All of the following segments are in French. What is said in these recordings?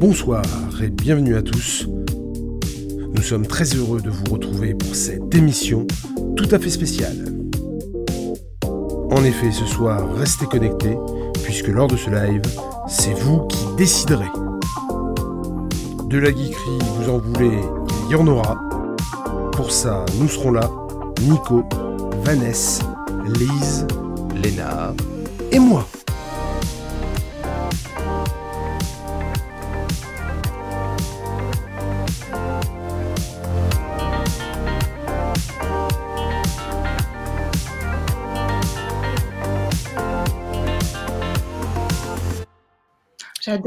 Bonsoir et bienvenue à tous. Nous sommes très heureux de vous retrouver pour cette émission tout à fait spéciale. En effet, ce soir, restez connectés, puisque lors de ce live, c'est vous qui déciderez. De la geekerie, vous en voulez, il y en aura. Pour ça, nous serons là, Nico, Vanessa, Lise, Léna et moi.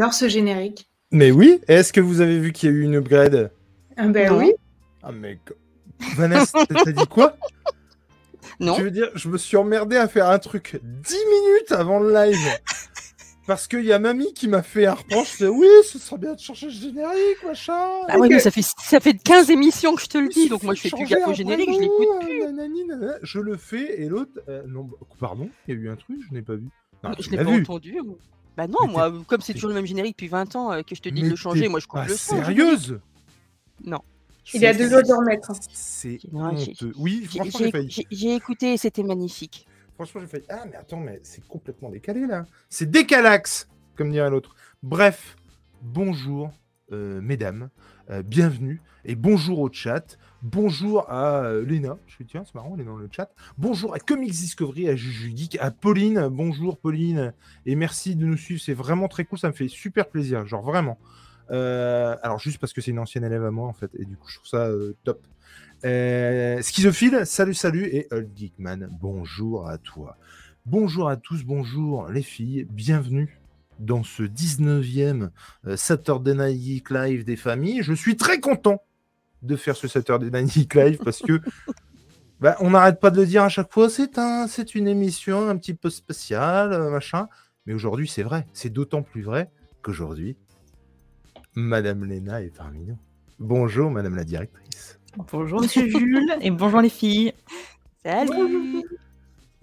J'adore ce générique. Mais oui, est-ce que vous avez vu qu'il y a eu une upgrade? Ah ben Non. oui. Ah mais... Vanessa, t'as dit quoi? Non. Tu veux dire, je me suis emmerdé à faire un truc 10 minutes avant le live Parce qu'il y a mamie qui m'a fait un reproche, oui, ce serait bien de changer le générique, machin. Ah ouais, mais ça fait, ça fait 15 émissions que je te le dis, donc moi je fais plus gaffe au générique, je l'écoute plus. euh, nanani, nanana. Je le fais et l'autre, euh, non, pardon, il y a eu un truc, je n'ai pas vu. Non, je l'as pas vu. entendu. moi. Bah non, Mais moi, comme c'est toujours le même générique depuis 20 ans euh, que je te dis Mais de le changer, moi je coupe pas le son. Sérieuse Non. Il y a de l'eau de remettre. C'est honteux. Oui, J'ai- franchement, j'ai J'ai failli. j'ai- j'ai écouté et c'était magnifique. Franchement, j'ai failli. Ah, mais attends, mais c'est complètement décalé là. C'est décalax, comme dirait l'autre. Bref, bonjour, euh, mesdames, euh, bienvenue et bonjour au chat. Bonjour à euh, Léna. Je suis tiens, c'est marrant, est dans le chat. Bonjour à Comics Discovery, à Juju Geek, à Pauline. Bonjour Pauline et merci de nous suivre. C'est vraiment très cool, ça me fait super plaisir, genre vraiment. Euh, alors juste parce que c'est une ancienne élève à moi en fait, et du coup je trouve ça euh, top. Schizophile, salut, salut, et Old Geekman, bonjour à toi. Bonjour à tous, bonjour les filles, bienvenue dans ce 19e euh, Saturday Night Geek Live des familles. Je suis très content de faire ce Saturday Night Live parce que bah, on n'arrête pas de le dire à chaque fois, c'est un, c'est une émission un petit peu spéciale, euh, machin. Mais aujourd'hui, c'est vrai, c'est d'autant plus vrai qu'aujourd'hui, Madame Léna est parmi nous. Bonjour, Madame la directrice. Bonjour Monsieur Jules et bonjour les filles. Salut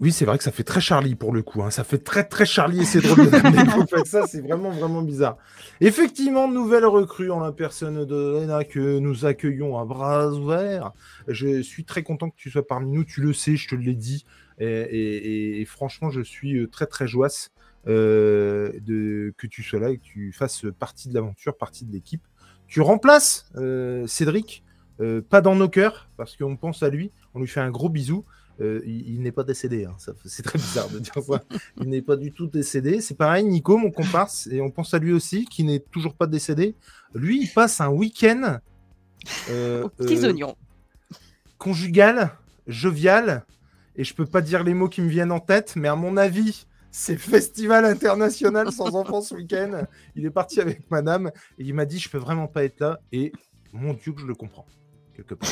Oui, c'est vrai que ça fait très Charlie pour le coup. hein. Ça fait très très Charlie et c'est drôle de ça. C'est vraiment vraiment bizarre. Effectivement, nouvelle recrue en la personne de Lena que nous accueillons à bras ouverts. Je suis très content que tu sois parmi nous. Tu le sais, je te l'ai dit. Et, et- et- et franchement, je suis euh, très très joasse euh, de que tu sois là et que tu fasses partie de l'aventure, partie de l'équipe. Tu remplaces euh, Cédric, euh, pas dans nos cœurs parce qu'on pense à lui. On lui fait un gros bisou. Euh, il, il n'est pas décédé. hein. Ça- C'est très bizarre de dire ça. Il n'est pas du tout décédé. C'est pareil, Nico, mon comparse, et on pense à lui aussi, qui n'est toujours pas décédé. Lui, il passe un week-end euh, Aux petits euh, oignons. conjugal, jovial, et je peux pas dire les mots qui me viennent en tête, mais à mon avis, c'est Festival international sans enfants ce week-end. Il est parti avec madame et il m'a dit je peux vraiment pas être là et mon Dieu que je le comprends quelque part.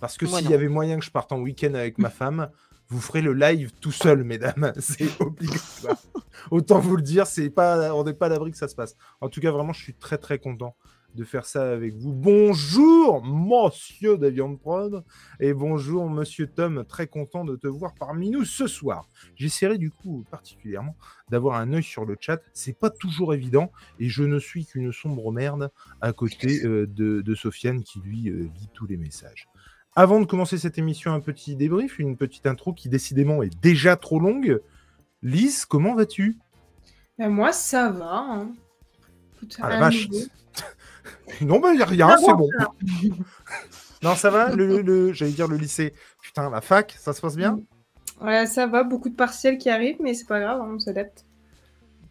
Parce que s'il y avait moyen que je parte en week-end avec ma femme, vous ferez le live tout seul, mesdames. C'est obligatoire. Autant vous le dire, c'est pas, on n'est pas à l'abri que ça se passe. En tout cas, vraiment, je suis très très content de faire ça avec vous. Bonjour, monsieur Davian Prod, et bonjour, monsieur Tom. Très content de te voir parmi nous ce soir. J'essaierai du coup particulièrement d'avoir un œil sur le chat. C'est pas toujours évident, et je ne suis qu'une sombre merde à côté euh, de, de Sofiane qui lui euh, lit tous les messages. Avant de commencer cette émission, un petit débrief, une petite intro qui décidément est déjà trop longue. Lise, comment vas-tu? Ben, moi, ça va. hein. Écoute, Ah la vache. Non, bah, y a rien, c'est bon, non, ça va le, le- J'allais dire le lycée. Putain, la fac, ça se passe bien? Ouais, ça va. Beaucoup de partiels qui arrivent, mais c'est pas grave, hein, on s'adapte.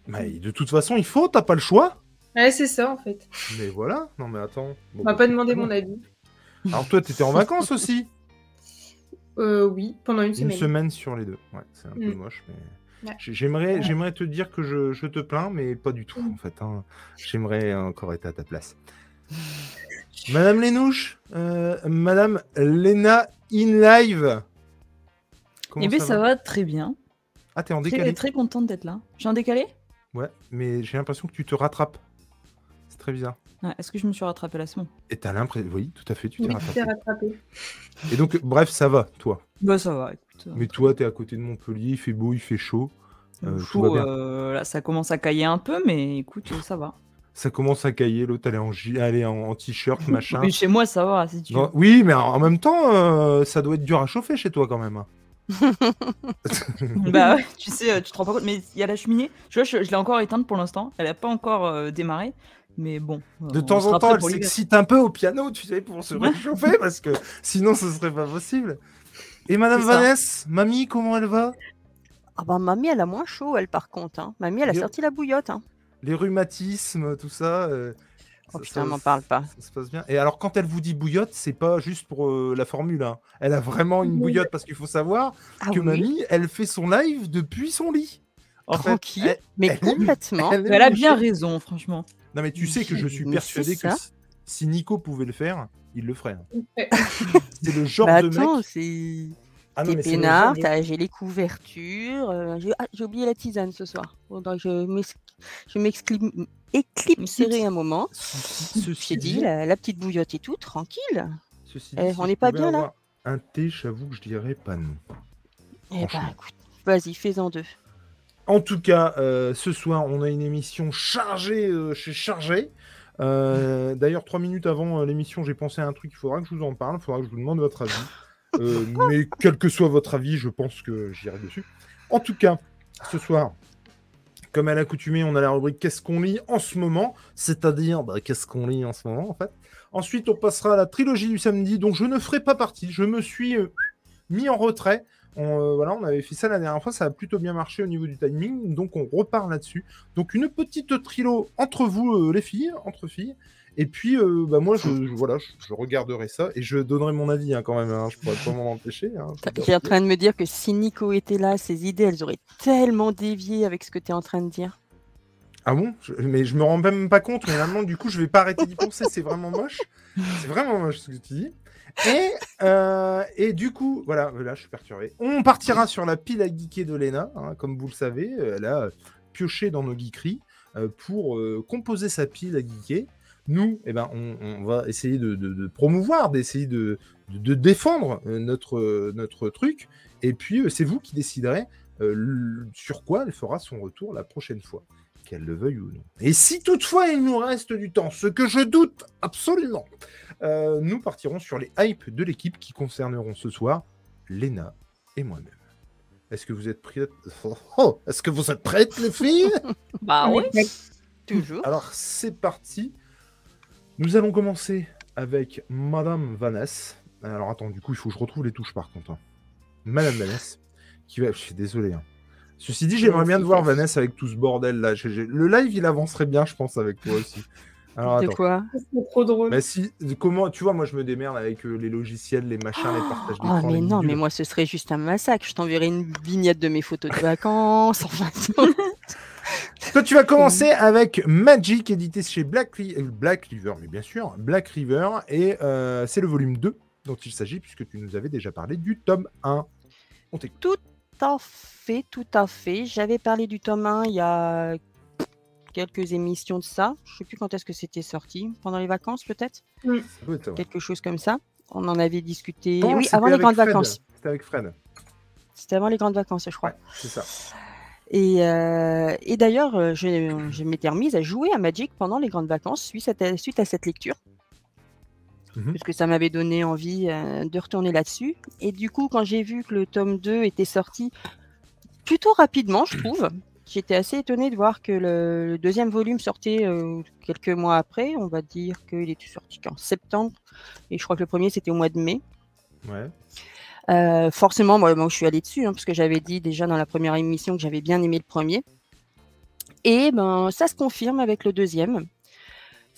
Mais de toute façon, il faut, t'as pas le choix? Ouais, c'est ça, en fait. Mais voilà, non mais attends. Bon, On m'a bah, pas c'est demandé mon avis. Alors toi, t'étais en vacances aussi Euh, oui, pendant une Une semaine. semaine sur les deux. Ouais, c'est un peu Mm. moche, mais... Ouais. J'ai- J'aimerais, Ouais. j'aimerais te dire que je, je te plains, mais pas du tout, Mm. en fait. hein. J'aimerais encore être à ta place. Madame Lénouche, euh, Madame Lena in live. Comment Eh bien ça va très bien. Ah, t'es en Très, décalé très contente d'être là. Suis en décalé? Ouais, mais j'ai l'impression que tu te rattrapes. C'est très bizarre. Ah, Est-ce que je me suis rattrapé la semaine? Et t'as l'impression... Oui, tout à fait, tu t'es Oui, rattrapé. Et donc, bref, ça va, toi? Bah ça va, écoute. Mais toi, t'es à côté de Montpellier, il fait beau, il fait chaud. euh, tout chaud, va bien. euh, là ça commence à cailler un peu, mais écoute, euh, ça va. Ça commence à cailler, l'autre elle est en, gi- elle est en, en t-shirt, machin. Mais chez moi, ça va, si tu veux. Non, oui, mais en même temps, euh, ça doit être dur à chauffer chez toi quand même. Bah ouais, tu sais, tu te rends pas compte. Mais il y a la cheminée. Tu vois, je, je l'ai encore éteinte pour l'instant. Elle a pas encore euh, démarré. Mais bon. De temps en temps, elle s'excite un peu au piano, tu sais, pour se réchauffer, parce que sinon ce serait pas possible. Et Madame. Vanessa, mamie, comment elle va? Ah bah mamie, elle a moins chaud, elle par contre. hein. Mamie, elle a sorti la bouillotte. Hein. Les rhumatismes, tout ça. euh, Oh ça- putain, ça- m'en parle pas. Ça se passe bien. Et alors, quand elle vous dit bouillotte, c'est pas juste pour euh, la formule. hein. Elle a vraiment une Oui. bouillotte parce qu'il faut savoir Ah que oui, mamie, elle fait son live depuis son lit. En fait, tranquille, elle- mais elle est- complètement. elle est Mais elle a bien raison, franchement. Non, mais tu sais que je suis Mais persuadé que si, si Nico pouvait le faire, il le ferait. hein. C'est le genre Bah de mec. attends, c'est. Ah non, T'es mais c'est le peinard, de- j'ai les couvertures. euh, j'ai ah, j'ai oublié la tisane ce soir. Faudra que je m'ex- je m'exclime- éclipserai un moment. T'ai dit, la, la petite bouillotte et tout, tranquille. ceci Eh, si on n'est pas bien, là Un thé, j'avoue que je dirais pas non. Eh bah écoute, vas-y, fais-en deux. En tout cas, euh, ce soir, on a une émission chargée euh, chez Chargé. Euh, D'ailleurs, trois minutes avant l'émission, j'ai pensé à un truc. Il faudra que je vous en parle. Il faudra que je vous demande votre avis. Mais quel que soit votre avis, je pense que j'irai dessus. En tout cas, ce soir, comme à l'accoutumée, on a la rubrique Qu'est-ce qu'on lit en ce moment? C'est-à-dire, bah, qu'est-ce qu'on lit en ce moment, en fait? Ensuite, on passera à la trilogie du samedi, dont je ne ferai pas partie. Je me suis mis en retrait. On, euh, voilà, on avait fait ça la dernière fois, ça a plutôt bien marché au niveau du timing, donc on repart là-dessus. Donc une petite trilo entre vous, euh, les filles, entre filles. Et puis, euh, bah, moi, je, je- voilà, je, je regarderai ça et je donnerai mon avis hein, quand même. hein, je pourrais pas m'en empêcher. hein, dire J'étais en train de me dire que si Nico était là, ses idées, elles auraient tellement dévié avec ce que tu es en train de dire. Ah bon? Je- Mais je me rends même pas compte, mais maintenant, du coup, je vais pas arrêter d'y penser. C'est vraiment moche. C'est vraiment moche ce que tu dis. Et, euh, et du coup, voilà, là, je suis perturbé. On partira sur la pile à geeker de Lena, hein, comme vous le savez. Elle a pioché dans nos geekeries euh, pour euh, composer sa pile à geeker. Nous, eh ben, on, va essayer de, promouvoir, d'essayer de, défendre euh, notre, euh, notre truc. Et puis, euh, c'est vous qui déciderez euh, sur quoi elle fera son retour la prochaine fois qu'elle le veuille ou non. Et si toutefois il nous reste du temps, ce que je doute absolument, euh, nous partirons sur les hypes de l'équipe qui concerneront ce soir Lena et moi-même. Est-ce que vous êtes prêtes Oh, Est-ce que vous êtes prêtes, les filles? Bah oui, toujours. Alors, c'est parti. Nous allons commencer avec Madame Vanessa. Alors, attends, du coup, il faut que je retrouve les touches par contre. hein. Madame Vanessa, qui va. Je suis désolé. hein. Ceci dit, j'aimerais bien te voir Vanessa avec tout ce bordel là. Le live, il avancerait bien, je pense, avec toi aussi. Alors, de attends. quoi C'est trop drôle. Mais si, comment, tu vois, moi je me démerde avec euh, les logiciels, les machins, les partages d'écran. Oh mais non, mais moi ce serait juste un massacre. Je t'enverrai une vignette de mes photos de vacances. Enfin. Toi, tu vas commencer avec Magic, édité chez Black, euh, Black River, mais bien sûr, Black River, et euh, c'est le volume 2 dont il s'agit, puisque tu nous avais déjà parlé du tome 1. On t'écoute. tout à fait, tout à fait. J'avais parlé du tome 1 il y a quelques émissions de ça. Je sais plus quand est-ce que c'était sorti. Pendant les vacances peut-être? Ouais. Quelque chose comme ça. On en avait discuté. Non, oui, avant les grandes Fred. vacances. C'était avec Fred. C'était avant les grandes vacances, je crois. Ouais, c'est ça. Et, euh, et d'ailleurs, euh, je, je m'étais remise à jouer à Magic pendant les grandes vacances suite à, suite à cette lecture. Mhm. Parce que ça m'avait donné envie euh, de retourner là-dessus. Et du coup, quand j'ai vu que le tome 2 était sorti plutôt rapidement, je trouve, j'étais assez étonnée de voir que le, le deuxième volume sortait euh, quelques mois après. On va dire qu'il était sorti qu'en septembre. Et je crois que le premier, c'était au mois de mai. Ouais. Euh, forcément, moi, moi, je suis allée dessus, hein, parce que j'avais dit déjà dans la première émission que j'avais bien aimé le premier. Et ben, ça se confirme avec le deuxième.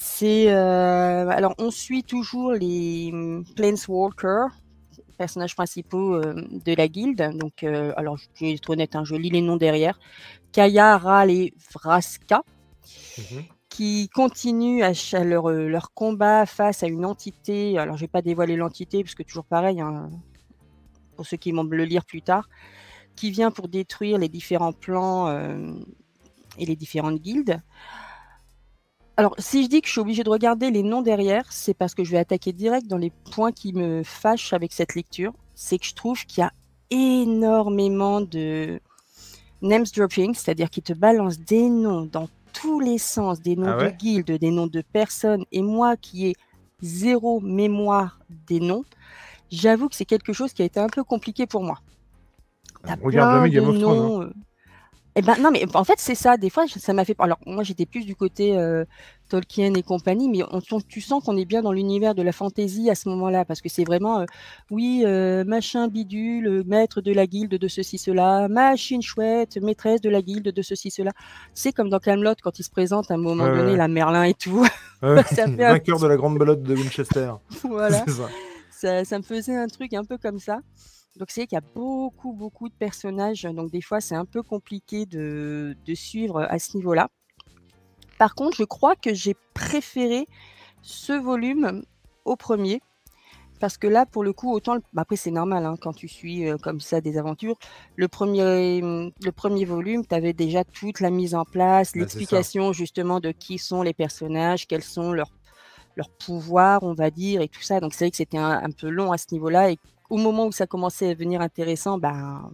C'est euh, alors on suit toujours les hum, Planeswalkers, personnages principaux euh, de la guilde. Donc, euh, alors je vais être honnête, hein, je lis les noms derrière. Kaya, Ral et Vraska Mhm. qui continuent à leur, leur combat face à une entité. Alors, je vais pas dévoiler l'entité, parce que toujours pareil, hein, pour ceux qui vont le lire plus tard, qui vient pour détruire les différents plans euh, et les différentes guildes. Alors, si je dis que je suis obligée de regarder les noms derrière, c'est parce que je vais attaquer direct dans les points qui me fâchent avec cette lecture. C'est que je trouve qu'il y a énormément de names dropping, c'est-à-dire qu'ils te balancent des noms dans tous les sens, des noms Ah ouais? de guildes, des noms de personnes, et moi qui ai zéro mémoire des noms, j'avoue que c'est quelque chose qui a été un peu compliqué pour moi. T'as plein de hein. noms, euh. Eh ben non, mais en fait c'est ça. Des fois ça m'a fait. Alors moi j'étais plus du côté euh, Tolkien et compagnie, mais on, on- tu sens qu'on est bien dans l'univers de la fantasy à ce moment-là, parce que c'est vraiment, euh, oui, euh, machin bidule, maître de la guilde de ceci cela, machine chouette, maîtresse de la guilde de ceci cela. C'est comme dans Camelot quand il se présente à un moment donné la Merlin et tout. Ça fait un Vainqueur de la grande belote de Winchester. voilà. C'est ça. ça, ça me faisait un truc un peu comme ça. Donc c'est vrai qu'il y a beaucoup, beaucoup de personnages. Donc des fois, c'est un peu compliqué de, de suivre à ce niveau-là. Par contre, je crois que j'ai préféré ce volume au premier. Parce que là, pour le coup, autant... le- bah, après, c'est normal, hein, quand tu suis euh, comme ça des aventures. Le premier, le premier volume, tu avais déjà toute la mise en place, Bah, l'explication justement de qui sont les personnages, quels sont leurs leur pouvoir, on va dire, et tout ça. Donc c'est vrai que c'était un, un peu long à ce niveau-là. Et au moment où ça commençait à devenir intéressant, ben,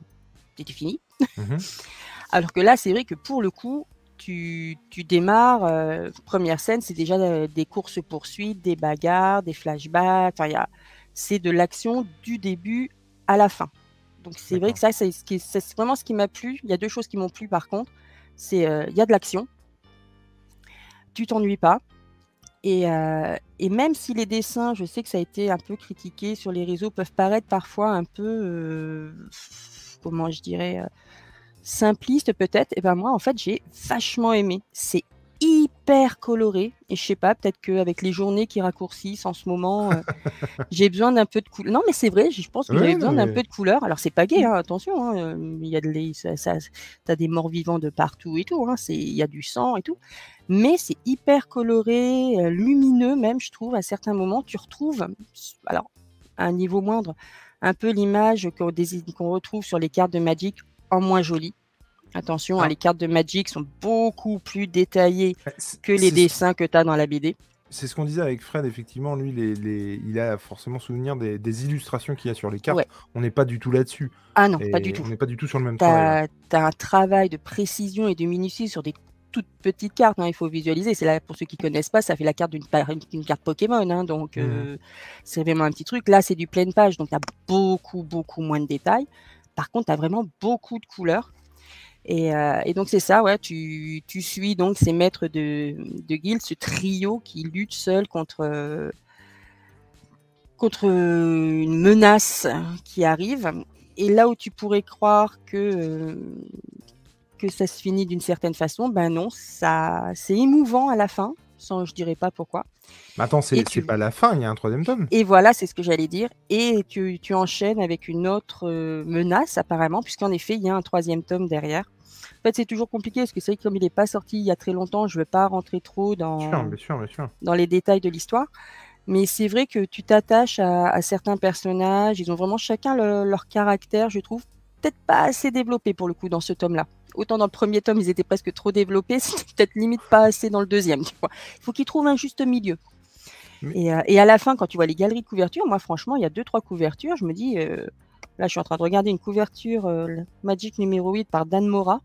c'était fini. Mhm. Alors que là, c'est vrai que pour le coup, tu, tu démarres, euh, première scène, c'est déjà euh, des courses-poursuites, des bagarres, des flashbacks. Enfin, c'est de l'action du début à la fin. Donc c'est vrai que ça, c'est, ce qui- c'est vraiment ce qui m'a plu. Il y a deux choses qui m'ont plu par contre. C'est euh, il y a de l'action. Tu t'ennuies pas. Et, euh, et même si les dessins, je sais que ça a été un peu critiqué sur les réseaux, peuvent paraître parfois un peu, euh, comment je dirais, euh, simplistes peut-être, et ben moi en fait j'ai vachement aimé. C'est hyper coloré et je sais pas, peut-être qu'avec les journées qui raccourcissent en ce moment, euh, j'ai besoin d'un peu de couleur. Non mais c'est vrai, je pense que Ouais, j'avais non, besoin d'un peu de couleur. Alors c'est pas gay, hein, attention, hein, euh, il y a de les, ça, ça- t'as des morts vivants de partout et tout, hein, c'est, il y a du sang et tout mais c'est hyper coloré, euh, lumineux même, je trouve, à certains moments. Tu retrouves, alors, à un niveau moindre, un peu l'image qu'on qu'on retrouve sur les cartes de Magic en moins jolie. Attention, hein, Ah. les cartes de Magic sont beaucoup plus détaillées Bah, que les dessins que tu as dans la BD. C'est ce qu'on disait avec Fred, effectivement, lui, les, les- il a forcément souvenir des, des illustrations qu'il y a sur les cartes. Ouais. On n'est pas du tout là-dessus. Ah non, pas du tout. On n'est pas du tout sur le même Tu travail. as, un travail de précision et de minutie sur des toutes petites cartes. hein, il faut visualiser. C'est là, pour ceux qui connaissent pas, ça fait la carte d'une carte Pokémon. hein, donc, Mhm. euh, c'est vraiment un petit truc. Là, c'est du pleine page. Donc, tu as beaucoup, beaucoup moins de détails. Par contre, tu as vraiment beaucoup de couleurs. Et, euh, et donc, c'est ça, ouais. Tu, tu suis donc ces maîtres de, de guilde, ce trio qui lutte seul contre. euh, contre une menace qui arrive. Et là où tu pourrais croire que, euh, que ça se finit d'une certaine façon, ben non, ça c'est émouvant à la fin, sans je dirais pas pourquoi. Mais attends, c'est tu- pas la fin, il y a un troisième tome. Et voilà, c'est ce que j'allais dire. Et tu, tu enchaînes avec une autre menace apparemment, puisqu'en effet, il y a un troisième tome derrière. Fait, c'est toujours compliqué parce que c'est vrai que comme il n'est pas sorti il y a très longtemps, je ne veux pas rentrer trop dans, bien sûr, bien sûr. dans les détails de l'histoire. Mais c'est vrai que tu t'attaches à, à certains personnages. Ils ont vraiment chacun le- leur caractère, je trouve, peut-être pas assez développé pour le coup dans ce tome-là. Autant dans le premier tome, ils étaient presque trop développés, c'était peut-être limite pas assez dans le deuxième. Tu vois. Il faut qu'ils trouvent un juste milieu. Mais- Et, euh, et à la fin, quand tu vois les galeries de couverture, moi franchement, il y a deux, trois couvertures, je me dis, euh, là je suis en train de regarder une couverture euh, Magic numéro 8 par Dan Mora,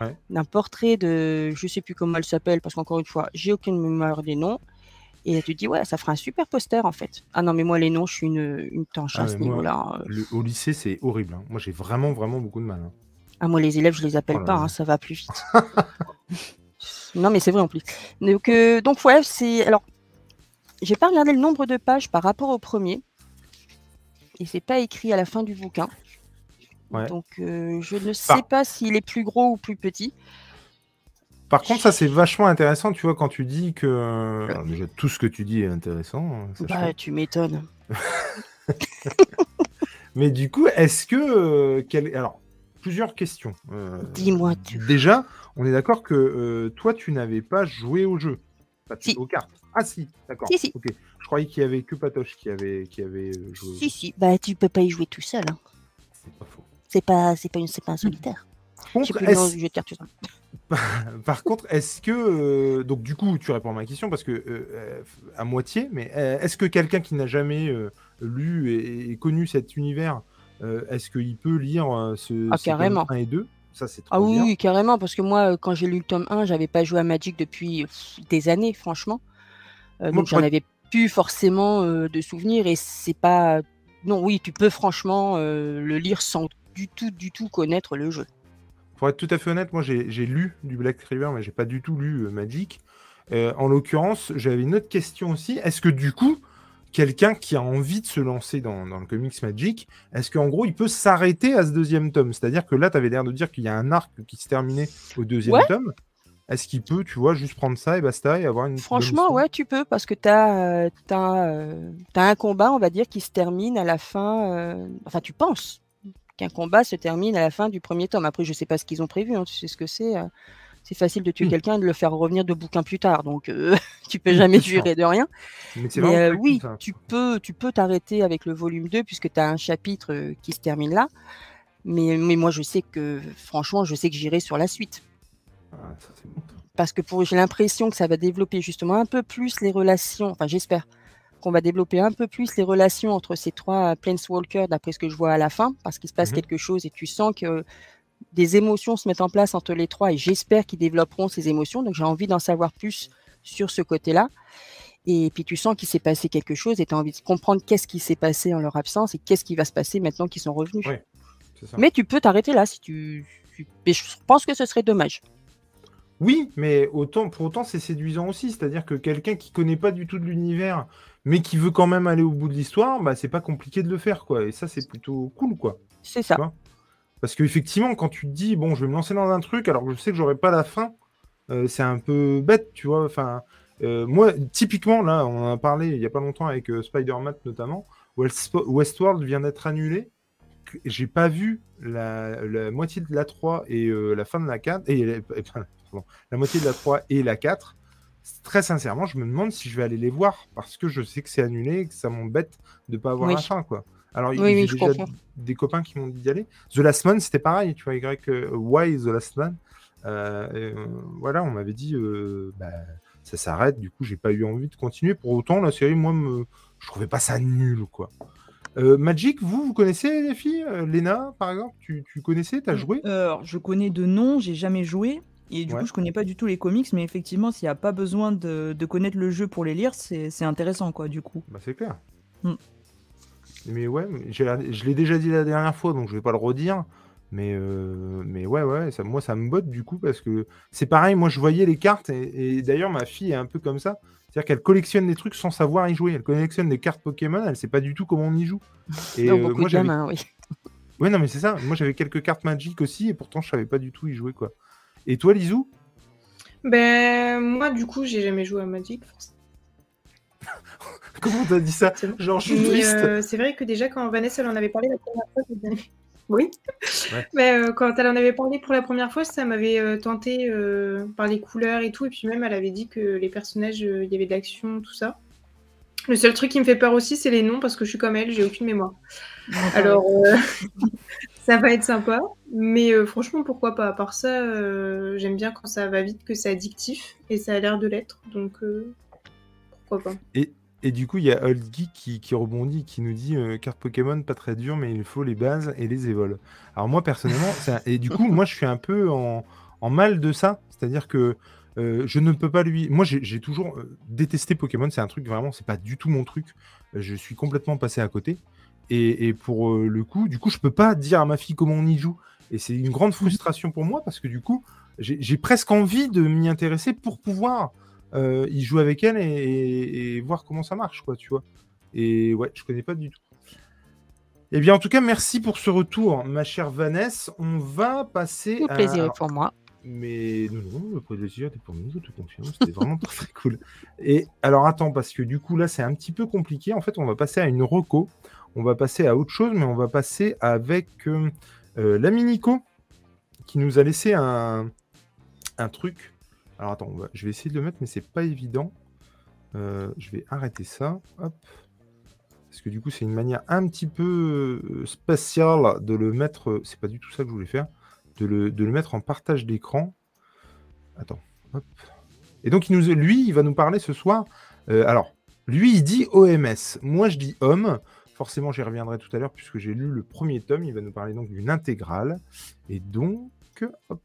Ouais. d'un portrait de, je sais plus comment elle s'appelle, parce qu'encore une fois, j'ai aucune mémoire des noms. Et tu te dis, ouais, ça fera un super poster en fait. Ah non, mais moi, les noms, je suis une, une tanche Ah, à ce niveau-là. hein. Le- au lycée, c'est horrible. hein. Moi, j'ai vraiment, vraiment beaucoup de mal. hein. Ah, moi, les élèves, je les appelle Oh pas, hein, ça va plus vite. non, mais c'est vrai en plus. Donc, euh, donc ouais, c'est. Alors, j'ai pas regardé le nombre de pages par rapport au premier. Et c'est pas écrit à la fin du bouquin. Ouais. Donc, euh, je ne sais Par- pas s'il est plus gros ou plus petit. Par contre, ça, c'est vachement intéressant, tu vois, quand tu dis que. Alors, déjà, tout ce que tu dis est intéressant. hein, Bah, tu m'étonnes. Mais du coup, est-ce que. euh, quel- Alors, plusieurs questions. Euh, Dis-moi tout. Déjà, on est d'accord que euh, toi, tu n'avais pas joué au jeu. Pas Si. aux cartes. Ah, si, d'accord. Si. Je croyais qu'il y avait que Patoche qui avait, qui avait euh, joué. Si, si. Bah, tu peux pas y jouer tout seul. Hein. C'est pas faux. C'est pas, c'est pas, une, c'est pas un solitaire. Par contre, plus est-ce- du jeu de cartes. tout ça. Par contre, est-ce que euh, donc du coup tu réponds à ma question parce que euh, euh, à moitié, mais euh, est-ce que quelqu'un qui n'a jamais lu et, et connu cet univers, est-ce qu'il peut lire ce Ah, carrément. 1 et 2 Ça, c'est trop Ah oui, carrément, parce que moi, quand j'ai lu le tome 1, j'avais pas joué à Magic depuis pff, des années, franchement. Moi, donc j'en avais plus forcément de souvenirs et c'est pas. Non, oui, tu peux franchement euh, le lire sans du tout, du tout connaître le jeu. Pour être tout à fait honnête, moi j'ai lu du Black River, mais j'ai pas du tout lu euh, Magic. Euh, en l'occurrence, j'avais une autre question aussi. Est-ce que du coup, quelqu'un qui a envie de se lancer dans, dans le comics Magic, est-ce qu'en gros il peut s'arrêter à ce deuxième tome? C'est-à-dire que là, tu avais l'air de dire qu'il y a un arc qui se terminait au deuxième Ouais. tome. Est-ce qu'il peut, tu vois, juste prendre ça et basta et avoir une. Franchement, ouais, tu peux, parce que tu as, un combat, on va dire, qui se termine à la fin. euh, Enfin, tu penses qu'un combat se termine à la fin du premier tome. Après, je sais pas ce qu'ils ont prévu, hein, tu sais ce que c'est. euh, C'est facile de tuer Oui. quelqu'un et de le faire revenir de bouquin plus tard, donc euh, tu peux jamais c'est sûr. jurer de rien. Mais euh, oui, ça. tu peux tu peux t'arrêter avec le volume 2 puisque tu as un chapitre euh, qui se termine là. Mais, mais moi, je sais que, franchement, je sais que j'irai sur la suite. Ah, ça, c'est bon. Parce que j'ai l'impression que ça va développer justement un peu plus les relations, enfin j'espère qu'on va développer un peu plus les relations entre ces trois Planeswalkers d'après ce que je vois à la fin, parce qu'il se passe Mhm. quelque chose et tu sens que des émotions se mettent en place entre les trois et j'espère qu'ils développeront ces émotions. Donc j'ai envie d'en savoir plus sur ce côté-là. Et puis tu sens qu'il s'est passé quelque chose et tu as envie de comprendre qu'est-ce qui s'est passé en leur absence et qu'est-ce qui va se passer maintenant qu'ils sont revenus. Ça. Mais tu peux t'arrêter là si tu... tu- Mais je pense que ce serait dommage. Oui, mais autant, pour autant, c'est séduisant aussi. C'est-à-dire que quelqu'un qui connaît pas du tout de l'univers, mais qui veut quand même aller au bout de l'histoire, bah, c'est pas compliqué de le faire, quoi. Et ça, c'est plutôt cool, quoi. C'est ça. Parce qu'effectivement, quand tu te dis, bon, je vais me lancer dans un truc, alors que je sais que j'aurai pas la fin, euh, c'est un peu bête, tu vois. Enfin, euh, moi, typiquement, là, on en a parlé il y a pas longtemps avec euh, Spider-Man notamment, West- Westworld vient d'être annulé. J'ai pas vu la, la moitié de la 3 et la fin de la 4, et, et- pardon, la moitié de la 3 et la 4. Très sincèrement, je me demande si je vais aller les voir parce que je sais que c'est annulé et que ça m'embête de pas avoir Oui. la fin, quoi. Alors, il Oui, j'ai déjà comprends. des copains qui m'ont dit d'y aller. The Last Man, c'était pareil, tu vois, Y, euh, Why The Last Man? Euh, et, euh, voilà, on m'avait dit, euh, bah, ça s'arrête, du coup, j'ai pas eu envie de continuer. Pour autant, la série, moi, me... je trouvais pas ça nul, quoi. Euh, Magic, vous, vous connaissez les filles? Euh, Lena, par exemple, tu, tu connaissais, t'as joué? Euh, alors, je connais de nom, j'ai jamais joué. Et du Ouais. coup, je connais pas du tout les comics, mais effectivement, s'il n'y a pas besoin de, de connaître le jeu pour les lire, c'est intéressant, quoi, du coup. Bah, c'est clair. Mm. Mais ouais, je l'ai déjà dit la dernière fois, donc je vais pas le redire. Mais, euh, mais ouais, ouais, ça, moi ça me botte du coup parce que c'est pareil, moi je voyais les cartes et, et d'ailleurs ma fille est un peu comme ça. C'est-à-dire qu'elle collectionne des trucs sans savoir y jouer. Elle collectionne des cartes Pokémon, elle sait pas du tout comment on y joue. Et Non, euh, beaucoup moi de gamins, oui. Ouais, non, mais c'est ça. Moi, j'avais quelques cartes Magic aussi, et pourtant, je savais pas du tout y jouer, quoi. Et toi, Lizou? Ben, moi, du coup, j'ai jamais joué à Magic. Comment t'as dit ça? Genre, je suis triste. euh, c'est vrai que déjà, quand Vanessa elle en avait parlé la première fois. Oui. Ouais. Mais euh, quand elle en avait parlé pour la première fois, ça m'avait euh, tenté par les couleurs et tout. Et puis même, elle avait dit que les personnages, il y avait de l'action, tout ça. Le seul truc qui me fait peur aussi, c'est les noms, parce que je suis comme elle, j'ai aucune mémoire. Alors, ça va être sympa. Mais euh, franchement, pourquoi pas? À part ça, euh, j'aime bien quand ça va vite, que c'est addictif. Et ça a l'air de l'être. Donc, euh, pourquoi pas Et du coup, il y a Old Geek qui, rebondit, qui nous dit carte Pokémon pas très dur, mais il faut les bases et les évols. Alors moi personnellement, et du coup, moi je suis un peu en, mal de ça, c'est-à-dire que je ne peux pas lui. Moi, j'ai toujours détesté Pokémon. C'est un truc vraiment, c'est pas du tout mon truc. Je suis complètement passé à côté. Et, et pour euh, le coup, du coup, je peux pas dire à ma fille comment on y joue. Et c'est une grande frustration pour moi parce que du coup, j'ai presque envie de m'y intéresser pour pouvoir euh, y jouer avec elle et, et- et voir comment ça marche, quoi, tu vois. Et ouais, je connais pas du tout. Eh bien, en tout cas, merci pour ce retour, ma chère Vanessa. On va passer Tout à... plaisir est pour moi. mais non, non, le plaisir était pour nous, je te confirme. C'était vraiment très, très cool. Et alors, attends, parce que du coup, là, c'est un petit peu compliqué. En fait, on va passer à une reco. On va passer à autre chose, mais on va passer avec euh, euh, qui nous a laissé un, truc. Alors, attends, je vais essayer de le mettre, mais c'est pas évident. Euh, je vais arrêter ça. Parce que du coup, c'est une manière un petit peu euh, spéciale de le mettre. C'est pas du tout ça que je voulais faire de le, mettre en partage d'écran. Attends. Et donc, il nous, lui, il va nous parler ce soir. euh, alors, lui, il dit OMS. Moi, je dis homme. Forcément, j'y reviendrai tout à l'heure puisque j'ai lu le premier tome. Il va nous parler donc d'une intégrale. Et donc, hop.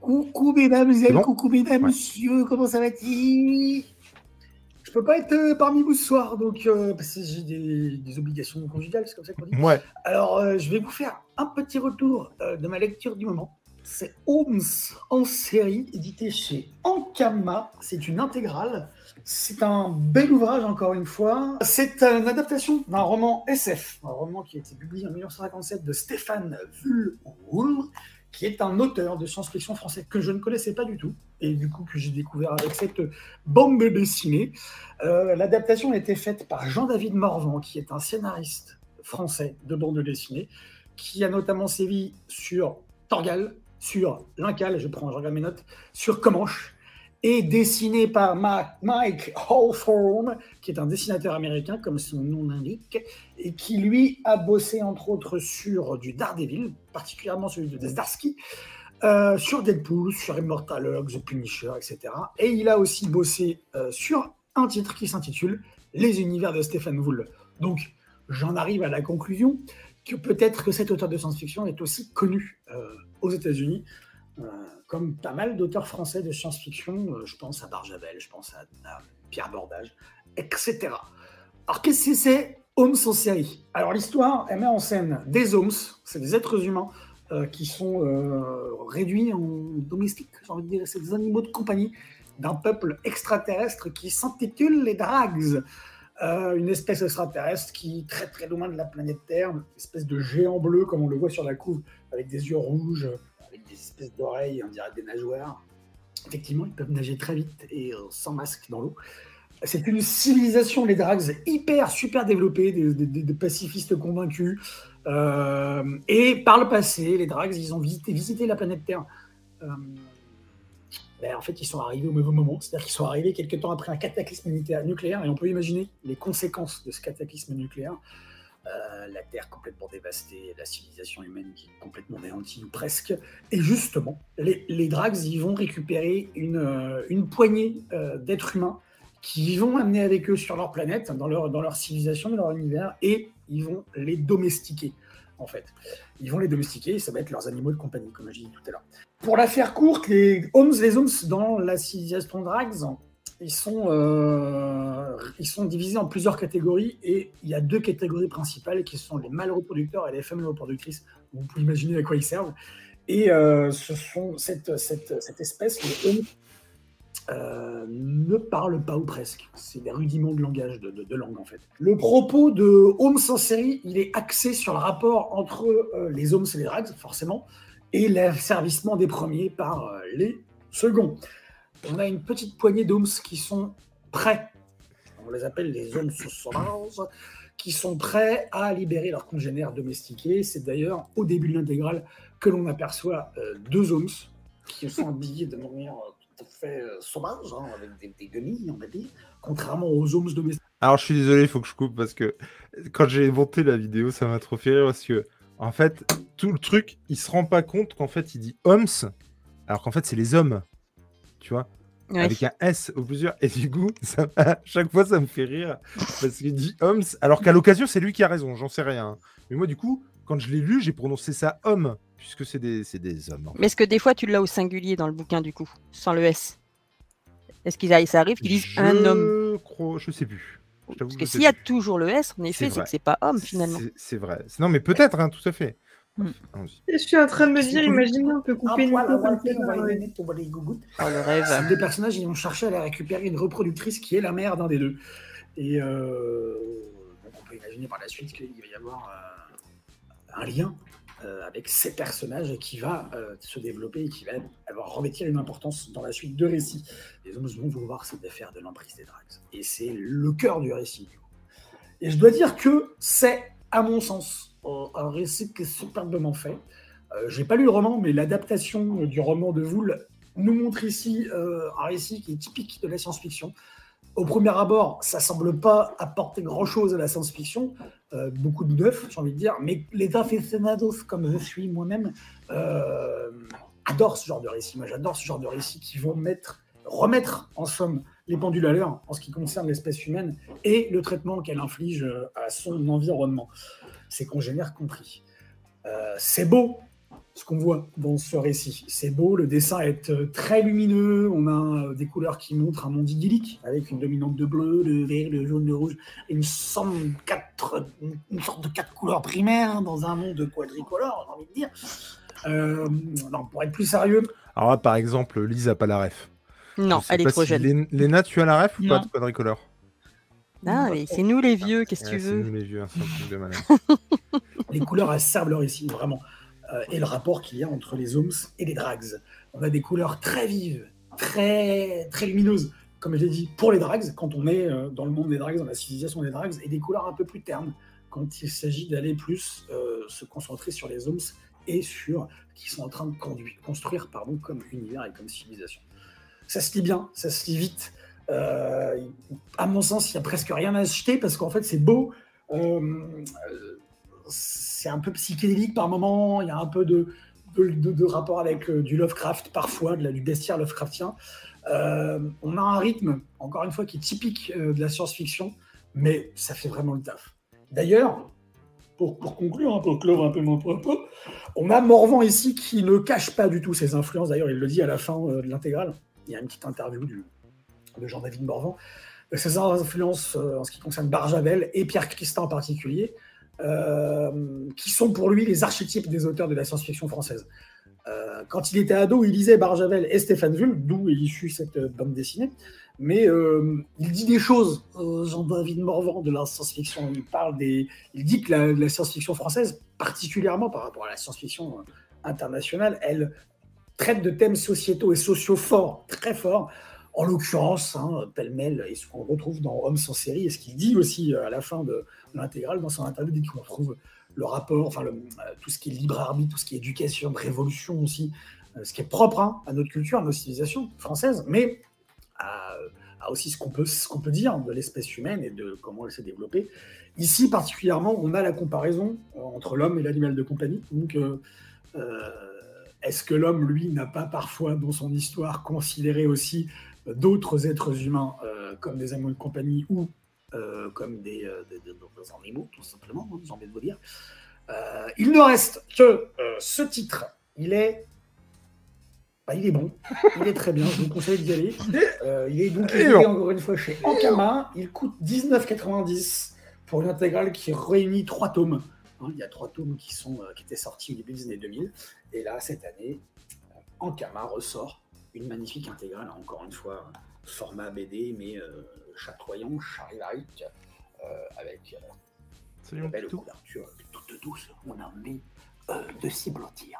Coucou mesdames bon coucou mesdames, Ouais. messieurs, comment ça va-t-il? Je peux pas être euh, parmi vous ce soir, donc euh, parce que j'ai des, des obligations conjugales, c'est comme ça qu'on dit. Ouais. Alors, euh, je vais vous faire un petit retour de ma lecture du moment. C'est Holmes en série, édité chez Ankama. C'est une intégrale. C'est un bel ouvrage, encore une fois. C'est une adaptation d'un roman SF, un roman qui a été publié en 1957 de Stéphane Vull, qui est un auteur de science-fiction français que je ne connaissais pas du tout, et du coup que j'ai découvert avec cette bande dessinée. Euh, L'adaptation a été faite par Jean-David Morvan, qui est un scénariste français de bande dessinée, qui a notamment sévi sur Torgal, sur L'Incal, je prends, je regarde mes notes, sur Comanche, et dessiné par Mike Hawthorne, qui est un dessinateur américain, comme son nom l'indique, et qui lui a bossé entre autres sur du Daredevil, particulièrement celui de Zdarsky, euh, sur Deadpool, sur Immortal Hulk, The Punisher, etc. Et il a aussi bossé euh, sur un titre qui s'intitule Les univers de Stephen Wool. Donc, j'en arrive à la conclusion que peut-être que cet auteur de science-fiction est aussi connu euh, aux États-Unis, euh, comme pas mal d'auteurs français de science-fiction. euh, je pense à Barjavel, je pense à, Pierre Bordage, etc. Alors, qu'est-ce que c'est Holmes en série? Alors, l'histoire, elle met en scène des Holmes, c'est des êtres humains qui sont réduits en domestiques, j'ai envie de dire, c'est des animaux de compagnie d'un peuple extraterrestre qui s'intitule les Drags. Euh, une espèce extraterrestre qui très très loin de la planète Terre, une espèce de géant bleu comme on le voit sur la couve, avec des yeux rouges, avec des espèces d'oreilles, on dirait des nageoires. Effectivement, ils peuvent nager très vite et euh, sans masque dans l'eau. C'est une civilisation, les Drags, hyper, super développée, des, pacifistes convaincus. Euh, et par le passé, les Drags, ils ont visité la planète Terre. Ben, en fait, ils sont arrivés au mauvais moment. C'est-à-dire qu'ils sont arrivés quelques temps après un cataclysme nucléaire, et on peut imaginer les conséquences de ce cataclysme nucléaire. Euh, la Terre complètement dévastée, la civilisation humaine complètement anéantie ou presque. Et justement, les, Drags, ils vont récupérer une, euh, poignée euh, d'êtres humains qui vont amener avec eux sur leur planète, dans leur civilisation, dans leur univers, et ils vont les domestiquer, en fait. Ils vont les domestiquer, et ça va être leurs animaux de compagnie, comme j'ai dit tout à l'heure. Pour la faire courte, les Homes, les Homes dans la civilisation Drags, ils sont, euh, ils sont divisés en plusieurs catégories, et il y a deux catégories principales qui sont les mâles reproducteurs et les femelles reproductrices. Vous pouvez imaginer à quoi ils servent. Et euh, ce sont cette, cette, cette espèce, les Homes, euh, ne parle pas ou presque. C'est des rudiments de langage, de, langue en fait. Le propos de Holmes en série, il est axé sur le rapport entre euh, les Holmes et les Drags, forcément, et l'asservissement des premiers par euh, les seconds. On a une petite poignée d'Holmes qui sont prêts, on les appelle les Holmes sauvages, qui sont prêts à libérer leurs congénères domestiqués. C'est d'ailleurs au début de l'intégrale que l'on aperçoit deux Holmes qui sont habillés de manière tout à fait euh, sauvage, hein, avec des, des guenilles, on va dire, contrairement aux Holmes domestiques. Alors, je suis désolé, il faut que je coupe parce que quand j'ai monté la vidéo, ça m'a trop fait rire parce que, en fait, tout le truc, il se rend pas compte qu'en fait, il dit Homs, alors qu'en fait, c'est les hommes. Tu vois Ouais. Avec un S au plusieurs. Et du coup, ça, m'a- chaque fois, ça me fait rire parce qu'il dit Homs, alors qu'à l'occasion, c'est lui qui a raison, j'en sais rien. Mais moi, du coup, quand je l'ai lu, j'ai prononcé ça homme, puisque c'est des, des hommes. en fait. Mais est-ce que des fois tu l'as au singulier dans le bouquin du coup, sans le S? Est-ce qu'il arrive, ça arrive qu'ils disent un homme? Je crois, je sais plus. Je Parce que s'il y a plus. toujours le S, en effet, c'est que c'est pas homme finalement. C'est- vrai. Non, mais peut-être, hein, tout à fait. Hmm. Je suis en train de me dire, tout. imaginez, on peut couper gougouttes? Oh le rêve. Deux personnages, ils vont chercher à aller récupérer une reproductrice qui est la mère d'un des deux. Et euh, donc on peut imaginer par la suite qu'il va y avoir euh, un lien euh, avec ces personnages qui va euh, se développer et qui va avoir revêtir une importance dans la suite de récit. Les hommes vont vouloir se défaire de l'emprise des drags. Et c'est le cœur du récit. Et je dois dire que c'est, à mon sens, un récit qui est superbement fait. Euh, J'ai pas lu le roman, mais l'adaptation du roman de Voul nous montre ici euh, un récit qui est typique de la science-fiction. Au premier abord, ça semble pas apporter grand-chose à la science-fiction, euh, beaucoup de neuf, j'ai envie de dire, mais les aficionados, comme je suis moi-même, euh, adorent ce genre de récit. Moi, j'adore ce genre de récits qui vont mettre, remettre en somme les pendules à l'heure en ce qui concerne l'espèce humaine et le traitement qu'elle inflige à son environnement, ses congénères compris. Euh, c'est beau, ce qu'on voit dans ce récit. C'est beau, le dessin est euh, très lumineux, on a euh, des couleurs qui montrent un monde idyllique, avec une dominante de bleu, de vert, de jaune, de rouge, et une, somme quatre, une sorte de quatre couleurs primaires dans un monde quadricolore, j'ai envie de dire. Euh, non, pour être plus sérieux, Alors là, par exemple, Lise a pas la ref. Non, elle est trop si jeune. Lén- Léna, tu as la ref ou pas Non. de quadricolore? Ah, mais c'est nous les vieux, qu'est-ce que Ouais, tu c'est veux? nous les vieux, c'est un truc de malade. les couleurs elles servent leur récit, vraiment. Euh, et le rapport qu'il y a entre les Ohms et les drags. On a des couleurs très vives, très, très lumineuses, comme je l'ai dit, pour les drags, quand on est euh, dans le monde des drags, dans la civilisation des drags, et des couleurs un peu plus ternes, quand il s'agit d'aller plus euh, se concentrer sur les Ohms et sur qu'ils sont en train de construire pardon, comme univers et comme civilisation. Ça se lit bien, ça se lit vite. À mon sens, il n'y a presque rien à acheter parce qu'en fait, c'est beau. C'est un peu psychédélique par moment. Il y a un peu de, rapport avec euh, du Lovecraft parfois, du bestiaire Lovecraftien. Euh, on a un rythme, encore une fois, qui est typique euh, de la science-fiction, mais ça fait vraiment le taf. D'ailleurs, pour, conclure, hein, pour clore un peu mon propos, on a Morvan ici qui ne cache pas du tout ses influences. D'ailleurs, il le dit à la fin de l'intégrale. Il y a une petite interview de Jean-David Morvan. Ses influences en ce qui concerne Barjavel et Pierre Christin en particulier, euh, qui sont pour lui les archétypes des auteurs de la science-fiction française. Euh, quand il était ado, il lisait Barjavel et Stéphane Vull, d'où est issue cette euh, bande dessinée. Mais il dit des choses, Jean-David Morvan, de la science-fiction. Il parle des, il dit que la, science-fiction française, particulièrement par rapport à la science-fiction internationale, elle traite de thèmes sociétaux et sociaux forts, très forts. En l'occurrence, hein, pêle-mêle, et ce qu'on retrouve dans Hommes sans série, et ce qu'il dit aussi à la fin de l'intégrale, dans son interview, dit qu'on retrouve le rapport, enfin euh, tout ce qui est libre arbitre, tout ce qui est éducation, révolution aussi, euh, ce qui est propre hein, à notre culture, à nos civilisations françaises, mais à, à aussi ce qu'on peut, peut dire de l'espèce humaine et de comment elle s'est développée. Ici, particulièrement, on a la comparaison euh, entre l'homme et l'animal de compagnie. Donc, est-ce que l'homme, lui, n'a pas parfois, dans son histoire, considéré aussi d'autres êtres humains comme des animaux de compagnie ou euh, comme des, euh, des- des- des animaux, tout simplement, hein, j'ai envie de vous dire. Euh, il ne reste que euh, ce titre. Il est. bah, il est bon, il est très bien, je vous conseille d'y aller. Euh, il est donc édité encore une fois chez Ankama. Il coûte 19,90 pour une intégrale qui réunit trois tomes. Hein, il y a trois tomes qui, sont, euh, qui étaient sortis au début des années 2000. Et là, cette année, euh, Ankama ressort une magnifique intégrale, encore une fois, format BD, mais euh, chatoyant, charivari, euh, avec euh, une mon belle couverture toute douce. On a envie euh, de s'y blottir.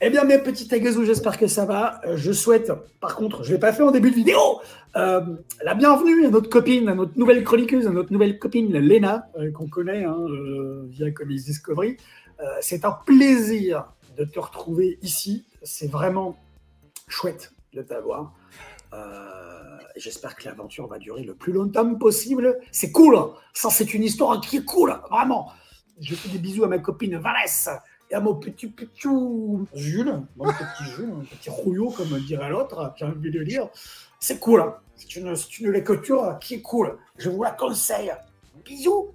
Eh bien, mes petits agazous, j'espère que ça va. Euh, je souhaite, par contre, je ne l'ai pas fait en début de vidéo, euh, la bienvenue à notre copine, à notre nouvelle chroniqueuse, à notre nouvelle copine, Léna, euh, qu'on connaît hein, euh, via Comics Discovery. Euh, c'est un plaisir de te retrouver ici. C'est vraiment chouette de t'avoir. Euh, J'espère que l'aventure va durer le plus longtemps possible. C'est cool. Ça, c'est une histoire qui est cool, vraiment. Je fais des bisous à ma copine Vanessa et à mon petit petit Jules, mon petit Jules, mon petit rouillot, comme dirait l'autre, j'ai envie de dire. C'est cool. hein. C'est une, c'est une lecture qui est cool. Je vous la conseille. Bisous.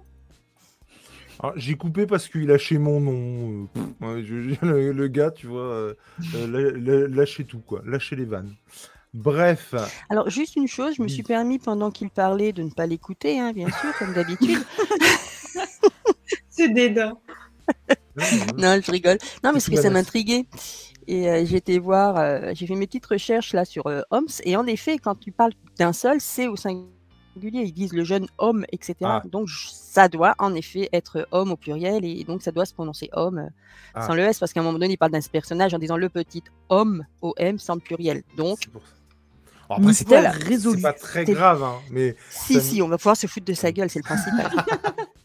Alors, J'ai coupé parce qu'il lâchait mon nom. euh, pff, le, le gars, tu vois, euh, euh, lâchez tout, quoi. Lâchez les vannes. Bref. Alors, juste une chose, je me suis permis pendant qu'il parlait de ne pas l'écouter, hein, bien sûr, comme d'habitude. C'est dédain. non, je rigole. Non, mais parce que ça m'intriguait. Et euh, j'ai été voir, euh, j'ai fait mes petites recherches là sur euh, Homs. Et en effet, quand tu parles d'un seul, c'est au singulier. Ils disent le jeune homme, etc. Ah. Donc, ça doit en effet être homme au pluriel. Et donc, ça doit se prononcer homme euh, Ah. sans le S. Parce qu'à un moment donné, il parle d'un personnage en disant le petit homme, OM, sans le pluriel. Donc. Alors, après, c'est pas, résolu. c'est pas très grave, hein, mais si, Ça si, on va pouvoir se foutre de sa gueule, c'est le principal.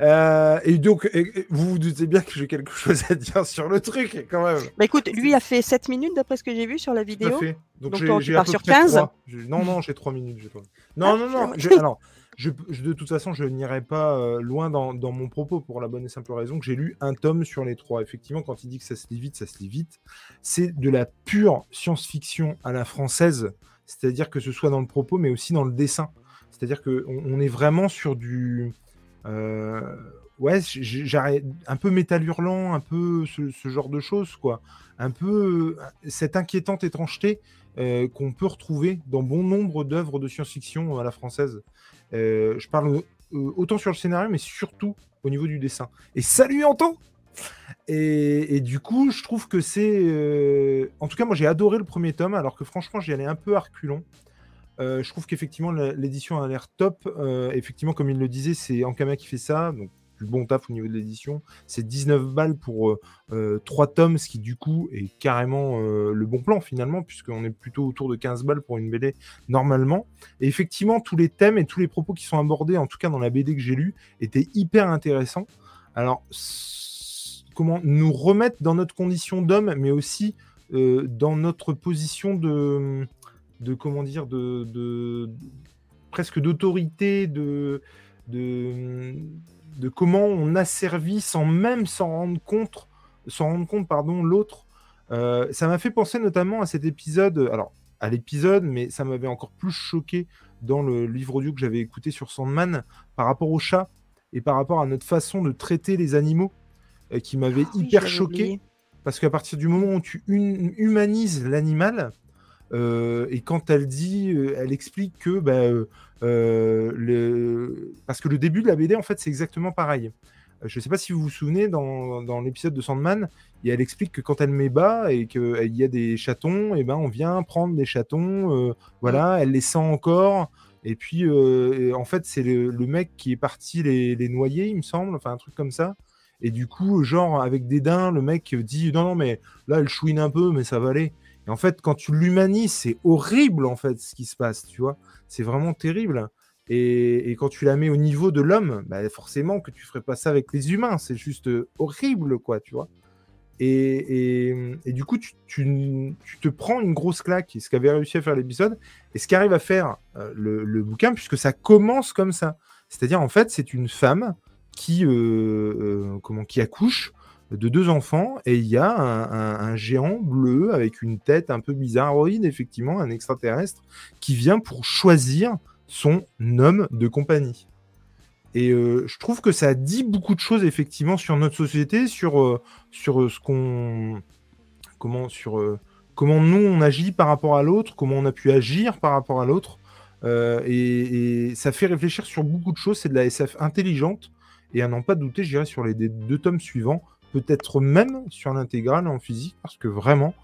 Euh, et donc, vous vous doutez bien que j'ai quelque chose à dire sur le truc, quand même. bah écoute, lui a fait 7 minutes d'après ce que j'ai vu sur la Tout à vidéo. fait. Donc, Donc j'ai sur près 15? trois. J'ai- Non, non, j'ai 3 minutes. Non, Ah, non, non. je- je- alors, de toute façon, je n'irai pas euh, loin dans, mon propos pour la bonne et simple raison que j'ai lu un tome sur les trois. Effectivement, quand il dit que ça se lit vite, ça se lit vite. C'est de la pure science-fiction à la française, c'est-à-dire que ce soit dans le propos, mais aussi dans le dessin. C'est-à-dire qu'on on est vraiment sur du. euh, ouais, un peu métal hurlant, un peu ce, genre de choses, quoi. Un peu euh, cette inquiétante étrangeté qu'on peut retrouver dans bon nombre d'œuvres de science-fiction à la française. Euh, je parle euh, autant sur le scénario, mais surtout au niveau du dessin. Et salut Anton et, et du coup, je trouve que c'est... euh, En tout cas, moi j'ai adoré le premier tome, alors que franchement, j'y allais un peu. Euh, je trouve qu'effectivement, l'édition a l'air top. Effectivement, comme il le disait, c'est Ankama qui fait ça. Donc, bon taf au niveau de l'édition. C'est 19 balles pour euh, euh, 3 tomes, ce qui du coup est carrément euh, le bon plan finalement, puisqu'on est plutôt autour de 15 balles pour une BD normalement. Et effectivement, tous les thèmes et tous les propos qui sont abordés, en tout cas dans la BD que j'ai lue, étaient hyper intéressants. Alors, comment nous remettre dans notre condition d'homme, mais aussi euh, dans notre position de, de comment dire, de, de- presque d'autorité, de, de, de comment on asservit sans même s'en rendre compte, s'en rendre compte, pardon, l'autre. Euh, ça m'a fait penser notamment à cet épisode, alors à l'épisode, mais ça m'avait encore plus choqué dans le livre audio que j'avais écouté sur Sandman par rapport au chat et par rapport à notre façon de traiter les animaux euh, qui m'avait Ah hyper choqué. oublié. Parce qu'à partir du moment où tu hum- humanises l'animal, et quand elle dit, euh, elle explique que, bah, euh, euh, le... parce que le début de la BD, en fait, c'est exactement pareil. Euh, Je ne sais pas si vous vous souvenez, dans, dans l'épisode de Sandman, et elle explique que quand elle met bas et qu'il y a des chatons, et ben on vient prendre des chatons, euh, voilà, elle les sent encore. Et puis, euh, et en fait, c'est le, le mec qui est parti les, les noyer, il me semble, enfin un truc comme ça. Et du coup, genre, avec dédain, le mec dit Non, non, mais là, elle chouine un peu, mais ça va aller. Et en fait, quand tu l'humanises, c'est horrible, en fait, ce qui se passe, tu vois. C'est vraiment terrible. Et, et quand tu la mets au niveau de l'homme, bah, forcément que tu ferais pas ça avec les humains. C'est juste euh, horrible, quoi, tu vois. Et, et- du coup, tu, tu- tu te prends une grosse claque, ce qu'avait réussi à faire l'épisode, et ce qu'arrive à faire euh, le, le bouquin, puisque ça commence comme ça. C'est-à-dire, en fait, c'est une femme qui, euh, comment, qui accouche de deux enfants, et il y a un, géant bleu avec une tête un peu bizarroïde, effectivement, un extraterrestre, qui vient pour choisir son homme de compagnie. Et euh, je trouve que ça dit beaucoup de choses effectivement sur notre société, sur, euh, sur euh, ce qu'on, comment, sur comment nous on agit par rapport à l'autre, comment on a pu agir par rapport à l'autre. Et, ça fait réfléchir sur beaucoup de choses. C'est de la SF intelligente. Et à n'en pas douter, j'irai sur les deux tomes suivants, peut-être même sur l'intégrale en physique, parce que vraiment,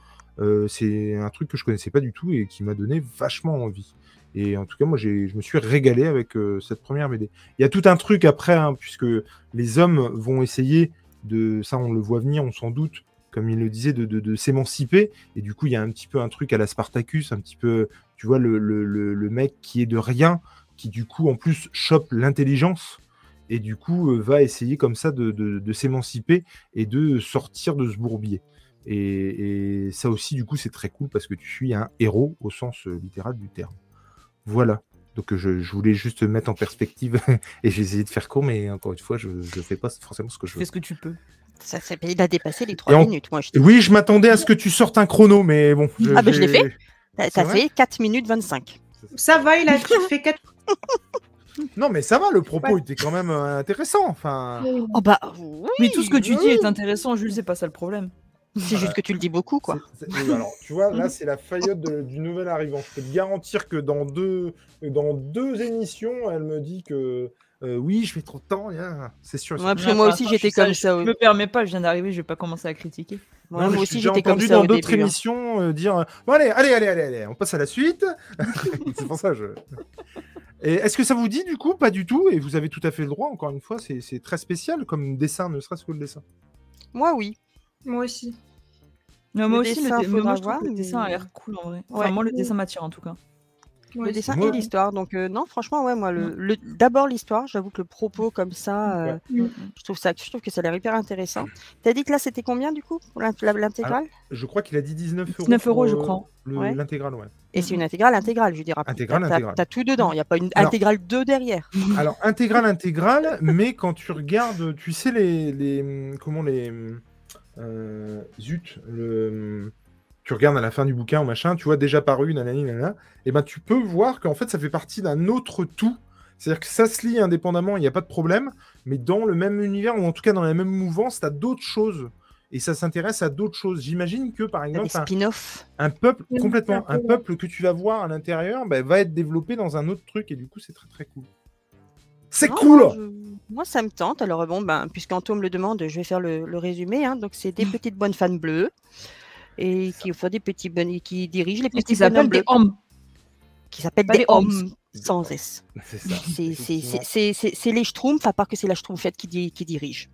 euh, c'est un truc que je connaissais pas du tout et qui m'a donné vachement envie. Et en tout cas, moi, je me suis régalé avec euh, cette première BD. Il y a tout un truc après, hein, puisque les hommes vont essayer de, ça on le voit venir, on s'en doute, comme il le disait, de, s'émanciper. Et du coup, il y a un petit peu un truc à la Spartacus, un petit peu, tu vois, le mec qui est de rien, qui du coup, en plus, chope l'intelligence. Et du coup, euh, va essayer comme ça de, de- de s'émanciper et de sortir de ce bourbier. Et, et ça aussi, du coup, c'est très cool parce que tu suis un héros au sens euh, littéral du terme. Voilà. Donc je, je voulais juste mettre en perspective et j'ai essayé de faire court, mais encore une fois, je ne fais pas forcément ce que je veux. fais ce que tu peux. Ça, ça- il a dépassé les 3 Et en- minutes. Moi, je Oui, je m'attendais à ce que tu sortes un chrono, mais bon. Ah, bah, je l'ai j'ai- fait. T'as vrai fait 4 minutes 25. Ça va, il a fait 4 Non, mais ça va, le propos Ouais. était quand même euh, intéressant. Enfin, Oh bah oui, Mais tout ce que tu dis est intéressant, Jules, c'est pas ça le problème. c'est juste que tu le dis beaucoup, quoi. C'est- c'est- oui, alors, tu vois, là, c'est la faillotte de- du nouvel arrivant. Je peux te garantir que dans deux, dans deux émissions, elle me dit que euh, oui, je fais trop de temps. C'est sûr. Ouais, puis moi aussi, j'étais comme ça, Je oui. me permets pas, je viens d'arriver, je vais pas commencer à critiquer. Non, moi aussi, j'étais comme entendu ça dans au d'autres début. hein. émissions euh, dire euh, bon allez allez allez allez allez on passe à la suite c'est pour ça je est-ce que ça vous dit du coup pas du tout et vous avez tout à fait le droit encore une fois c'est très spécial comme dessin ne serait-ce que le dessin Moi, oui. Moi aussi. Non, moi Le aussi, dessin, le, moi, je voir, que le mais- dessin a l'air cool en vrai. Enfin, Ouais. moi, le dessin m'attire en tout cas. Le dessin Moi- et l'histoire. Donc, euh, non, franchement, ouais, moi, le, le- d'abord l'histoire. J'avoue que le propos comme ça, euh, Ouais. je, trouve ça je trouve que ça a l'air hyper intéressant. T'as dit que là, c'était combien du coup pour l'intégrale? Je crois qu'il a dit 19 euros 19 euros, je euh, crois. l'intégrale ouais Et c'est une intégrale intégrale, je veux dire. Intégrale, intégrale. T'as tout dedans. Il n'y a pas une Alors- intégrale 2 derrière. alors intégrale intégrale mais quand tu regardes tu sais les, les comment les euh, zut le tu regardes à la fin du bouquin ou machin, tu vois déjà paru, nanani, nanana, et ben tu peux voir qu'en fait ça fait partie d'un autre tout. C'est-à-dire que ça se lit indépendamment, il n'y a pas de problème, mais dans le même univers, ou en tout cas dans la même mouvance, tu as d'autres choses. Et ça s'intéresse à d'autres choses. J'imagine que, par exemple, un, un peuple, complètement, un un peu- peuple que tu vas voir à l'intérieur bah, va être développé dans un autre truc, et du coup, c'est très très cool. C'est cool moi, je- Moi, ça me tente. Alors, bon, ben, puisqu'Anto me le demande, je vais faire le, le résumé. hein. Donc, c'est des petites bonnes fans bleues et qui font des petits bonnes, qui dirigent les petits bonhommes des bleus, hommes. qui s'appellent des des hommes. sans S. C'est ça. C'est- les Schtroumpfs, à part que c'est la Schtroumpfette qui, di- qui dirige.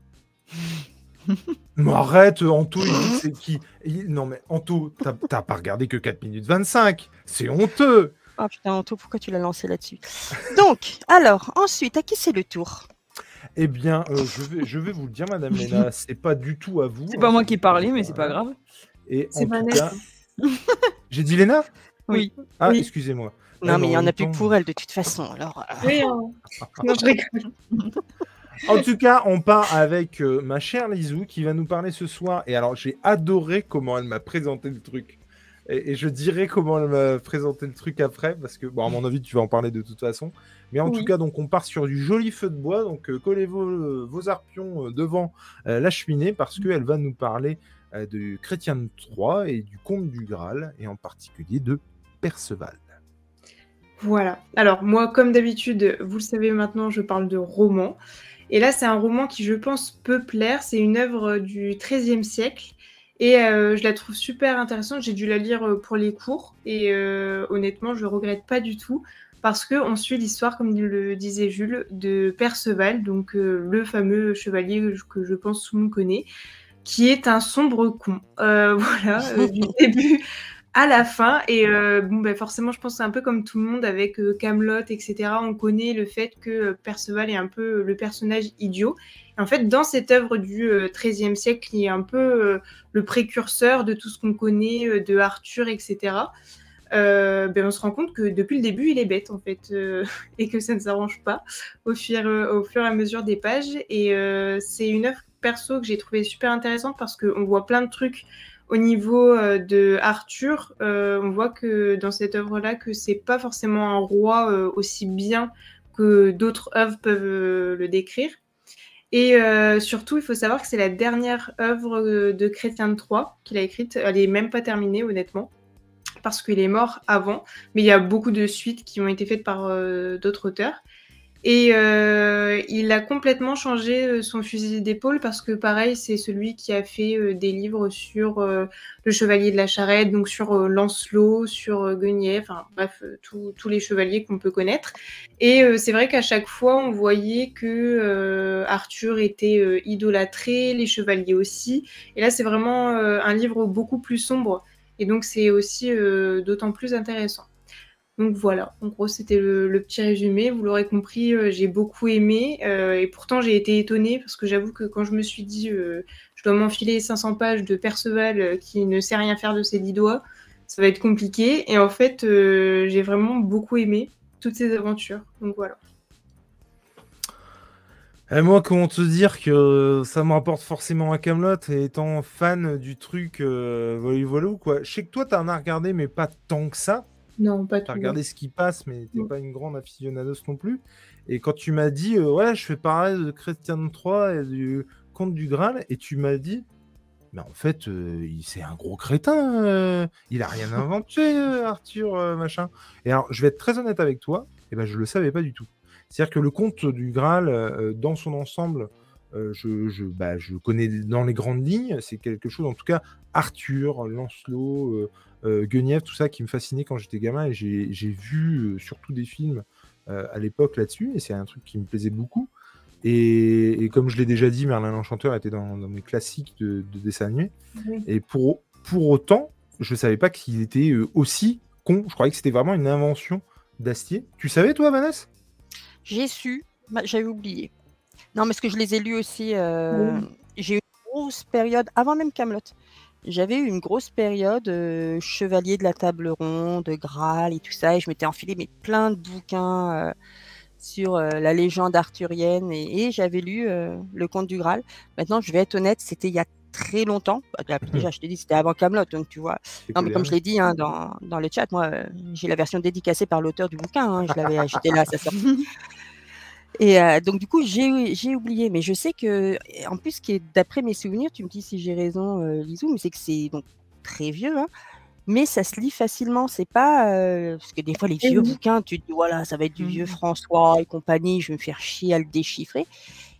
Mais arrête, Anto, il dit que c'est qui? Il- Non, mais Anto, t'as pas regardé que 4 minutes 25. C'est honteux. Oh putain, Anto, pourquoi tu l'as lancé là-dessus? Donc, alors, ensuite, à qui c'est le tour? Eh bien, euh, je, vais, je vais vous le dire, Madame Léna, c'est pas du tout à vous. C'est hein, pas moi qui parlais, mais c'est pas grave. Et C'est en tout Vanessa. cas, j'ai dit Léna? Oui. Ah, Oui. excusez-moi. Non, mais il y en a plus pour elle, de toute façon. Alors, euh, Oui, hein. Non, je rigole. En tout cas, on part avec euh, ma chère Lizou qui va nous parler ce soir. Et alors, j'ai adoré comment elle m'a présenté le truc. Et, et je dirai comment elle m'a présenté le truc après, parce que, bon, à mon avis, tu vas en parler de toute façon. Mais en Oui. tout cas, donc, on part sur du joli feu de bois. Donc, euh, collez vos, vos arpions euh, devant euh, la cheminée, parce qu'elle va nous parler euh, de Chrétien de Troyes et du comte du Graal, et en particulier de Perceval. Voilà. Alors moi, comme d'habitude, vous le savez maintenant, je parle de roman. Et là, c'est un roman qui, je pense, peut plaire. C'est une œuvre du XIIIe siècle. Et euh, je la trouve super intéressante. J'ai dû la lire euh, pour les cours. Et euh, honnêtement, je regrette pas du tout. Parce qu'on suit l'histoire, comme le disait Jules, de Perceval, donc euh, le fameux chevalier que je pense tout le monde connaît, qui est un sombre con. Euh, voilà, euh, du début à la fin. Et euh, bon, ben forcément, je pense que c'est un peu comme tout le monde avec Camelot, etc. On connaît le fait que Perceval est un peu le personnage idiot. Et en fait, dans cette œuvre du euh, XIIIe siècle, qui est un peu le précurseur de tout ce qu'on connaît de Arthur, etc. ben on se rend compte que depuis le début, il est bête en fait, et que ça ne s'arrange pas au fur, au fur et à mesure des pages. Et c'est une œuvre perso que j'ai trouvé super intéressante parce qu'on voit plein de trucs au niveau euh, de Arthur, euh, on voit que dans cette œuvre-là, que c'est pas forcément un roi euh, aussi bien que d'autres œuvres peuvent le décrire. Et surtout, il faut savoir que c'est la dernière œuvre de Chrétien de Troyes qu'il a écrite. Elle est même pas terminée, honnêtement, parce qu'il est mort avant. Mais il y a beaucoup de suites qui ont été faites par d'autres auteurs. Et euh, il a complètement changé euh, son fusil d'épaule parce que pareil, c'est celui qui a fait euh, des livres sur euh, le chevalier de la charrette, donc sur Lancelot, sur Guenièvre, enfin bref, tous les chevaliers qu'on peut connaître. Et c'est vrai qu'à chaque fois, on voyait que Arthur était idolâtré, les chevaliers aussi. Et là, c'est vraiment un livre beaucoup plus sombre. Et donc, c'est aussi d'autant plus intéressant. Donc voilà, en gros c'était le, petit résumé. Vous l'aurez compris, euh, j'ai beaucoup aimé euh, et pourtant j'ai été étonnée parce que j'avoue que quand je me suis dit euh, je dois m'enfiler 500 pages de Perceval qui ne sait rien faire de ses dix doigts, ça va être compliqué. Et en fait j'ai vraiment beaucoup aimé toutes ces aventures. Donc voilà. Et moi, comment te dire que ça me rapporte forcément à Camelot et étant fan du truc voilà, voilà, quoi. Je sais que toi, t'en as regardé, mais pas tant que ça. Non, pas tout. T'as regardé ce qui passe, mais t'es pas une grande aficionados non plus. Et quand tu m'as dit, euh, ouais, je fais pareil de de Troyes et du Comte du Graal, et tu m'as dit, mais en fait, euh, c'est un gros crétin. euh, il a rien inventé, Arthur, machin. Et alors, je vais être très honnête avec toi, et ben, je le savais pas du tout. C'est-à-dire que le Comte du Graal, dans son ensemble, je, je, bah, je connais dans les grandes lignes. C'est quelque chose, en tout cas, Arthur, Lancelot, Guenièvre, tout ça qui me fascinait quand j'étais gamin. Et j'ai vu euh, surtout des films euh, à l'époque là-dessus. Et c'est un truc qui me plaisait beaucoup. Et, et comme je l'ai déjà dit, Merlin l'Enchanteur était dans, dans mes classiques de, de dessin animé. Oui. Et pour, pour autant, je savais pas qu'il était euh, aussi con. Je croyais que c'était vraiment une invention d'Astier. Tu savais, toi, Vanessa? J'ai su, bah, j'avais oublié. Non, parce que je les ai lus aussi. euh, J'ai eu une grosse période, avant même Camelot. J'avais eu une grosse période euh, chevalier de la table ronde, Graal et tout ça, et je m'étais enfilé mais plein de bouquins euh, sur euh, la légende arthurienne, et, et j'avais lu le Conte du Graal. Maintenant, je vais être honnête, c'était il y a très longtemps. Bah, déjà, Déjà, je t'ai dit, c'était avant Camelot, donc tu vois. Non, mais comme je l'ai dit hein, dans, dans le chat, moi, j'ai la version dédicacée par l'auteur du bouquin. hein, je l'avais acheté là à sa sortie. Et euh, donc du coup, j'ai j'ai oublié, mais je sais que, en plus, qui est d'après mes souvenirs, tu me dis si j'ai raison, euh, Lisou, mais c'est que c'est donc très vieux, hein, mais ça se lit facilement. C'est pas euh, parce que des fois les Et vieux bouquins, tu te dis voilà, ça va être du vieux Mhm. François et compagnie, je vais me faire chier à le déchiffrer.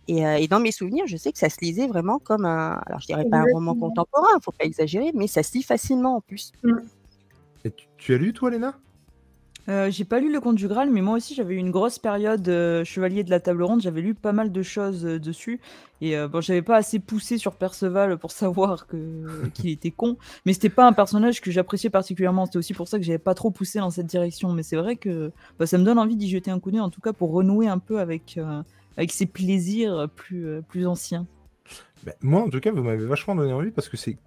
Et, euh, et dans mes souvenirs, je sais que ça se lisait vraiment comme un, alors je dirais pas un roman contemporain, faut pas exagérer, mais ça se lit facilement en plus. Et tu, tu as lu, toi, Léna? Euh, j'ai pas lu Le Conte du Graal, mais moi aussi j'avais eu une grosse période euh, Chevalier de la Table Ronde. J'avais lu pas mal de choses euh, dessus. Et bon, j'avais pas assez poussé sur Perceval pour savoir qu'il était con. Mais c'était pas un personnage que j'appréciais particulièrement. C'était aussi pour ça que j'avais pas trop poussé dans cette direction. Mais c'est vrai que bah, ça me donne envie d'y jeter un coup d'œil, en tout cas pour renouer un peu avec, avec ses plaisirs plus, plus anciens. Ben, Moi, en tout cas, vous m'avez vachement donné envie parce que c'est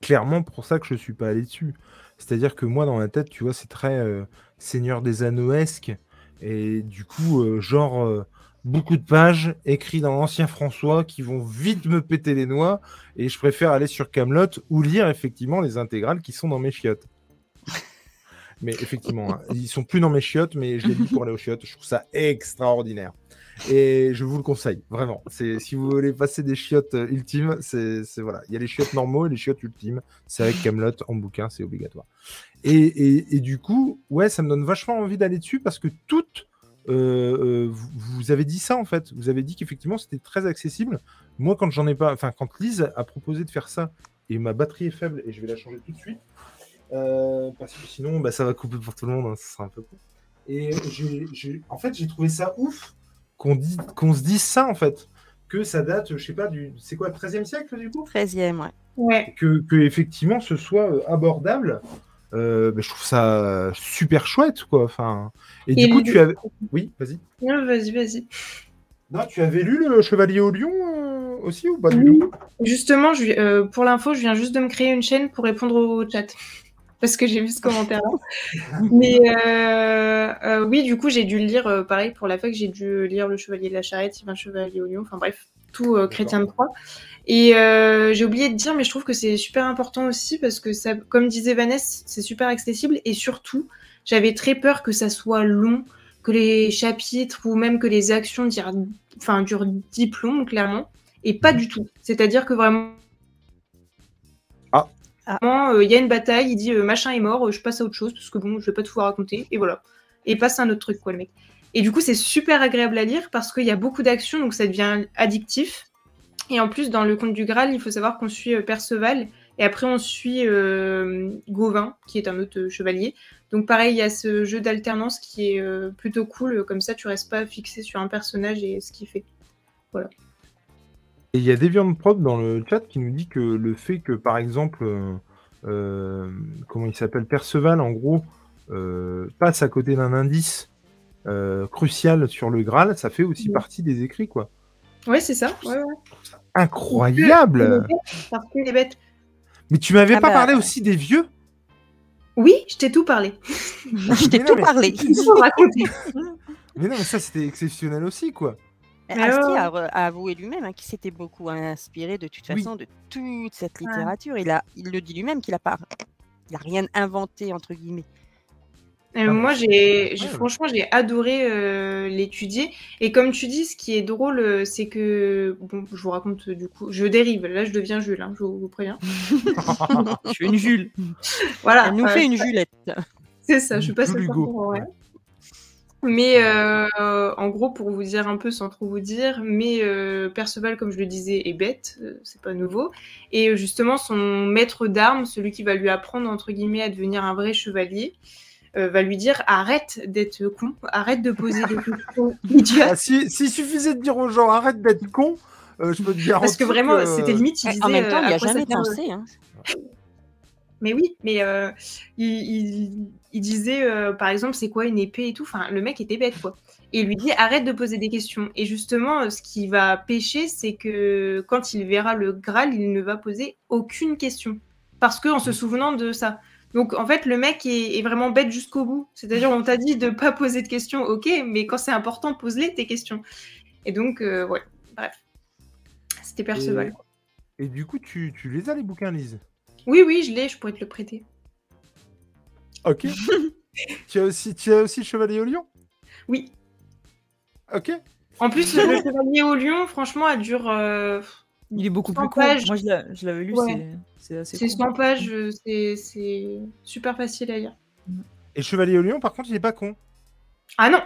clairement pour ça que je suis pas allé dessus. C'est-à-dire que moi, dans ma tête, tu vois, c'est très Seigneur des Anneaux-esque. Et du coup, euh, genre, euh, beaucoup de pages écrites dans l'ancien François qui vont vite me péter les noix. Et je préfère aller sur Camelot ou lire effectivement les intégrales qui sont dans mes chiottes. Mais effectivement, hein, ils sont plus dans mes chiottes, mais je les lis pour aller aux chiottes. Je trouve ça extraordinaire. Et je vous le conseille, vraiment. C'est si vous voulez passer des chiottes euh, ultimes, c'est voilà. Il y a les chiottes normaux et les chiottes ultimes. C'est avec Camelot en bouquin, c'est obligatoire. Et, du coup, ouais, ça me donne vachement envie d'aller dessus parce que toutes, euh, euh, vous, avez dit ça en fait. Vous avez dit qu'effectivement c'était très accessible. Moi, quand j'en ai pas, enfin quand Lise a proposé de faire ça et ma batterie est faible et je vais la changer tout de suite parce que sinon, bah, ça va couper pour tout le monde. hein, ça sera un peu court. Et j'ai- en fait, j'ai trouvé ça ouf qu'on se dise ça en fait, que ça date, je sais pas, du, c'est quoi, le 13e siècle du coup? 13e, ouais. Ouais. que, que effectivement ce soit euh, abordable. euh, bah, je trouve ça super chouette quoi. Enfin, et, Et du coup, lui- tu avais, oui, vas-y. Non, vas-y, vas-y. Non, tu avais lu le Chevalier au Lion euh, aussi ou pas du tout? Justement, je, euh, pour l'info, je viens juste de me créer une chaîne pour répondre au chat. Parce que j'ai vu ce commentaire-là. Mais euh, euh, oui, du coup, j'ai dû le lire, euh, pareil, pour la fac, j'ai dû lire Le Chevalier de la Charrette, Yvain Chevalier au Lion, enfin bref, tout Chrétien de Troyes. Et j'ai oublié de dire, mais je trouve que c'est super important aussi, parce que, ça, comme disait Vanessa, c'est super accessible, et surtout, j'avais très peur que ça soit long, que les chapitres, ou même que les actions durent, enfin, durent diplôme, clairement, et pas du tout. C'est-à-dire que vraiment, Ah. Euh, il y a une bataille, il dit euh, machin est mort, euh, je passe à autre chose parce que bon, je vais pas tout vous raconter et voilà. Et passe à un autre truc quoi le mec. Et du coup, c'est super agréable à lire parce qu'il y a beaucoup d'actions donc ça devient addictif. Et en plus, dans le conte du Graal, il faut savoir qu'on suit Perceval et après on suit Gauvin qui est un autre chevalier. Donc pareil, il y a ce jeu d'alternance qui est plutôt cool. Comme ça, tu restes pas fixé sur un personnage et ce qu'il fait. Et il y a Deviant Prod dans le chat qui nous dit que le fait que, par exemple, euh, euh, comment il s'appelle, Perceval, en gros, euh, passe à côté d'un indice euh, crucial sur le Graal, ça fait aussi partie des écrits, quoi. Ouais, c'est ça. Ouais, ouais. Incroyable Parce qu'il est bête. Mais tu m'avais Ah pas bah. parlé aussi des vieux? Oui, je t'ai tout parlé. Je t'ai non, tout mais- parlé. Mais non, mais ça, c'était exceptionnel aussi, quoi. Alors a, a avoué lui-même hein, qu'il s'était beaucoup inspiré de toute Oui. façon de toute cette littérature. Il, a, il le dit lui-même qu'il a pas, il a rien inventé entre guillemets. Euh, moi, j'ai, franchement, j'ai adoré euh, l'étudier. Et comme tu dis, ce qui est drôle, euh, c'est que, bon, je vous raconte du coup, je dérive. Là, je deviens Jules, hein, je vous, vous préviens. Je suis une Jules. Voilà. Elle nous euh, fait une Julette. C'est ça, je suis pas seule pour- ouais. Mais euh, en gros, pour vous dire un peu sans trop vous dire, mais euh, Perceval, comme je le disais, est bête, euh, c'est pas nouveau. Et justement, son maître d'armes, celui qui va lui apprendre entre guillemets à devenir un vrai chevalier, euh, va lui dire arrête d'être con, arrête de poser des questions idiotes. Ah, si- S'il suffisait de dire aux gens arrête d'être con, euh, je peux te garantir. Parce que vraiment, que- c'était limite, il Eh, disait. en même temps, il n'y a jamais pensé. Hein. Mais oui, mais euh, il, il- il disait, euh, par exemple, c'est quoi une épée et tout? Enfin, le mec était bête, quoi. Et il lui dit, arrête de poser des questions. Et justement, euh, ce qui va pêcher, c'est que quand il verra le Graal, il ne va poser aucune question. Parce qu'en se souvenant de ça. Donc, en fait, le mec est, est vraiment bête jusqu'au bout. C'est-à-dire, on t'a dit de pas poser de questions, ok, mais quand c'est important, pose-les tes questions. Et donc, euh, ouais, bref. C'était Perceval. Et du coup, tu, tu les as les bouquins, Lise? Oui, oui, je l'ai, je pourrais te le prêter. Ok. tu, as aussi, tu as aussi le Chevalier au Lion? Oui. Ok. En plus, le Chevalier au Lion, franchement, elle dure. euh, Il est beaucoup 100 plus court. pages. Moi, je l'a- je l'avais lu, Ouais. c'est- c'est assez C'est court. 100 pages, c'est c'est super facile à lire. Et le Chevalier au Lion, par contre, il est pas con. Ah non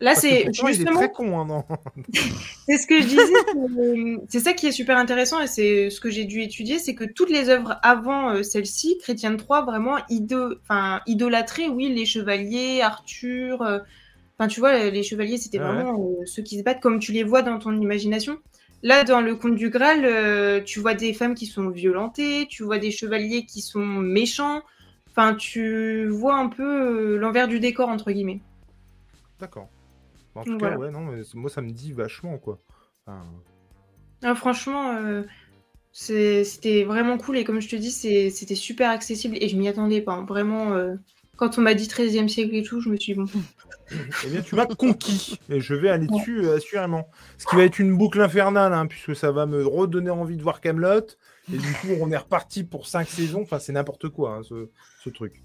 Là, c'est justement. très con, hein, non C'est ce que je disais. c'est- C'est ça qui est super intéressant et c'est ce que j'ai dû étudier, c'est que toutes les œuvres avant euh, celle-ci, Chrétienne 3, vraiment ido... enfin, idolâtraient, oui, les chevaliers, Arthur. euh, Enfin, tu vois, les chevaliers, c'était Ouais, vraiment euh, ceux qui se battent comme tu les vois dans ton imagination. Là, dans le conte du Graal, euh, tu vois des femmes qui sont violentées, tu vois des chevaliers qui sont méchants. Enfin, tu vois un peu euh, l'envers du décor, entre guillemets. D'accord. En tout cas, ouais, non, mais moi, ça me dit vachement, quoi. Enfin, Ah, franchement, euh, c'était vraiment cool et comme je te dis, c'était super accessible et je m'y attendais pas. hein. Vraiment, euh, quand on m'a dit 13e siècle et tout, je me suis dit, bon. Eh bien, tu m'as conquis et je vais aller dessus euh, assurément. Ce qui va être une boucle infernale, hein, puisque ça va me redonner envie de voir Camelot. Et du coup, on est reparti pour cinq saisons. Enfin, c'est n'importe quoi, hein, ce, ce truc.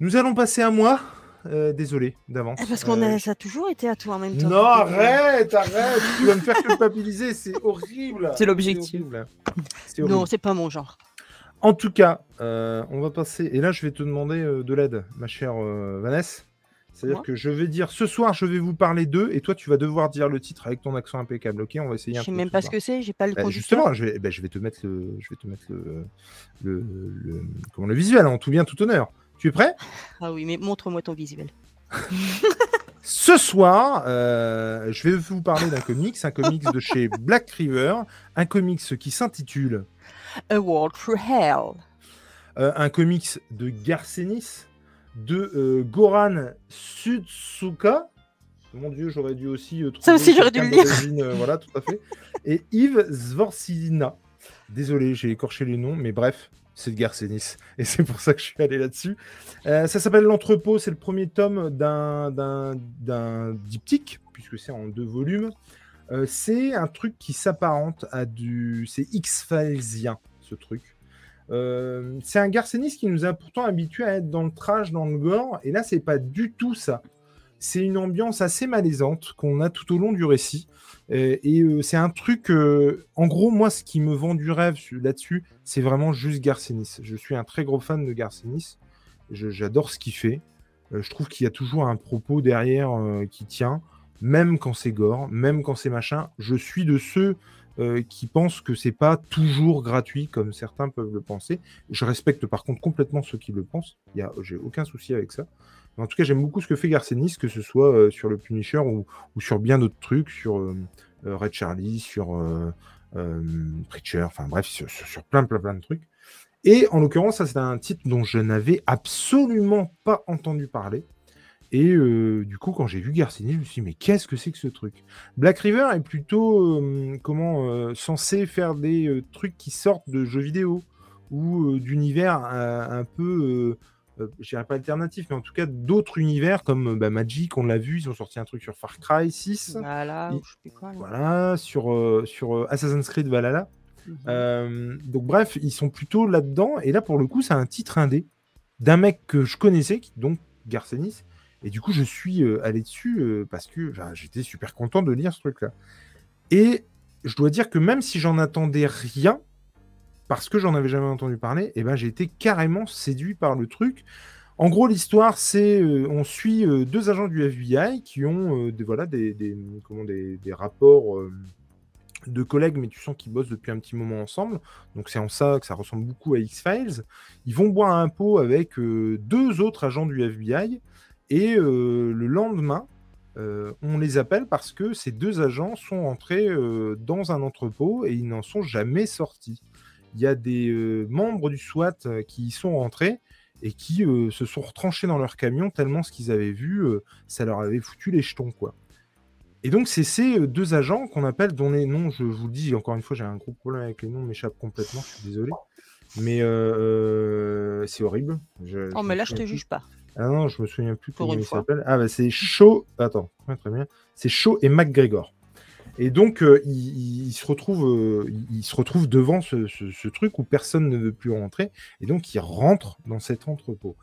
Nous allons passer à moi. Euh, désolé d'avance. Parce qu'on Euh, a, ça a toujours été à toi en même temps. Non, arrête, arrête. tu vas me faire culpabiliser. C'est horrible. C'est l'objectif. Non, c'est pas mon genre. En tout cas, euh, on va passer. Et là, je vais te demander euh, de l'aide, ma chère euh, Vanessa. C'est-à-dire que je vais dire ce soir, je vais vous parler d'eux, et toi, tu vas devoir dire le titre avec ton accent impeccable. Ok, on va essayer Je sais même pas ce que c'est, j'ai pas le Bah, justement, je vais, bah, je vais te mettre le, je vais te mettre le, le, le- comment, le visuel en tout bien tout honneur. Tu es prêt? Ah oui, mais montre-moi ton visuel. Ce soir, euh, je vais vous parler d'un comics, un comics de chez Black River, un comics qui s'intitule A World Through Hell. euh, un comics de Garcenis, de euh, Goran Sudsuka. Mon dieu, j'aurais dû aussi trouver Ça aussi, j'aurais dû le lire. voilà, tout à fait. Et Yves Zvorsina. Désolé, j'ai écorché les noms, mais bref, c'est de Garcenis. Et c'est pour ça que je suis allé là-dessus. Euh, ça s'appelle L'Entrepôt. C'est le premier tome d'un- diptyque, puisque c'est en deux volumes. Euh, c'est un truc qui s'apparente à du. C'est X-Filesien, ce truc. Euh, c'est un Garcenis qui nous a pourtant habitués à être dans le trash, dans le gore, et là, c'est pas du tout ça. C'est une ambiance assez malaisante qu'on a tout au long du récit. Et euh, c'est un truc. euh, en gros, moi, ce qui me vend du rêve su- là-dessus, c'est vraiment juste Garcenis. Je suis un très gros fan de Garcenis. Je- J'adore ce qu'il fait. Euh, je trouve qu'il y a toujours un propos derrière qui tient, même quand c'est gore, même quand c'est machin. Je suis de ceux qui pensent que c'est pas toujours gratuit comme certains peuvent le penser. Je respecte par contre complètement ceux qui le pensent. J'ai aucun souci avec ça. En tout cas, j'aime beaucoup ce que fait Garcenis, que ce soit euh, sur le Punisher ou, sur bien d'autres trucs, sur euh, euh, Red Charlie, sur Preacher, enfin bref, sur, plein, plein, plein de trucs. Et en l'occurrence, ça c'est un titre dont je n'avais absolument pas entendu parler. Et du coup, quand j'ai vu Garcinis, je me suis dit, mais qu'est-ce que c'est que ce truc? Black River est plutôt comment censé faire des trucs qui sortent de jeux vidéo ou d'univers un peu, je dirais pas alternatif, mais en tout cas d'autres univers comme euh, bah, Magic, on l'a vu, ils ont sorti un truc sur Far Cry 6. Voilà, je sais quoi. sur, euh, sur euh, Assassin's Creed Valhalla. Mhm. Euh, donc bref, ils sont plutôt là-dedans. Et là, pour le coup, c'est un titre indé d'un mec que je connaissais, qui- donc Garcenis. Et du coup, je suis euh, allé dessus euh, parce que enfin, j'étais super content de lire ce truc-là. Et je dois dire que même si j'en attendais rien, parce que j'en avais jamais entendu parler, et ben j'ai été carrément séduit par le truc. En gros, l'histoire, c'est euh, on suit euh, deux agents du FBI qui ont euh, des, voilà, des, comment, des, rapports euh, de collègues, mais tu sens qu'ils bossent depuis un petit moment ensemble. Donc c'est en ça que ça ressemble beaucoup à X-Files. Ils vont boire un pot avec deux autres agents du FBI et le lendemain, on les appelle parce que ces deux agents sont entrés dans un entrepôt et ils n'en sont jamais sortis. Il y a des euh, membres du SWAT euh, qui y sont rentrés et qui euh, se sont retranchés dans leur camion tellement ce qu'ils avaient vu, euh, ça leur avait foutu les jetons, quoi. Et donc, c'est ces deux agents qu'on appelle, dont les noms, je vous le dis, encore une fois, j'ai un gros problème avec les noms, m'échappent complètement, je suis désolé. Mais c'est horrible. Je- Oh, je mais là, je te plus. juge pas. Ah non, je me souviens plus comment une il fois. s'appelle. Ah bah c'est Shaw. Attends, très, très bien. C'est Shaw et McGregor. Et donc euh, ils se retrouvent, euh, ils se retrouvent devant ce, truc où personne ne veut plus rentrer. Et donc ils rentrent dans cet entrepôt.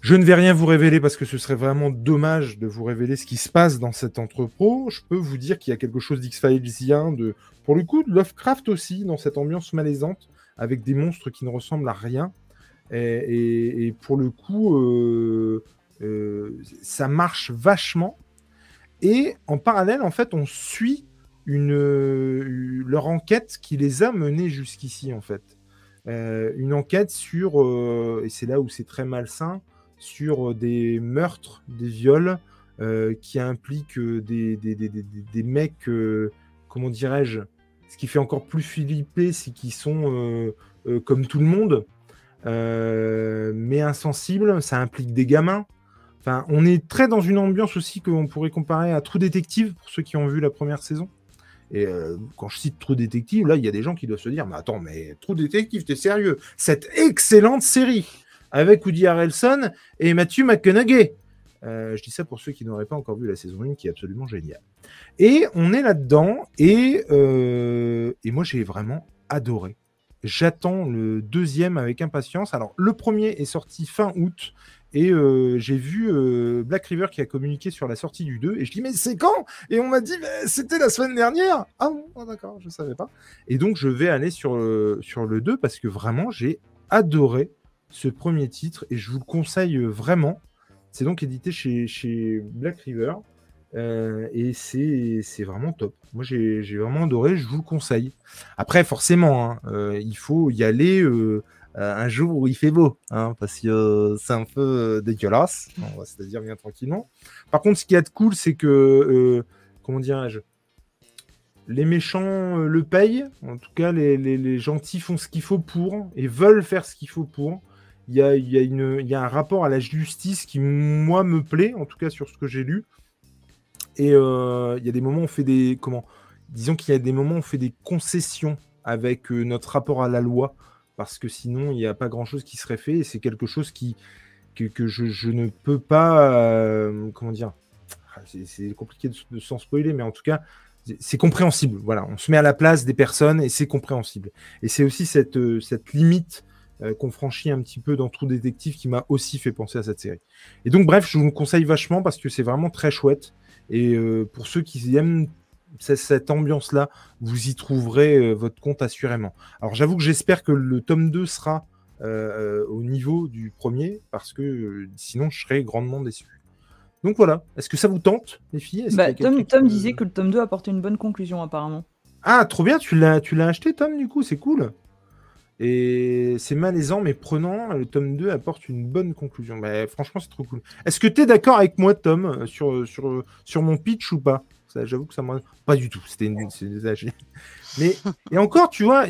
Je ne vais rien vous révéler parce que ce serait vraiment dommage de vous révéler ce qui se passe dans cet entrepôt. Je peux vous dire qu'il y a quelque chose d'X-Filesien, de, pour le coup, de Lovecraft aussi, dans cette ambiance malaisante, avec des monstres qui ne ressemblent à rien. Et, pour le coup, euh, ça marche vachement. Et en parallèle, en fait, on suit euh, leur enquête qui les a menés jusqu'ici, en fait. Euh, une enquête sur, euh, et c'est là où c'est très malsain, sur des meurtres, des viols qui impliquent des, des, des, des, mecs, comment dirais-je, ce qui fait encore plus flipper, c'est qu'ils sont comme tout le monde, mais insensibles, ça implique des gamins. On est très dans une ambiance aussi qu'on pourrait comparer à True Detective pour ceux qui ont vu la première saison. Et euh, quand je cite True Detective, là, il y a des gens qui doivent se dire Mais attends, mais True Detective, t'es sérieux? Cette excellente série avec Woody Harrelson et Matthew McConaughey. Euh, je dis ça pour ceux qui n'auraient pas encore vu la saison 1 qui est absolument géniale. Et on est là-dedans euh, et moi j'ai vraiment adoré. J'attends le deuxième avec impatience. Alors le premier est sorti fin août et euh, j'ai vu euh, Black River qui a communiqué sur la sortie du 2 et je dis mais c'est quand? Et on m'a dit mais c'était la semaine dernière. Ah bon, ah, d'accord, je savais pas. Et donc je vais aller sur le, sur le 2 parce que vraiment j'ai adoré ce premier titre et je vous le conseille euh, vraiment. C'est donc édité chez, chez Black River euh, et c'est vraiment top. Moi j'ai vraiment adoré, je vous le conseille. Après forcément, hein, euh, il faut y aller euh, euh, un jour où il fait beau, hein, parce que euh, c'est un peu euh, dégueulasse, on va se dire bien tranquillement. Par contre, ce qui est cool, c'est que, euh, comment dirais-je, les méchants euh, le payent, en tout cas les, les- les gentils font ce qu'il faut pour, et veulent faire ce qu'il faut pour. Il y a, y, a y a un rapport à la justice qui, moi, me plaît, en tout cas sur ce que j'ai lu. Et euh, il y a des moments où on fait des... Comment Disons qu'il y a des moments où on fait des concessions avec euh, notre rapport à la loi, parce que sinon, il n'y a pas grand-chose qui serait fait, et c'est quelque chose qui, que, je, ne peux pas... euh, comment dire Ah, c'est- compliqué de, de s'en spoiler, mais en tout cas, c'est- compréhensible. Voilà, on se met à la place des personnes et c'est compréhensible. Et c'est aussi cette, euh, cette limite euh, qu'on franchit un petit peu dans True Détective qui m'a aussi fait penser à cette série. Et donc, bref, je vous le conseille vachement parce que c'est vraiment très chouette. Et pour ceux qui aiment cette ambiance-là, vous y trouverez euh, votre compte assurément. Alors, j'avoue que j'espère que le tome 2 sera euh, euh, au niveau du premier parce que euh, sinon, je serais grandement déçu. Donc voilà, est-ce que ça vous tente, les filles? Bah, Tom, disait que le tome 2 apportait une bonne conclusion, apparemment. Ah, trop bien, tu l'as, tu l'as acheté, Tom, du coup, c'est cool. Et c'est malaisant, mais prenant, le tome 2 apporte une bonne conclusion. Bah, franchement, c'est trop cool. Est-ce que tu es d'accord avec moi, Tom, sur, sur, sur mon pitch ou pas? J'avoue que ça m'a... Pas du tout, c'était une... c'est exagéré. Mais, et encore, tu vois,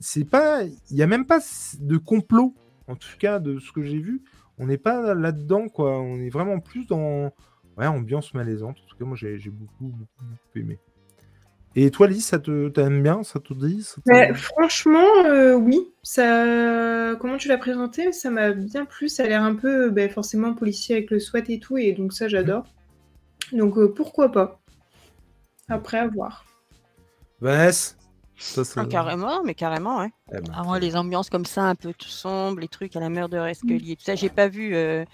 c'est pas... Il n'y a même pas de complot, en tout cas, de ce que j'ai vu. On n'est pas là-dedans, quoi. On est vraiment plus dans... Ouais, ambiance malaisante. En tout cas, moi, j'ai beaucoup, beaucoup, beaucoup aimé. Et toi, Lise, ça te t'aimes bien? Ça te dit? Ça Ouais, franchement, euh, oui. Ça, comment tu l'as présenté, ça m'a bien plu. Ça a l'air un peu, ben, forcément, policier avec le SWAT et tout, et donc ça, j'adore. Donc euh, pourquoi pas Après, à voir. Vanessa ça, ça- Ah, carrément, mais carrément, ouais. Eh ben, Ah, moi, les ambiances comme ça, un peu tout sombre, les trucs à la murder Scully et tout ça, j'ai pas vu euh,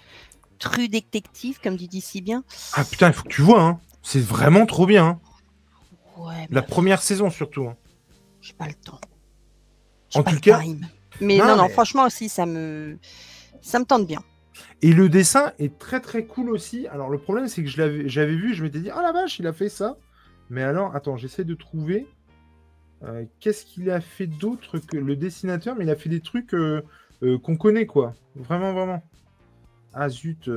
True Détective, comme tu dis si bien. Ah putain, il faut que tu vois, hein. C'est vraiment trop bien. hein. Ouais, La première saison, surtout. hein. j'ai pas le temps. En pas tout le cas- time. Mais Non, non, non, mais- franchement aussi, ça me, ça me tente bien. Et le dessin est très très cool aussi. Alors le problème c'est que j'avais vu, je m'étais dit oh la vache, il a fait ça. Mais alors attends, j'essaie de trouver euh, qu'est-ce qu'il a fait d'autre que le dessinateur, mais il a fait des trucs euh, euh, qu'on connaît quoi. Vraiment vraiment. Ah zut.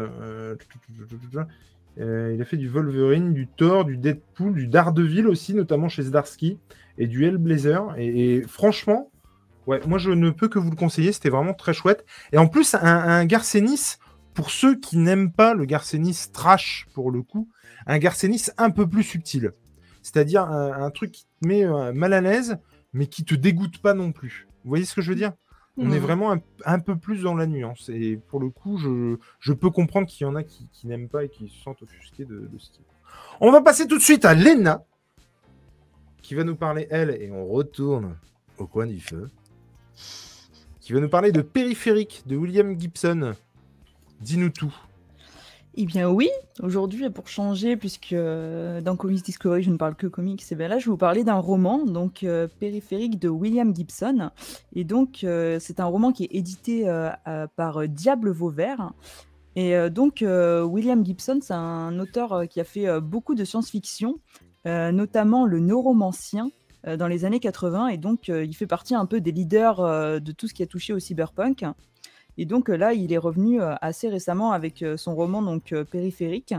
il a fait du Wolverine, du Thor, du Deadpool, du Daredevil aussi, notamment chez Zdarsky, et du Hellblazer. Et franchement, ouais, moi je ne peux que vous le conseiller, c'était vraiment très chouette. Et en plus, un, un Garcenis, pour ceux qui n'aiment pas le Garcenis trash pour le coup, un Garcenis un peu plus subtil. C'est-à-dire un, un truc qui te met euh, mal à l'aise, mais qui te dégoûte pas non plus. Vous voyez ce que je veux dire? On est Mhm. vraiment un, un peu plus dans la nuance. Et pour le coup, je, je peux comprendre qu'il y en a qui, qui n'aiment pas et qui se sentent offusqués de, de ce type. On va passer tout de suite à Lena, qui va nous parler, elle, et on retourne au coin du feu, qui va nous parler de Périphérique de William Gibson. dis-nous tout. Eh bien oui, aujourd'hui, pour changer, puisque euh, dans Comics Discovery, je ne parle que comics, et bien là, je vais vous parler d'un roman, donc euh, Périphérique de William Gibson. Et donc, euh, c'est un roman qui est édité euh, par Diable Vauvert. Et donc, William Gibson, c'est un auteur qui a fait beaucoup de science-fiction, notamment le Neuromancien dans les années 80. Et donc, euh, il fait partie un peu des leaders euh, de tout ce qui a touché au cyberpunk. Et donc euh, là, il est revenu euh, assez récemment avec euh, son roman donc euh, Périphérique,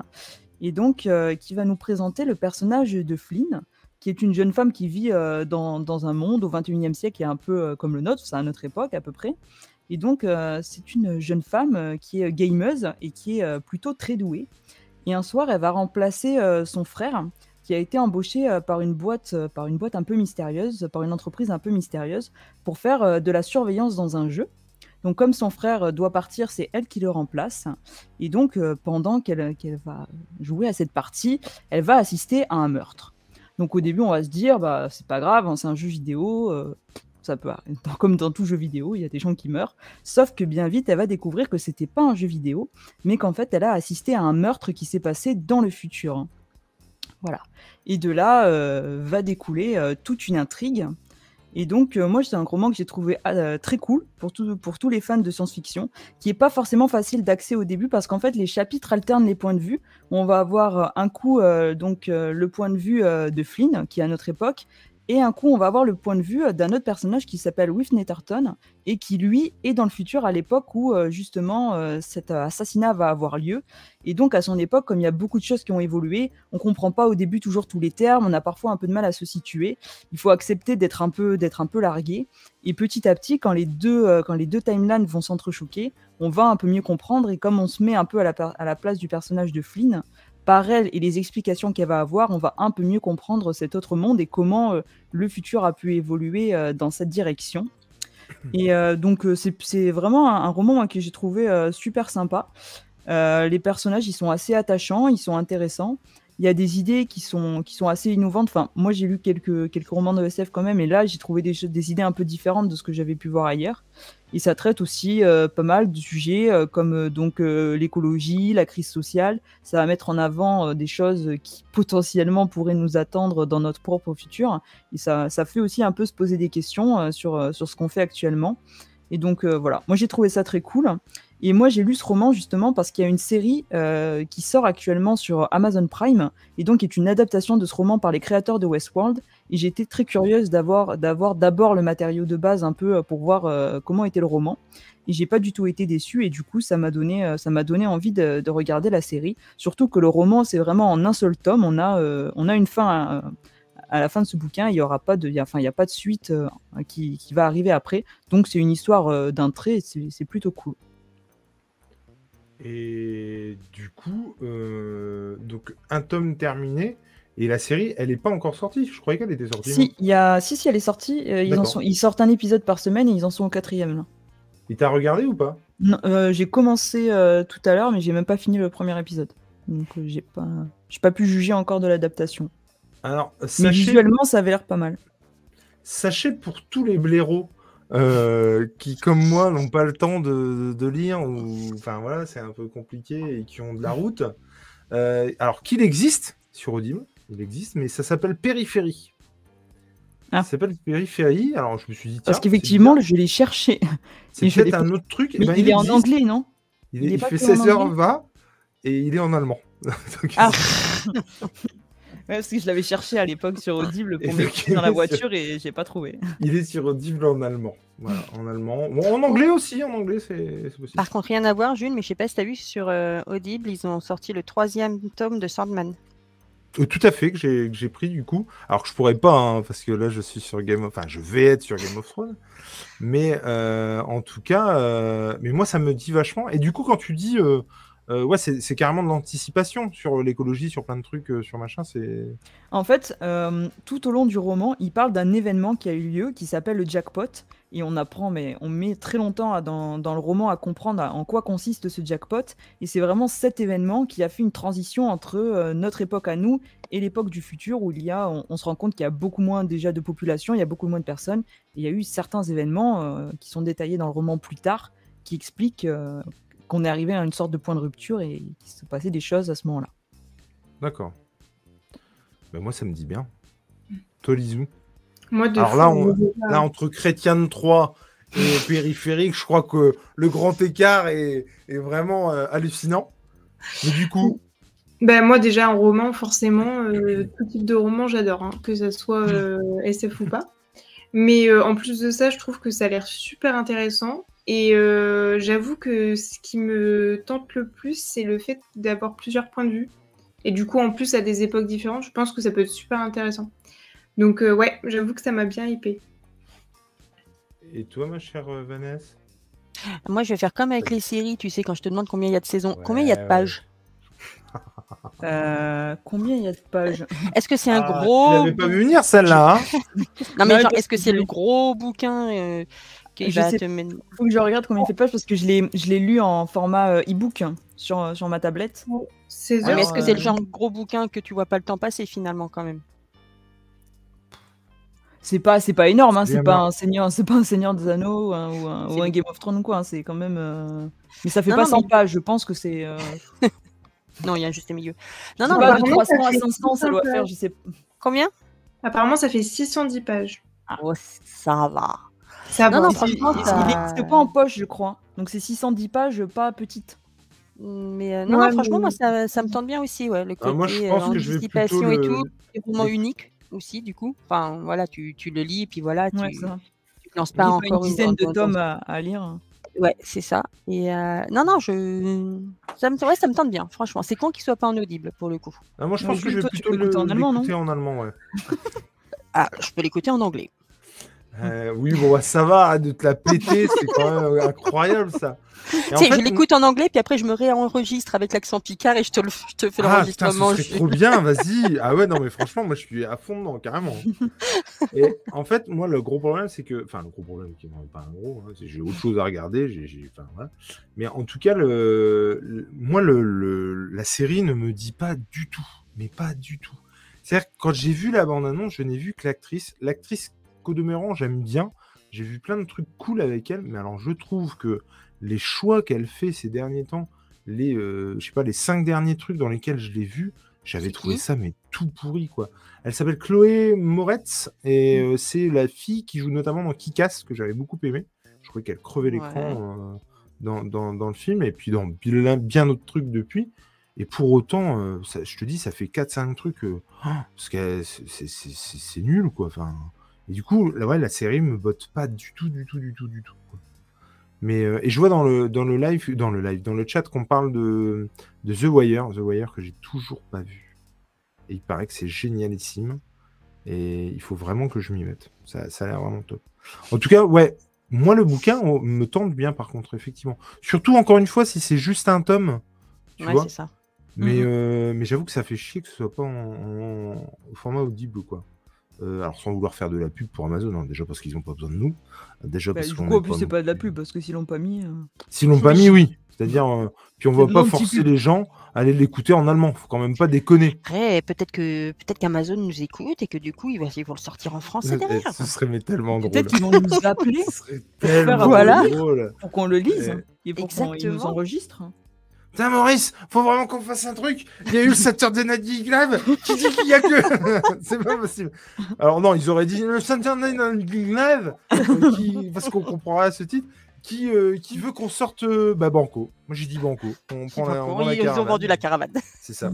et donc euh, qui va nous présenter le personnage de Flynn, qui est une jeune femme qui vit euh, dans, dans un monde au 21e siècle est un peu euh, comme le nôtre, c'est à notre époque à peu près. Et donc euh, c'est une jeune femme euh, qui est gameuse et qui est euh, plutôt très douée. Et un soir, elle va remplacer euh, son frère qui a été embauché euh, par une boîte, euh, par une boîte un peu mystérieuse, par une entreprise un peu mystérieuse, pour faire euh, de la surveillance dans un jeu. Donc comme son frère doit partir, c'est elle qui le remplace. Et donc pendant qu'elle va jouer à cette partie, elle va assister à un meurtre. Donc au début, on va se dire, bah c'est pas grave, hein, c'est un jeu vidéo, ça peut. Dans- comme dans tout jeu vidéo, il y a des gens qui meurent. Sauf que bien vite, elle va découvrir que c'était pas un jeu vidéo, mais qu'en fait, elle a assisté à un meurtre qui s'est passé dans le futur. Voilà. Et de là euh, va découler euh, toute une intrigue. Et donc, euh, moi, c'est un roman que j'ai trouvé euh, très cool pour, pour tous les fans de science-fiction, qui est pas forcément facile d'accès au début parce qu'en fait, les chapitres alternent les points de vue. On va avoir un coup donc le point de vue de Flynn, qui est à notre époque, et un coup, on va avoir le point de vue euh, d'un autre personnage qui s'appelle Whiff Netterton et qui, lui, est dans le futur à l'époque où euh, justement euh, cet assassinat va avoir lieu. Et donc, à son époque, comme il y a beaucoup de choses qui ont évolué, on comprend pas au début toujours tous les termes, on a parfois un peu de mal à se situer. Il faut accepter d'être un peu, d'être un peu largué. Et petit à petit, quand les deux, quand les deux timelines vont s'entrechoquer, on va un peu mieux comprendre. Et comme on se met un peu à la, à la place du personnage de Flynn, par elle et les explications qu'elle va avoir, on va un peu mieux comprendre cet autre monde et comment euh, le futur a pu évoluer euh, dans cette direction. Et euh, donc, c'est vraiment un, un roman moi, que j'ai trouvé super sympa. Les personnages, ils sont assez attachants, ils sont intéressants. Il y a des idées qui sont, qui sont assez innovantes. Enfin, moi, j'ai lu quelques, quelques romans de SF quand même, et là, j'ai trouvé des, des idées un peu différentes de ce que j'avais pu voir ailleurs. Et ça traite aussi euh, pas mal de sujets euh, comme euh, donc l'écologie, la crise sociale. Ça va mettre en avant des choses qui potentiellement pourraient nous attendre dans notre propre futur. Et ça, ça fait aussi un peu se poser des questions sur, sur ce qu'on fait actuellement. Et donc voilà, moi j'ai trouvé ça très cool. Et moi j'ai lu ce roman justement parce qu'il y a une série euh, qui sort actuellement sur Amazon Prime et donc est une adaptation de ce roman par les créateurs de Westworld. Et été très curieuse d'avoir d'avoir d'abord le matériau de base un peu euh, pour voir euh, comment était le roman. Et j'ai pas du tout été déçue et du coup ça m'a donné ça m'a donné envie de, de regarder la série. Surtout que le roman c'est vraiment en un seul tome. On a on a une fin. à- la fin de ce bouquin, il y aura pas de, y a- enfin, il a pas de suite qui, qui va arriver après. Donc c'est une histoire d'un trait, c'est plutôt cool. Et du coup, euh, donc un tome terminé et la série, elle n'est pas encore sortie. Je croyais qu'elle était sortie. Si, il y a, si, si, elle est sortie. euh, ils, en sont, ils sortent un épisode par semaine et ils en sont au quatrième. Là. Il t'a regardé ou pas? Non, euh, j'ai commencé tout à l'heure, mais j'ai même pas fini le premier épisode. Donc j'ai pas, j'ai pas pu juger encore de l'adaptation. Alors, Mais visuellement, ça avait l'air pas mal. sachez pour tous les blaireaux euh, qui, comme moi, n'ont pas le temps de, de lire ou, enfin voilà, c'est un peu compliqué et qui ont de la route. euh, alors qu'il existe sur Audible, il existe, mais ça s'appelle Périphérie. Ah. Ça s'appelle Périphérie. Alors je me suis dit, tiens, Parce qu'effectivement, je l'ai cherché. c'est peut-être un autre truc. eh Mais ben, il est en anglais, non? Il, est- fait que en 16 heures anglais va et il est en allemand. Donc, Ah parce que je l'avais cherché à l'époque sur Audible pour m'écouter dans la voiture et j'ai pas trouvé. Il est sur Audible en allemand. Voilà, en allemand. Bon, en anglais aussi, en anglais, c'est possible. Par contre, rien à voir, Jules, mais je sais pas si tu as vu sur euh, Audible, ils ont sorti le troisième tome de Sandman. Euh, tout à fait, que j'ai que j'ai pris du coup. Alors que je pourrais pas, hein, parce que là, je suis sur Game of... Enfin, je vais être sur Game of Thrones. Mais euh, en tout cas, euh, mais moi, ça me dit vachement. Et du coup, quand tu dis... euh, ouais, c'est carrément de l'anticipation sur l'écologie, sur plein de trucs, euh, sur machin, c'est... En fait, euh, tout au long du roman, il parle d'un événement qui a eu lieu, qui s'appelle le jackpot, et on apprend, mais on met très longtemps dans, le roman à comprendre en quoi consiste ce jackpot, et c'est vraiment cet événement qui a fait une transition entre notre époque à nous et l'époque du futur, où il y a, on, on se rend compte qu'il y a beaucoup moins déjà de population, il y a beaucoup moins de personnes, et il y a eu certains événements qui sont détaillés dans le roman plus tard, qui expliquent qu'on est arrivé à une sorte de point de rupture et qu'il se passait des choses à ce moment-là. D'accord. Ben moi, ça me dit bien. Toi, Lisou Moi, de Alors fou, là, on- déjà- Là, entre Chrétien de Troyes et Périphérique, je crois que le grand écart est, est vraiment euh, hallucinant. Mais du coup, Ben, moi, déjà, un roman, forcément, euh, tout type de roman, j'adore, hein, que ça soit euh, SF ou pas. Mais euh, en plus de ça, je trouve que ça a l'air super intéressant. Et euh, j'avoue que ce qui me tente le plus, c'est le fait d'avoir plusieurs points de vue. Et du coup, en plus, à des époques différentes, je pense que ça peut être super intéressant. Donc, euh, ouais, j'avoue que ça m'a bien hypé. et toi, ma chère euh, Vanessa? Moi, je vais faire comme avec les séries, tu sais, quand je te demande combien il y a de saisons, combien il y a de Ouais, pages? Euh, combien il y a de pages? Est-ce que c'est un Ah, gros. Tu l'avais pas vu venir celle-là. hein? Non, mais genre, est-ce que c'est je le gros bouquin euh, qui Je va sais te mener. faut que je regarde combien il fait de pages parce que je l'ai je l'ai lu en format euh, e-book sur, sur ma tablette. 16 Ouais, heures. mais est-ce que c'est le euh, genre de gros bouquin que tu vois pas le temps passer finalement quand même? C'est pas c'est pas énorme, hein, C'est pas un seigneur c'est pas un seigneur des anneaux ou un, ou un- ou. Game of Thrones ou quoi. hein, c'est quand même. euh, Mais ça fait Non, pas non, 100 mais- pages. Je pense que c'est. euh, Non, il y a un juste milieu. Non, non, mais de apparemment, 300 ça à fait 500, ça doit 600 faire, je sais. combien? Apparemment, ça fait 610 pages. Oh, ça va. Ça Non, va. non, franchement, il, ça- il existe pas en poche, je crois. Donc c'est 610 pages, pas petites. Mais euh, non, Ouais, non, franchement, mais- moi, ça, ça me tente bien aussi, ouais. Le côté Ah, moi, je pense euh, que je vais et le- tout, c'est vraiment unique aussi, du coup. Enfin, voilà, tu, tu le lis, et puis voilà, tu, Ouais, ça. tu te lances pas a pas encore une dizaine de dans- dans- tomes à, à lire. Ouais, c'est ça. Et euh, non, non, je. Ça me, ouais, ça me tente bien, franchement. C'est con qu'il soit pas en audible pour le coup. Ah, moi, je pense que je vais plutôt peux l'écouter le- en allemand, non? l'écouter en allemand, ouais. Ah, je peux l'écouter en anglais. Euh, oui, bon, bah, ça va, arrête de te la péter, c'est quand même euh, incroyable ça. En sais, fait, je l'écoute en anglais, puis après je me réenregistre avec l'accent picard et je te, le, je te fais Ah l'enregistrement. serait trop bien, vas-y. Ah ouais, non, mais franchement, moi je suis à fond dedans, carrément. Et en fait, moi, le gros problème, c'est que. Enfin, le gros problème, qui n'est pas un gros, hein, c'est que j'ai autre chose à regarder. j'ai j'ai- Enfin, voilà. Mais en tout cas, le... le- moi, le, le- la série ne me dit pas du tout. Mais pas du tout. C'est-à-dire que quand j'ai vu la bande-annonce, je n'ai vu que l'actrice. L'actrice, qu'au demeurant, j'aime bien. J'ai vu plein de trucs cool avec elle. Mais alors, je trouve que les choix qu'elle fait ces derniers temps, les, euh, je sais pas, les cinq derniers trucs dans lesquels je l'ai vue, j'avais trouvé ça mais tout pourri quoi. Elle s'appelle Chloé Moretz et euh, c'est la fille qui joue notamment dans Kick-Ass que j'avais beaucoup aimé. Je trouvais qu'elle crevait l'écran euh, dans, dans, dans le film et puis dans bien, bien d'autres trucs depuis. Et pour autant, euh, ça- je te dis, ça fait 4-5 trucs. oh, parce que c'est nul quoi. Enfin, et du coup, là, ouais, la série me botte pas du tout, du tout, du tout, du tout. quoi. Mais euh, et je vois dans le dans le live, dans le live, dans le chat qu'on parle de de The Wire, The Wire que j'ai toujours pas vu. Et il paraît que c'est génialissime. Et il faut vraiment que je m'y mette. Ça, ça a l'air vraiment top. En tout cas, ouais, moi le bouquin on- me tente bien par contre, effectivement. Surtout encore une fois si c'est juste un tome, tu Ouais, c'est ça. Mais, Mhm. euh, mais j'avoue que ça fait chier que ce soit pas en, en- au format audible, quoi. Euh, alors sans vouloir faire de la pub pour Amazon, hein, déjà parce qu'ils n'ont pas besoin de nous. Déjà Bah, parce du qu'on coup, en plus, c'est pas de la pub parce que s'ils l'ont pas mis. euh, S'ils l'ont pas mis, oui. C'est-à-dire, euh, puis on va pas forcer les gens à aller l'écouter en allemand. Faut quand même pas déconner. Après, peut-être que peut-être qu'Amazon nous écoute et que du coup, ils vont, ils vont le sortir en français Eh, derrière. Ce serait mais tellement drôle. Peut-être qu'ils vont nous appeler Ce serait tellement Voilà. drôle. pour qu'on le lise Euh, et pour qu'on nous exactement. Putain, Maurice, faut vraiment qu'on fasse un truc. Il y a eu le Saturday Night Live qui dit qu'il y a que. c'est pas possible. Alors, non, ils auraient dit le Saturday Night Live, euh, qui... parce qu'on comprendra ce titre, qui, euh, qui veut qu'on sorte euh, bah, Banco. Moi, j'ai dit Banco. On prend la, on prend la ils ont vendu la caravane. C'est ça.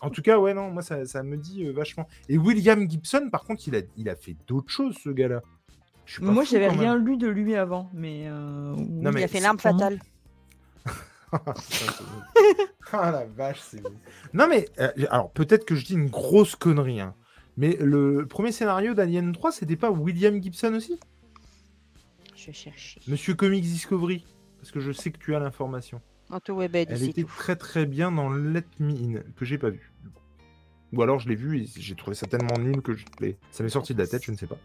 En tout cas, ouais, non, moi, ça, ça me dit euh, vachement. Et William Gibson, par contre, il a, il a fait d'autres choses, ce gars-là. Moi, j'avais rien lu de lui avant, mais. euh, Non, il mais a fait l'arme fatale. Ah la vache, c'est bon. Non mais, euh, alors peut-être que je dis une grosse connerie, hein, mais le premier scénario d'Alien 3, c'était pas William Gibson aussi? Je chercher. Monsieur Comics Discovery Parce que je sais que tu as l'information. Webed, Elle était tout. très très bien dans Let Me In, que j'ai pas vu. Ou alors je l'ai vu et j'ai trouvé ça tellement nul que je... ça m'est sorti de la tête, je ne sais pas.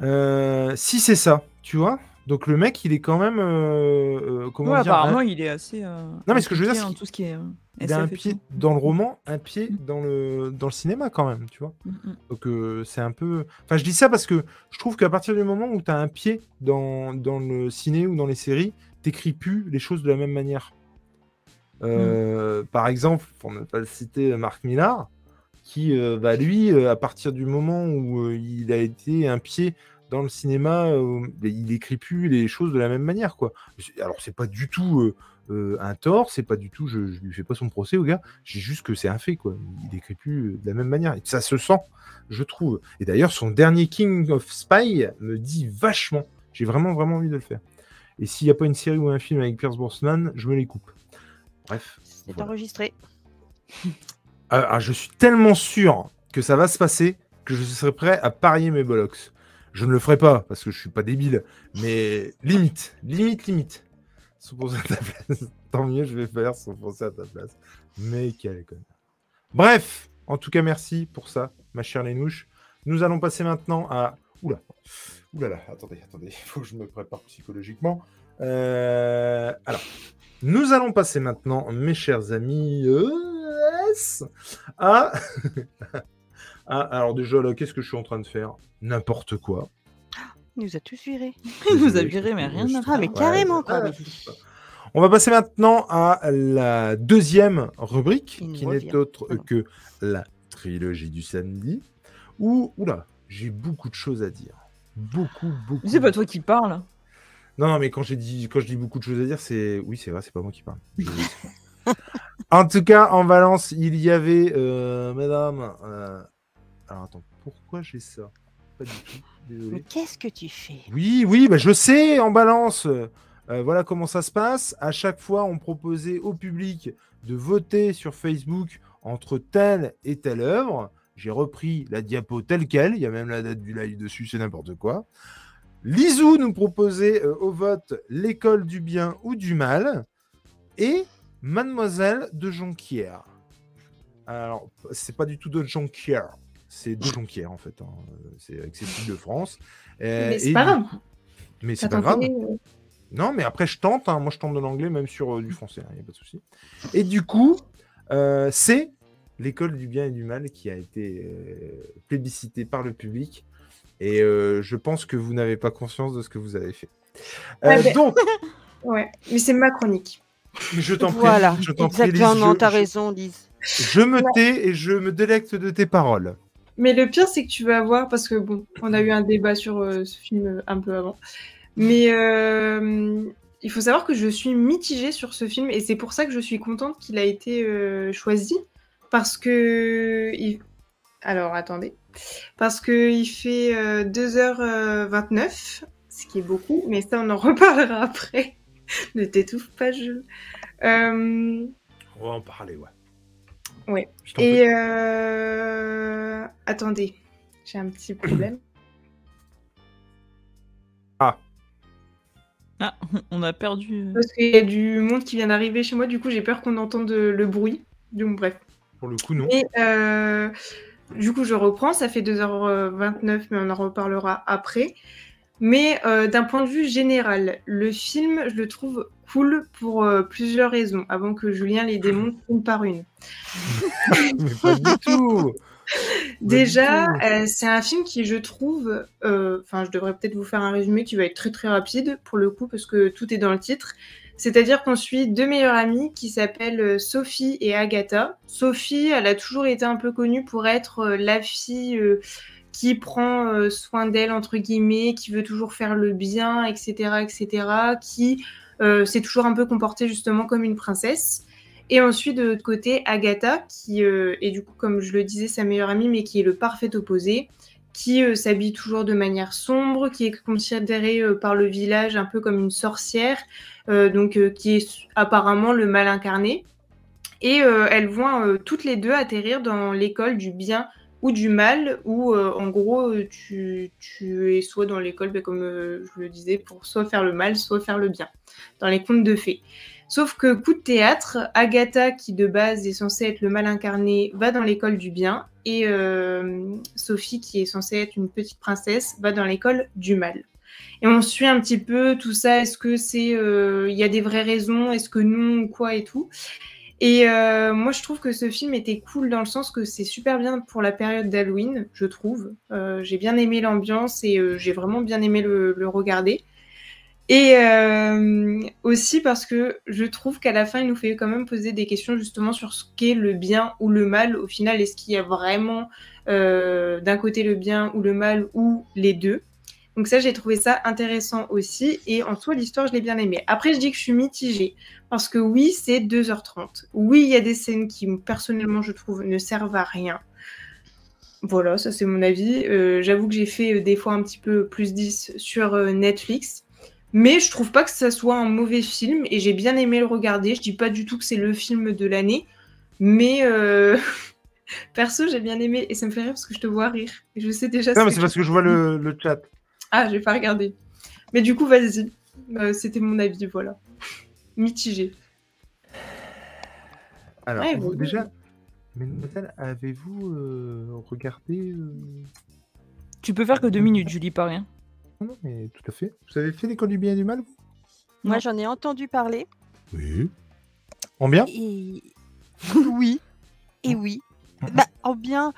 Euh, si c'est ça, tu vois Donc le mec, il est quand même... euh, euh, comment Ouais, dire apparemment, un- il est assez. euh, Non, mais ce que je veux dire, c'est tout ce qui est. euh, a un pied dans le roman, un pied dans le, dans le cinéma quand même, tu vois. Mm, mm. Donc euh, c'est un peu... Enfin, je dis ça parce que je trouve qu'à partir du moment où tu as un pied dans, dans le ciné ou dans les séries, t'écris plus les choses de la même manière. Euh, Par exemple, pour ne pas citer Marc Millard, qui, bah, lui, à partir du moment où il a été un pied dans le cinéma, euh, il écrit plus les choses de la même manière, quoi. Alors, c'est pas du tout euh, euh, un tort, c'est pas du tout, je, je lui fais pas son procès au gars, j'ai juste que c'est un fait, quoi. Il écrit plus de la même manière. Et ça se sent, je trouve. Et d'ailleurs, son dernier King of Spy me dit vachement. J'ai vraiment, vraiment envie de le faire. Et s'il n'y a pas une série ou un film avec Pierce Brosnan, je me les coupe. Bref. C'est voilà. enregistré. Ah, ah, je suis tellement sûr que ça va se passer que je serai prêt à parier mes bollocks. Je ne le ferai pas parce que je suis pas débile, mais limite, limite, limite. Penser à ta place. Tant mieux, je vais faire sans penser à ta place. Mais quel connard. Bref, en tout cas, merci pour ça, ma chère Lénouche. Nous allons passer maintenant à. Oula, oula attendez, attendez, il faut que je me prépare psychologiquement. Euh, Alors, nous allons passer maintenant, mes chers amis, euh, à. à- alors, déjà, là, qu'est-ce que je suis en train de faire? N'importe quoi. Il nous a tous virés. Il nous a Désolé, viré, mais rien à Ah, mais Ouais, carrément, quoi. mais-. On va passer maintenant à la deuxième rubrique, Il qui n'est autre Pardon. que la trilogie du samedi, où, oula, j'ai beaucoup de choses à dire. Beaucoup, beaucoup. C'est pas toi qui parles. Non, non, mais quand j'ai dit, quand je dis beaucoup de choses à dire, c'est, oui, c'est vrai, c'est pas moi qui parle. en tout cas, en Valence, il y avait, euh, madame, euh, alors attends, pourquoi j'ai ça? Pas du tout, Mais qu'est-ce que tu fais? Oui, oui, bah je sais, en balance. Euh, voilà comment ça se passe. À chaque fois, on proposait au public de voter sur Facebook entre telle et telle œuvre. J'ai repris la diapo telle quelle. Il y a même la date du live dessus, c'est n'importe quoi. Lizou nous proposait euh, au vote l'école du bien ou du mal. Et Mademoiselle de Jonquière. Alors, c'est pas du tout de Jonquière. C'est de Jonquière, en fait. hein. C'est avec ses de France. Euh, Mais c'est pas du grave. coup- Mais c'est pas grave. euh, Non, mais après, je tente. hein. Moi, je tente de l'anglais, même sur euh, du français. Il n'y a pas de souci. Et du coup, euh, c'est l'école du bien et du mal qui a été euh, plébiscitée par le public. Et euh, je pense que vous n'avez pas conscience de ce que vous avez fait. Ben- Donc, Ouais, mais c'est ma chronique. je t'en prie. Voilà, je t'en prie, Lise, exactement, je- t'as je- raison, Lise. Je me tais et je me délecte de tes paroles. Mais le pire, c'est que tu vas voir, parce que bon, on a eu un débat sur euh, ce film euh, un peu avant. Mais euh, il faut savoir que je suis mitigée sur ce film et c'est pour ça que je suis contente qu'il a été choisi. Parce que. il- Alors, attendez. Parce qu'il fait euh, 2h29, ce qui est beaucoup, mais ça, on en reparlera après. ne t'étouffe pas, je. On va en parler, ouais. Prie. Et euh... attendez, j'ai un petit problème. Ah, on a perdu. euh, Parce qu'il y a du monde qui vient d'arriver chez moi, du coup j'ai peur qu'on entende le bruit. Donc bref. Pour le coup, non. Et euh, du coup je reprends, ça fait 2h29, mais on en reparlera après. Mais euh, d'un point de vue général, le film, je le trouve cool pour euh, plusieurs raisons, avant que Julien les démonte une par une. mais pas du tout. Déjà, euh, c'est un film qui, je trouve, enfin, je devrais peut-être vous faire un résumé qui va être très très rapide pour le coup, parce que tout est dans le titre. C'est-à-dire qu'on suit deux meilleures amies qui s'appellent Sophie et Agatha. Sophie, elle a toujours été un peu connue pour être la fille qui prend euh, soin d'elle, entre guillemets, qui veut toujours faire le bien, etc., etc., qui euh, s'est toujours un peu comportée justement comme une princesse. Et ensuite, de l'autre côté, Agatha, qui euh, est du coup, comme je le disais, sa meilleure amie, mais qui est le parfait opposé, qui euh, s'habille toujours de manière sombre, qui est considérée euh, par le village un peu comme une sorcière, euh, donc euh, qui est apparemment le mal incarné. Et euh, elles vont euh, toutes les deux atterrir dans l'école du bien ou du mal, où euh, en gros, euh, tu, tu es soit dans l'école, ben, comme euh, je le disais, pour soit faire le mal, soit faire le bien, dans les contes de fées. Sauf que coup de théâtre, Agatha, qui de base est censée être le mal incarné, va dans l'école du bien, et Sophie, qui est censée être une petite princesse, va dans l'école du mal. Et on suit un petit peu tout ça. Est-ce que c'est, il y a des vraies raisons Est-ce que non quoi et tout Et euh, moi, je trouve que ce film était cool dans le sens que c'est super bien pour la période d'Halloween, je trouve. Euh, j'ai bien aimé l'ambiance et euh, j'ai vraiment bien aimé le, regarder. Et aussi parce que je trouve qu'à la fin, il nous fait quand même poser des questions justement sur ce qu'est le bien ou le mal. Au final, est-ce qu'il y a vraiment d'un côté le bien ou le mal ou les deux? Donc ça, j'ai trouvé ça intéressant aussi. Et en soi, l'histoire, je l'ai bien aimée. Après, je dis que je suis mitigée. Parce que oui, c'est 2h30. Oui, il y a des scènes qui, personnellement, je trouve, ne servent à rien. Voilà, ça c'est mon avis. Euh, J'avoue que j'ai fait des fois un petit peu plus 10 sur Netflix. Mais je trouve pas que ça soit un mauvais film et j'ai bien aimé le regarder. Je dis pas du tout que c'est le film de l'année, mais euh, perso j'ai bien aimé et ça me fait rire parce que je te vois rire. Et je sais déjà. Non, mais c'est parce que je vois le, le, chat. Ah, je vais pas regarder. Mais du coup, vas-y. Euh, C'était mon avis, voilà. Mitigé. Alors, ouais, vous, déjà, mademoiselle, avez-vous euh, regardé euh, Tu peux faire que deux minutes, Julie, pas rien. Non, mais tout à fait. Vous avez fait l'école du bien et du mal, vous? Moi, j'en ai entendu parler. Oui. En bien? Et... Oui. Et oui. bah, en bien.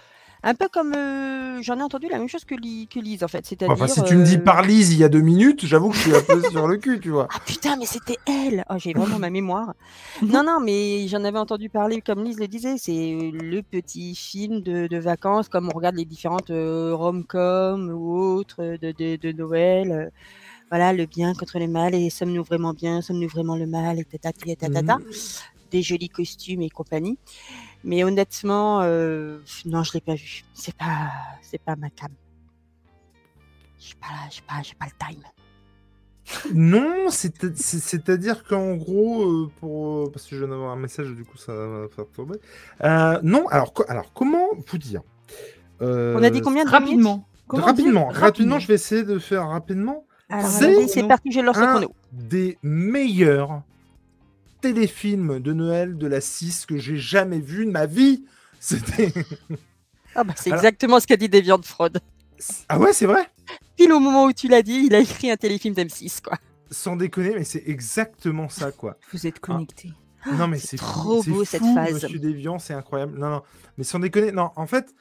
Un peu comme. euh, J'en ai entendu la même chose que, Li- que Lise, en fait. C'est-à-dire. Enfin, si tu me dis euh, par Lise il y a deux minutes, j'avoue que je suis un peu sur le cul, tu vois. Ah putain, mais c'était elle oh, J'ai vraiment ma mémoire. Non, non, mais j'en avais entendu parler, comme Lise le disait, c'est le petit film de, de vacances, comme on regarde les différentes euh, rom-coms ou autres de, de, de Noël. voilà, le bien contre le mal, et sommes-nous vraiment bien, sommes-nous vraiment le mal, et tatati, et tatata. Des jolis costumes et compagnie. Mais honnêtement, euh, non, je l'ai pas vu. C'est pas, c'est pas ma cam. J'ai pas, j'ai pas, j'ai pas le time. Non, c'est- c'est- c'est-à-dire qu'en gros, euh, pour, euh, parce que je viens d'avoir un message, du coup, ça va faire tomber. Euh, non, alors, co- alors, comment vous dire Euh, On a dit combien de Rapidement. Rapidement, rapidement, je vais essayer de faire rapidement. C'est- parti, lance le un chrono. des meilleurs téléfilms de Noël de la 6 que j'ai jamais vu de ma vie. C'était. Ah bah, c'est Alors- exactement ce qu'a dit Deviant Fraud. Ah ouais, c'est vrai? Pile au moment où tu l'as dit, il a écrit un téléfilm d'M6, quoi. Sans déconner, mais c'est exactement ça, quoi. Vous êtes connectés. Non, mais c'est trop fou, beau, cette fou, phase. Monsieur Déviant, c'est incroyable. Non, non, mais sans déconner, non, en fait,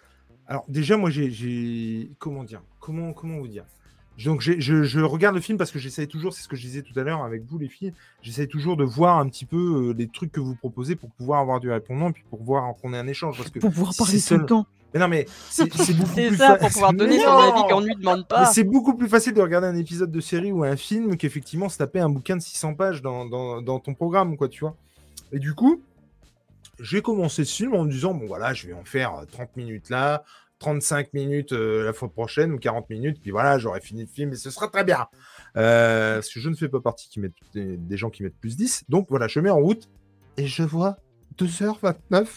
alors déjà, moi, j'ai, j'ai- comment dire, comment, comment vous dire? Donc, je, je regarde le film parce que j'essaye toujours, c'est ce que je disais tout à l'heure avec vous, les filles, j'essaye toujours de voir un petit peu euh, les trucs que vous proposez pour pouvoir avoir du répondant, puis pour voir qu'on ait un échange. Parce que Pour pouvoir si parler tout le seul- temps. Mais non, mais c'est, beaucoup C'est plus ça, fa- pour pouvoir donner son avis quand on lui demande pas. c'est beaucoup plus facile de regarder un épisode de série ou un film qu'effectivement se taper un bouquin de 600 pages dans, dans, dans ton programme, quoi, tu vois. Et du coup, j'ai commencé ce film en me disant, bon voilà, je vais en faire euh, 30 minutes là, 35 minutes euh, la fois prochaine ou 40 minutes, puis voilà, j'aurai fini le film et ce sera très bien. Euh, parce que je ne fais pas partie qui mettent, des, des gens qui mettent plus 10. Donc voilà, je mets en route et je vois 2h29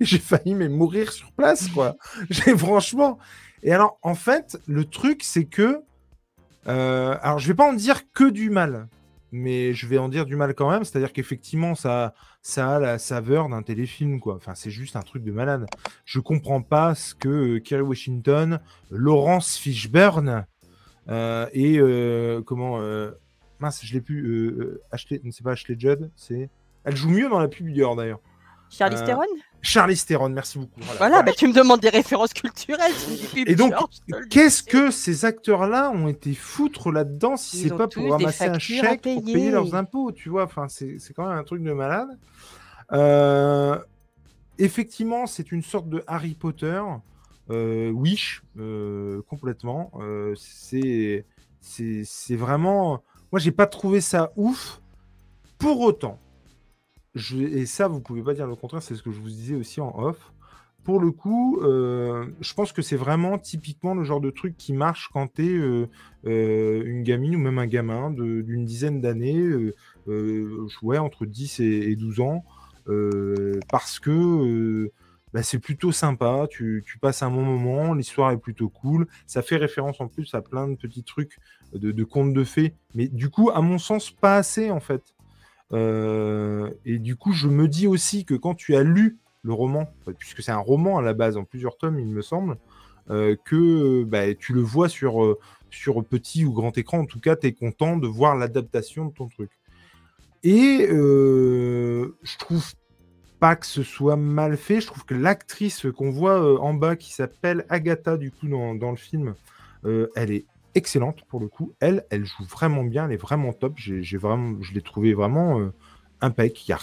et j'ai failli mais mourir sur place, quoi. j'ai franchement. Et alors, en fait, le truc, c'est que. euh, alors, je vais pas en dire que du mal, mais je vais en dire du mal quand même. C'est-à-dire qu'effectivement, ça, ça a la saveur d'un téléfilm, quoi. Enfin, c'est juste un truc de malade. Je comprends pas ce que euh, Kerry Washington, Laurence Fishburne euh, et euh, comment. euh, mince, je l'ai plus. Euh, euh, Ashley, c'est pas Ashley Judd, c'est. Elle joue mieux dans la pub d'ailleurs, d'ailleurs. Charlie Theron? Charlie Theron, merci beaucoup. Voilà, bah, tu me demandes des références culturelles. dis Et donc, qu'est-ce que ces acteurs-là ont été foutre là-dedans si c'est pas pour ramasser un chèque pour payer payer. leurs impôts, tu vois Enfin, c'est quand même un truc de malade. Euh, effectivement, c'est une sorte de Harry Potter, euh, Wish, euh, complètement. Euh, c'est c'est c'est vraiment. Moi, j'ai pas trouvé ça ouf. Pour autant, et ça, vous pouvez pas dire le contraire, c'est ce que je vous disais aussi en off. Pour le coup, euh, je pense que c'est vraiment typiquement le genre de truc qui marche quand tu es une gamine ou même un gamin d'une dizaine d'années, euh, euh, ouais, entre 10 et, et 12 ans, euh, parce que euh, bah, c'est plutôt sympa, tu, passes un bon moment, l'histoire est plutôt cool, ça fait référence en plus à plein de petits trucs de contes de fées, mais du coup, à mon sens, pas assez en fait. Euh, et du coup, je me dis aussi que quand tu as lu le roman, puisque c'est un roman à la base, en plusieurs tomes, il me semble, euh, que bah, tu le vois sur, euh, sur petit ou grand écran. En tout cas, tu es content de voir l'adaptation de ton truc. Et je trouve pas que ce soit mal fait. Je trouve que l'actrice qu'on voit en bas, qui s'appelle Agatha, du coup, dans, dans le film, elle est excellente pour le coup. Elle, elle joue vraiment bien, elle est vraiment top. J'ai vraiment, je l'ai trouvée vraiment euh,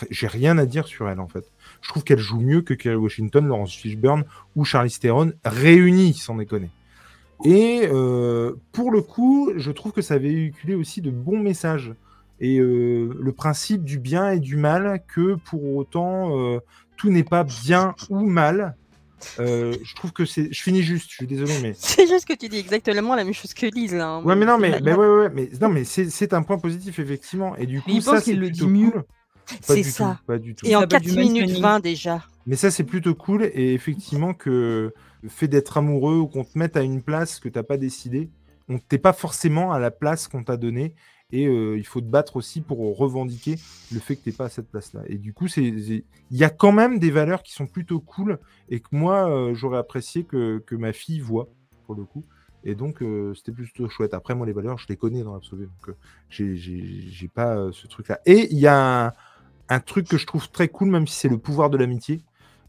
J'ai rien à dire sur elle en fait. Je trouve qu'elle joue mieux que Kerry Washington, Laurence Fishburne ou Charlize Theron réunis, sans déconner. Et euh, pour le coup, je trouve que ça véhiculé aussi de bons messages. Et euh, le principe du bien et du mal, que pour autant, euh, tout n'est pas bien ou mal. Euh, je trouve que c'est. Je finis juste, je suis désolé, mais. C'est juste que tu dis exactement la même chose que Lise là. hein. Ouais, mais non, C'est mais, mais ouais, ouais, mais non, mais c'est c'est un point positif effectivement. Et du coup, il ça pense c'est qu'il le plutôt dit mieux. cool. Pas C'est du ça. tout, pas du tout. Et en Ça s'appelle 4 du minutes mansplaining. 20 déjà. Mais ça c'est plutôt cool et effectivement que le fait d'être amoureux ou qu'on te mette à une place que t'as pas décidé, on t'es pas forcément à la place qu'on t'a donnée et euh, il faut te battre aussi pour revendiquer le fait que t'es pas à cette place-là. Et du coup, c'est il y a quand même des valeurs qui sont plutôt cool et que moi euh, j'aurais apprécié que, que ma fille voit pour le coup. Et donc euh, c'était plutôt chouette. Après moi les valeurs je les connais dans l'absolu donc j'ai- pas ce truc-là. Et il y a un, un truc que je trouve très cool même si c'est le pouvoir de l'amitié.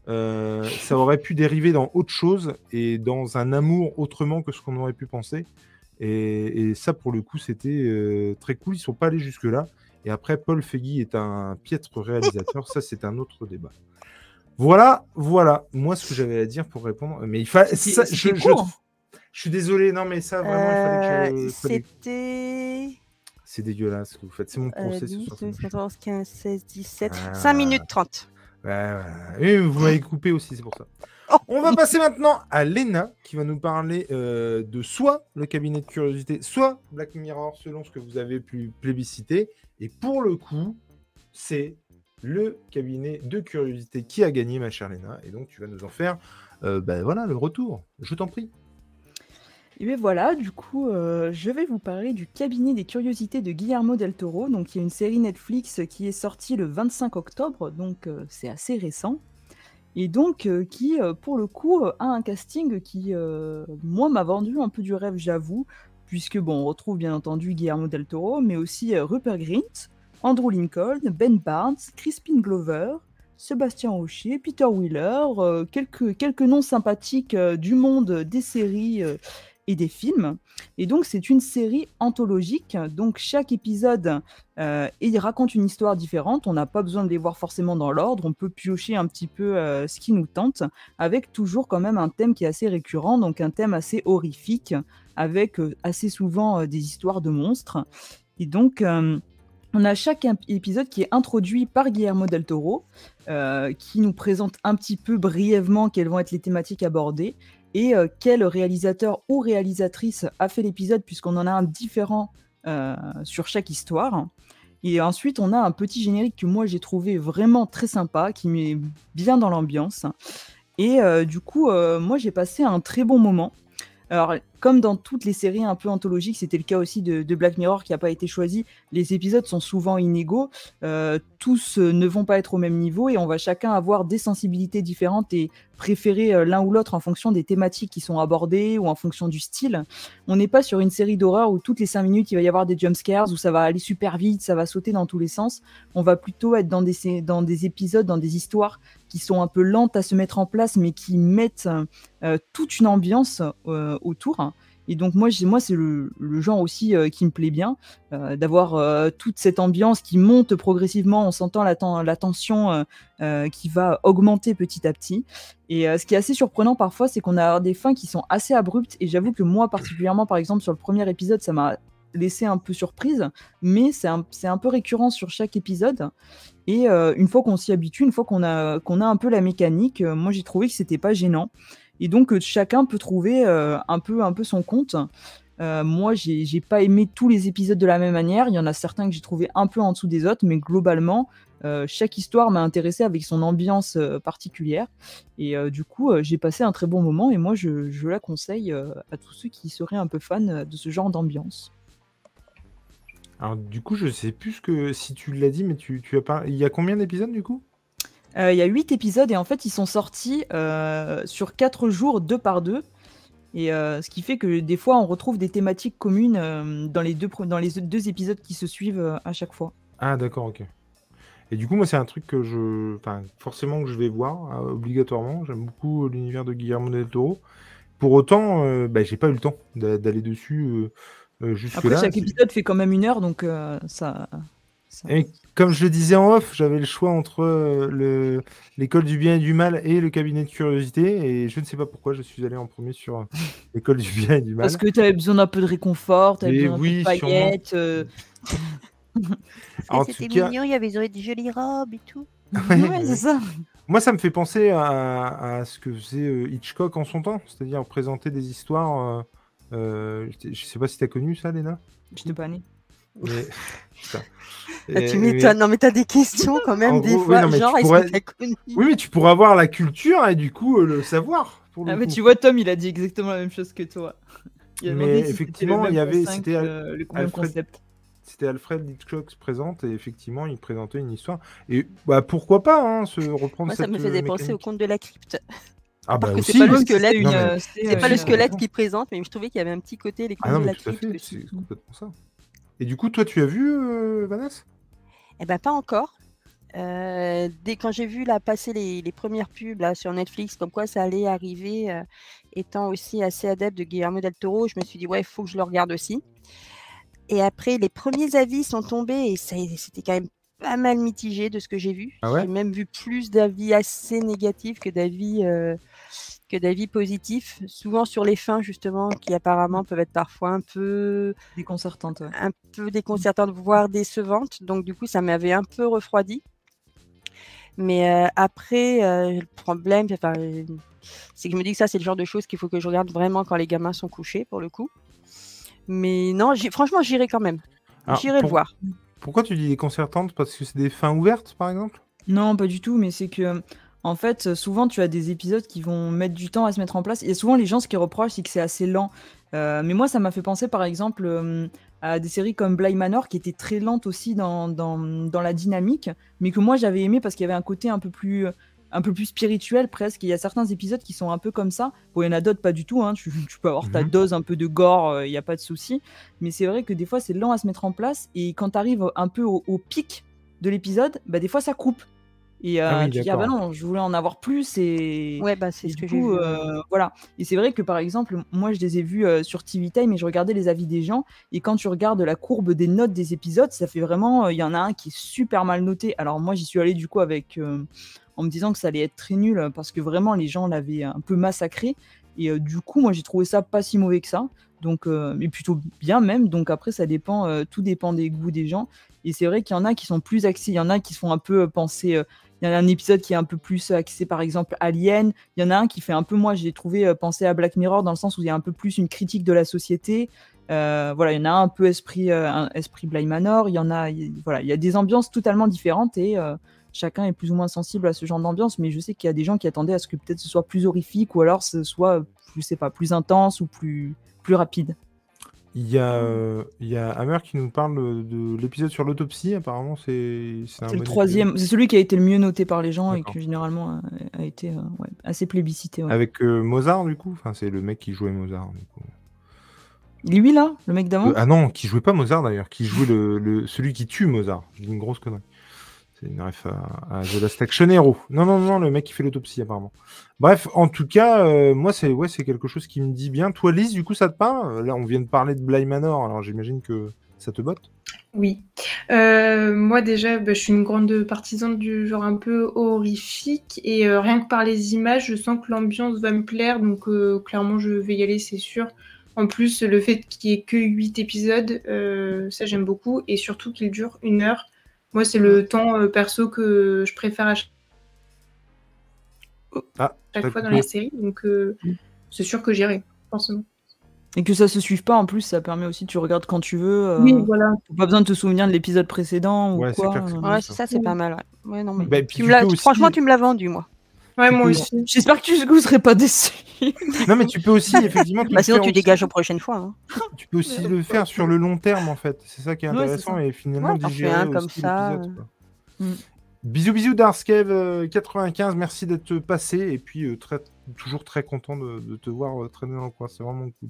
Ça aurait pu dériver dans autre chose et dans un amour autrement que ce qu'on aurait pu penser. Et, et ça, pour le coup, c'était euh, très cool. Ils sont pas allés jusque-là. Et après, Paul Feigui est un piètre réalisateur. ça, c'est un autre débat. Voilà, voilà. Moi, ce que j'avais à dire pour répondre. Mais il fallait. Je, suis désolé. Non, mais ça, vraiment, il fallait que Euh, C'était. C'est dégueulasse ce que vous faites. C'est mon euh, procès ce 10, soir. 12, 14, 15, 16, 17, Ah. 5 minutes 30. Ouais, ouais. Et vous m'avez coupé aussi, c'est pour ça. Oh. On va passer maintenant à Lena qui va nous parler euh, de soit le cabinet de curiosité, soit Black Mirror, selon ce que vous avez pu plébisciter. Et pour le coup, c'est le cabinet de curiosité qui a gagné, ma chère Lena. Et donc, tu vas nous en faire euh, ben voilà, le retour. Je t'en prie. Et bien voilà, du coup, euh, je vais vous parler du cabinet des curiosités de Guillermo del Toro. Donc, il y a une série Netflix qui est sortie le 25 octobre, donc euh, c'est assez récent. Et donc, euh, qui, euh, pour le coup, euh, a un casting qui, moi, m'a vendu un peu du rêve, j'avoue, puisque, bon, on retrouve bien entendu Guillermo del Toro, mais aussi Rupert Grint, Andrew Lincoln, Ben Barnes, Crispin Glover, Sébastien Rocher, Peter Wheeler, quelques, noms sympathiques du monde des séries et des films. Et donc, c'est une série anthologique. Donc, chaque épisode, euh, il raconte une histoire différente. On n'a pas besoin de les voir forcément dans l'ordre. On peut piocher un petit peu euh, ce qui nous tente, avec toujours quand même un thème qui est assez récurrent, donc un thème assez horrifique, avec euh, assez souvent des histoires de monstres. Et donc, on a chaque ép- épisode qui est introduit par Guillermo del Toro, qui nous présente un petit peu brièvement quelles vont être les thématiques abordées et euh, quel réalisateur ou réalisatrice a fait l'épisode, puisqu'on en a un différent euh, sur chaque histoire. Et ensuite, on a un petit générique que moi j'ai trouvé vraiment très sympa, qui met bien dans l'ambiance. Et euh, du coup, moi j'ai passé un très bon moment. Alors, comme dans toutes les séries un peu anthologiques, c'était le cas aussi de, Black Mirror qui n'a pas été choisi, les épisodes sont souvent inégaux, euh, tous euh, ne vont pas être au même niveau et on va chacun avoir des sensibilités différentes et préférer euh, l'un ou l'autre en fonction des thématiques qui sont abordées ou en fonction du style. On n'est pas sur une série d'horreur où toutes les cinq minutes il va y avoir des jumpscares, où ça va aller super vite, ça va sauter dans tous les sens. On va plutôt être dans des, épisodes, dans des histoires qui sont un peu lentes à se mettre en place, mais qui mettent toute une ambiance autour. Et donc moi, moi c'est le, genre aussi euh, qui me plaît bien, euh, d'avoir euh, toute cette ambiance qui monte progressivement, on sentant la, ten- la tension qui va augmenter petit à petit. Et ce qui est assez surprenant parfois, c'est qu'on a des fins qui sont assez abruptes. Et j'avoue que moi, particulièrement, par exemple, sur le premier épisode, ça m'a laissé un peu surprise, mais c'est un, peu récurrent sur chaque épisode. Et une fois qu'on s'y habitue, une fois qu'on a, qu'on a un peu la mécanique, moi j'ai trouvé que c'était pas gênant. Et donc euh, chacun peut trouver euh, un, peu, un peu son compte. Euh, moi, j'ai pas aimé tous les épisodes de la même manière. Il y en a certains que j'ai trouvé un peu en dessous des autres, mais globalement, chaque histoire m'a intéressé avec son ambiance particulière. Et du coup, j'ai passé un très bon moment et moi, je, la conseille à tous ceux qui seraient un peu fans de ce genre d'ambiance. Alors, du coup, je sais plus que si tu l'as dit, mais tu, tu as pas. Il y a combien d'épisodes du coup? Il y a huit épisodes et en fait, ils sont sortis euh, sur quatre jours, deux par deux. Et euh, ce qui fait que des fois, on retrouve des thématiques communes euh, dans, les deux, dans les deux épisodes qui se suivent euh, à chaque fois. Ah, d'accord, ok. Et du coup, moi, c'est un truc que je. Enfin, forcément que je vais voir, euh, obligatoirement. J'aime beaucoup l'univers de Guillermo del Toro. pour autant, euh, bah, j'ai pas eu le temps d'a- d'aller dessus euh, euh, jusque Après, là. chaque épisode fait quand même une heure, donc euh, ça. ça- Et comme je le disais en off, j'avais le choix entre euh, le- l'école du bien et du mal et le cabinet de curiosité. Et je ne sais pas pourquoi je suis allé en premier sur euh, l'école du bien et du mal. Parce que tu avais besoin d'un peu de réconfort, tu avais besoin oui, d'un peu de paillettes. euh, En C'était tout cas- mignon, il y avait ils auraient des jolies robes et tout. ouais, c'est ça. Moi, ça me fait penser à, à ce que faisait Hitchcock en son temps, c'est-à-dire présenter des histoires. euh, euh, je je sais pas si tu as connu ça, Léna? Je t'ai pas né. Mais... Ah, Et- tu mais- m'étonnes. Non, mais t'as des questions quand même, En des gros, oui, fois. non, mais tu genre, est-ce pourrais- que t'as connu Oui, mais tu pourrais avoir la culture et du coup euh, le savoir. Pour le Ah, mais tu vois, Tom, il a dit exactement la même chose que toi. Il a Mais si effectivement, il y avait- c'était euh, Alfred- concept. C'était Alfred Hitchcock se présente et effectivement il présentait une histoire. Et bah pourquoi pas hein, se reprendre Moi, ça cette me faisait euh, penser au conte de la crypte. Ah bah c'est pas le oui. squelette, Non, mais- C'est pas le squelette qui présente, mais je trouvais qu'il y avait un petit côté les contes Ah non de mais la crypte. c'est complètement ça. Et du coup toi tu as vu euh, Vanessa Eh ben pas encore. Euh, dès quand j'ai vu là passer les, les premières pubs là, sur Netflix, comme quoi ça allait arriver, euh, étant aussi assez adepte de Guillermo del Toro, je me suis dit ouais, il faut que je le regarde aussi. Et après, les premiers avis sont tombés et c'était quand même pas mal mitigé de ce que j'ai vu. Ah ouais? J'ai même vu plus d'avis assez négatifs que d'avis euh, que d'avis positifs, souvent sur les fins justement, qui apparemment peuvent être parfois un peu Déconcertante. ouais. un peu voire décevante. Donc, du coup, ça m'avait un peu refroidi. Mais euh, après, euh, le problème, enfin, c'est que je me dis que ça, c'est le genre de choses qu'il faut que je regarde vraiment quand les gamins sont couchés, pour le coup. Mais non, franchement, j'irai quand même. Alors, J'irai le voir. Pourquoi tu dis déconcertante? Parce que c'est des fins ouvertes par exemple? Non, pas du tout, mais c'est que, en fait, souvent, tu as des épisodes qui vont mettre du temps à se mettre en place. Et souvent, les gens, ce qu'ils reprochent, c'est que c'est assez lent. Euh, mais moi, ça m'a fait penser, par exemple, euh, à des séries comme Bly Manor, qui étaient très lentes aussi dans, dans, dans la dynamique, mais que moi, j'avais aimé parce qu'il y avait un côté un peu plus un peu plus spirituel presque. Il y a certains épisodes qui sont un peu comme ça. Bon, il y en a d'autres pas du tout. hein. Tu, tu peux avoir ta Mhm. dose un peu de gore, il n'y a pas de souci. Mais c'est vrai que des fois, c'est lent à se mettre en place. Et quand tu arrives un peu au, au pic de l'épisode, bah, des fois, ça coupe. Et euh, Ah oui, tu dis, ah bah non, je voulais en avoir plus. Et, Ouais, bah, c'est ce du que j'ai coup, euh, voilà. Et c'est vrai que par exemple, moi je les ai vus euh, sur TV Time et je regardais les avis des gens. Et quand tu regardes la courbe des notes des épisodes, ça fait vraiment. euh, Il y en a un qui est super mal noté. Alors moi j'y suis allée du coup avec. euh, en me disant que ça allait être très nul parce que vraiment les gens l'avaient un peu massacré. Et euh, du coup, moi j'ai trouvé ça pas si mauvais que ça. Donc, euh, mais plutôt bien même. Donc après, ça dépend, euh, tout dépend des goûts des gens. Et c'est vrai qu'il y en a qui sont plus axés, il y en a qui se font un peu euh, penser. Euh, il y en a un épisode qui est un peu plus axé, par exemple, Alien. Il y en a un qui fait un peu, moi, j'ai trouvé euh, penser à Black Mirror dans le sens où il y a un peu plus une critique de la société. Euh, voilà, il y en a un peu esprit, euh, un esprit Manor. Il y en a, il- voilà, il y a des ambiances totalement différentes et euh, chacun est plus ou moins sensible à ce genre d'ambiance. Mais je sais qu'il y a des gens qui attendaient à ce que peut-être ce soit plus horrifique ou alors ce soit, je sais pas, plus intense ou plus, plus rapide. Il y a, euh, il y a Hammer qui nous parle de l'épisode sur l'autopsie. Apparemment, c'est c'est un le bon troisième, c'est celui qui a été le mieux noté par les gens et D'accord. qui généralement a, a été euh, ouais, assez plébiscité. ouais. Avec euh, Mozart, du coup? Enfin, c'est le mec qui jouait Mozart. Du coup. Lui là, le mec d'avant? Euh, ah non, qui jouait pas Mozart d'ailleurs, qui jouait le, le- celui qui tue Mozart. Dis une grosse connerie. C'est une ref à, à The Last Action Hero. Non, non, non, le mec qui fait l'autopsie apparemment. Bref, en tout cas, euh, moi c'est ouais, quelque chose qui me dit bien. Toi, Lise, du coup, ça te parle? Là, on vient de parler de Bly Manor, alors j'imagine que ça te botte. Oui. Euh, moi déjà, bah, je suis une grande partisane du genre un peu horrifique et euh, rien que par les images, je sens que l'ambiance va me plaire, donc clairement je vais y aller, c'est sûr. En plus, le fait qu'il n'y ait que 8 épisodes, ça j'aime beaucoup et surtout qu'il dure une heure. Moi, c'est le temps euh, perso que je préfère à chaque Ah, chaque t'as fois dans les séries, donc euh, c'est sûr que j'irai, forcément. Et que ça se suive pas en plus, ça permet aussi, tu regardes quand tu veux. euh, Oui, voilà. pas besoin de te souvenir de l'épisode précédent ou Ouais, quoi. clair euh. Ouais, ça. c'est ça, c'est pas mal. Ouais, ouais non, mais Bah, tu tu aussi- franchement, tu me l'as vendu, moi. Ouais, moi aussi. J'espère que tu ne serais pas déçu. Non, mais tu peux aussi effectivement. Bah, sinon, tu aussi- dégages aux prochaines fois. hein. Tu peux aussi le faire sur le long terme en fait. C'est ça qui est Ouais, intéressant et finalement Ouais, digérer un comme aussi ça, l'épisode, quoi. Mm. Bisous bisous Darskev euh, 95, merci d'être passé et puis euh, très, toujours très content de, de te voir euh, traîner dans le coin, c'est vraiment cool.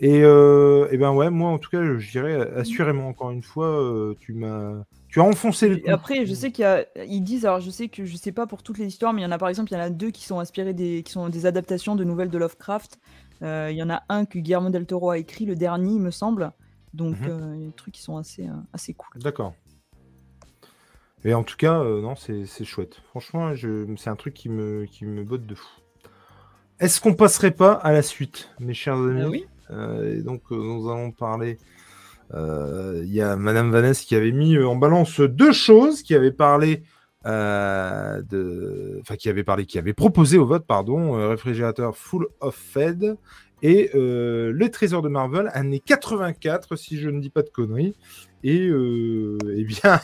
Et, euh, et ben ouais, moi en tout cas, je dirais assurément encore une fois, euh, tu m'as Tu as enfoncé le Et. Après, je sais qu'il y a, ils disent, alors je sais que je sais pas pour toutes les histoires, mais il y en a par exemple, il y en a deux qui sont inspirés des, qui sont des adaptations de nouvelles de Lovecraft. Euh, il y en a un que Guillermo del Toro a écrit, le dernier, il me semble. Donc, Mhm. euh, il y a des trucs qui sont assez, euh, assez cool. D'accord. Et en tout cas, euh, non, c'est chouette. Franchement, c'est un truc qui me, qui me botte de fou. Est-ce qu'on passerait pas à la suite, mes chers amis? oui. Euh, et donc, euh, nous allons parler. Euh, Il y a Madame Vanessa qui avait mis euh, en balance deux choses, qui avait parlé euh, de, enfin qui avait parlé, qui avait proposé au vote, pardon, euh, réfrigérateur full of Fed et euh, le Trésor de Marvel, année 84, si je ne dis pas de conneries. Et eh bien,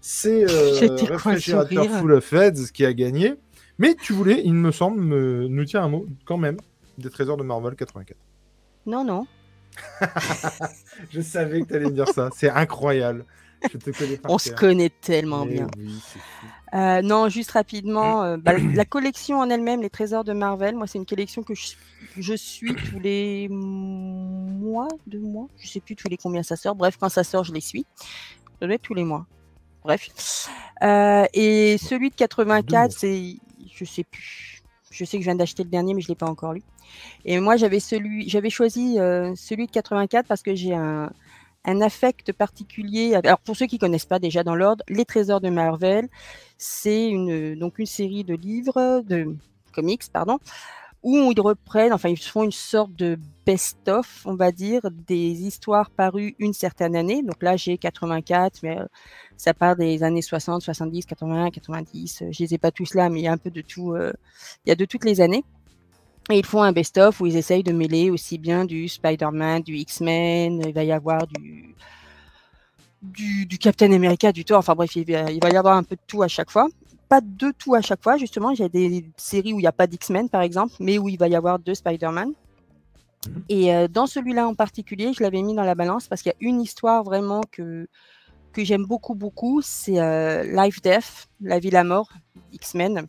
c'est réfrigérateur full of Feds qui a gagné. Mais tu voulais, il me semble, me- nous dire un mot quand même des Trésors de Marvel 84. Non, non. Je savais que tu allais me dire ça. C'est incroyable. Je te connais On se connaît tellement Mais bien. oui. Euh, non, juste rapidement, euh, bah, la collection en elle-même, les trésors de Marvel, moi c'est une collection que je, je suis tous les mois, deux mois, je sais plus tous les combien ça sort. Bref, quand ça sort, je les suis. Ça doit être tous les mois. Bref. Euh, et celui de 84, c'est, je sais plus. Je sais que je viens d'acheter le dernier, mais je l'ai pas encore lu. Et moi, j'avais celui, j'avais choisi euh, celui de 84 parce que j'ai un, affect particulier. Alors pour ceux qui connaissent pas déjà dans l'ordre, les Trésors de Marvel, c'est une donc une série de livres, de comics, pardon, où ils reprennent, enfin ils font une sorte de best-of, on va dire, des histoires parues une certaine année. Donc là j'ai 84, mais euh, ça part des années 60, 70, 81, 90. euh, Je les ai pas tous là, mais il y a un peu de tout. euh, il y a de toutes les années. Et ils font un best-of où ils essayent de mêler aussi bien du Spider-Man, du X-Men, il va y avoir du, Captain America, du Thor, enfin bref, il va, il va y avoir un peu de tout à chaque fois. Pas de tout à chaque fois, justement. Il y a des séries où il n'y a pas d'X-Men, par exemple, mais où il va y avoir deux Spider-Man. Et euh, dans celui-là en particulier, je l'avais mis dans la balance parce qu'il y a une histoire vraiment que, que j'aime beaucoup, beaucoup. C'est euh, Life Death, La vie, la mort, X-Men.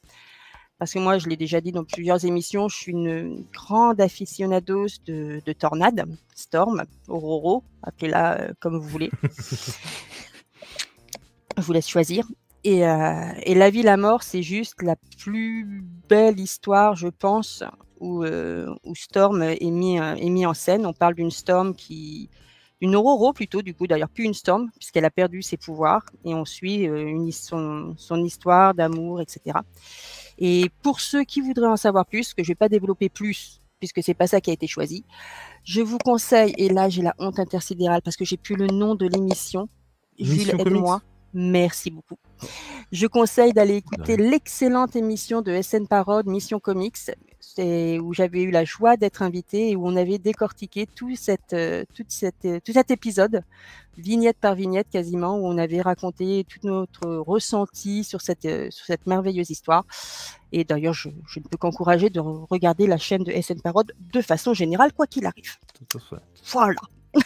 Parce que moi, je l'ai déjà dit dans plusieurs émissions, je suis une grande aficionados de, de Tornade, Storm, Auroro, appelez-la euh, comme vous voulez. je vous laisse choisir. Et, euh, et La vie, la mort, c'est juste la plus belle histoire, je pense, où, euh, où Storm est mis, euh, est mis en scène. On parle d'une Storm qui. Une Auroro plutôt, du coup, d'ailleurs, plus une Storm, puisqu'elle a perdu ses pouvoirs. Et on suit euh, une, son, son histoire d'amour, etc. Et pour ceux qui voudraient en savoir plus, que je vais pas développer plus, puisque c'est pas ça qui a été choisi, je vous conseille, et là j'ai la honte intersidérale parce que j'ai plus le nom de l'émission. Jules, aide-moi. Merci beaucoup. Je conseille d'aller écouter l'excellente émission de SN Parode, Mission Comics, c'est où j'avais eu la joie d'être invitée et où on avait décortiqué tout, cette, euh, toute cette, euh, tout cet épisode, vignette par vignette quasiment, où on avait raconté tout notre ressenti sur cette, euh, sur cette merveilleuse histoire. Et d'ailleurs, je, je ne peux qu'encourager de re- regarder la chaîne de SN Parode de façon générale, quoi qu'il arrive. Tout à fait. Voilà.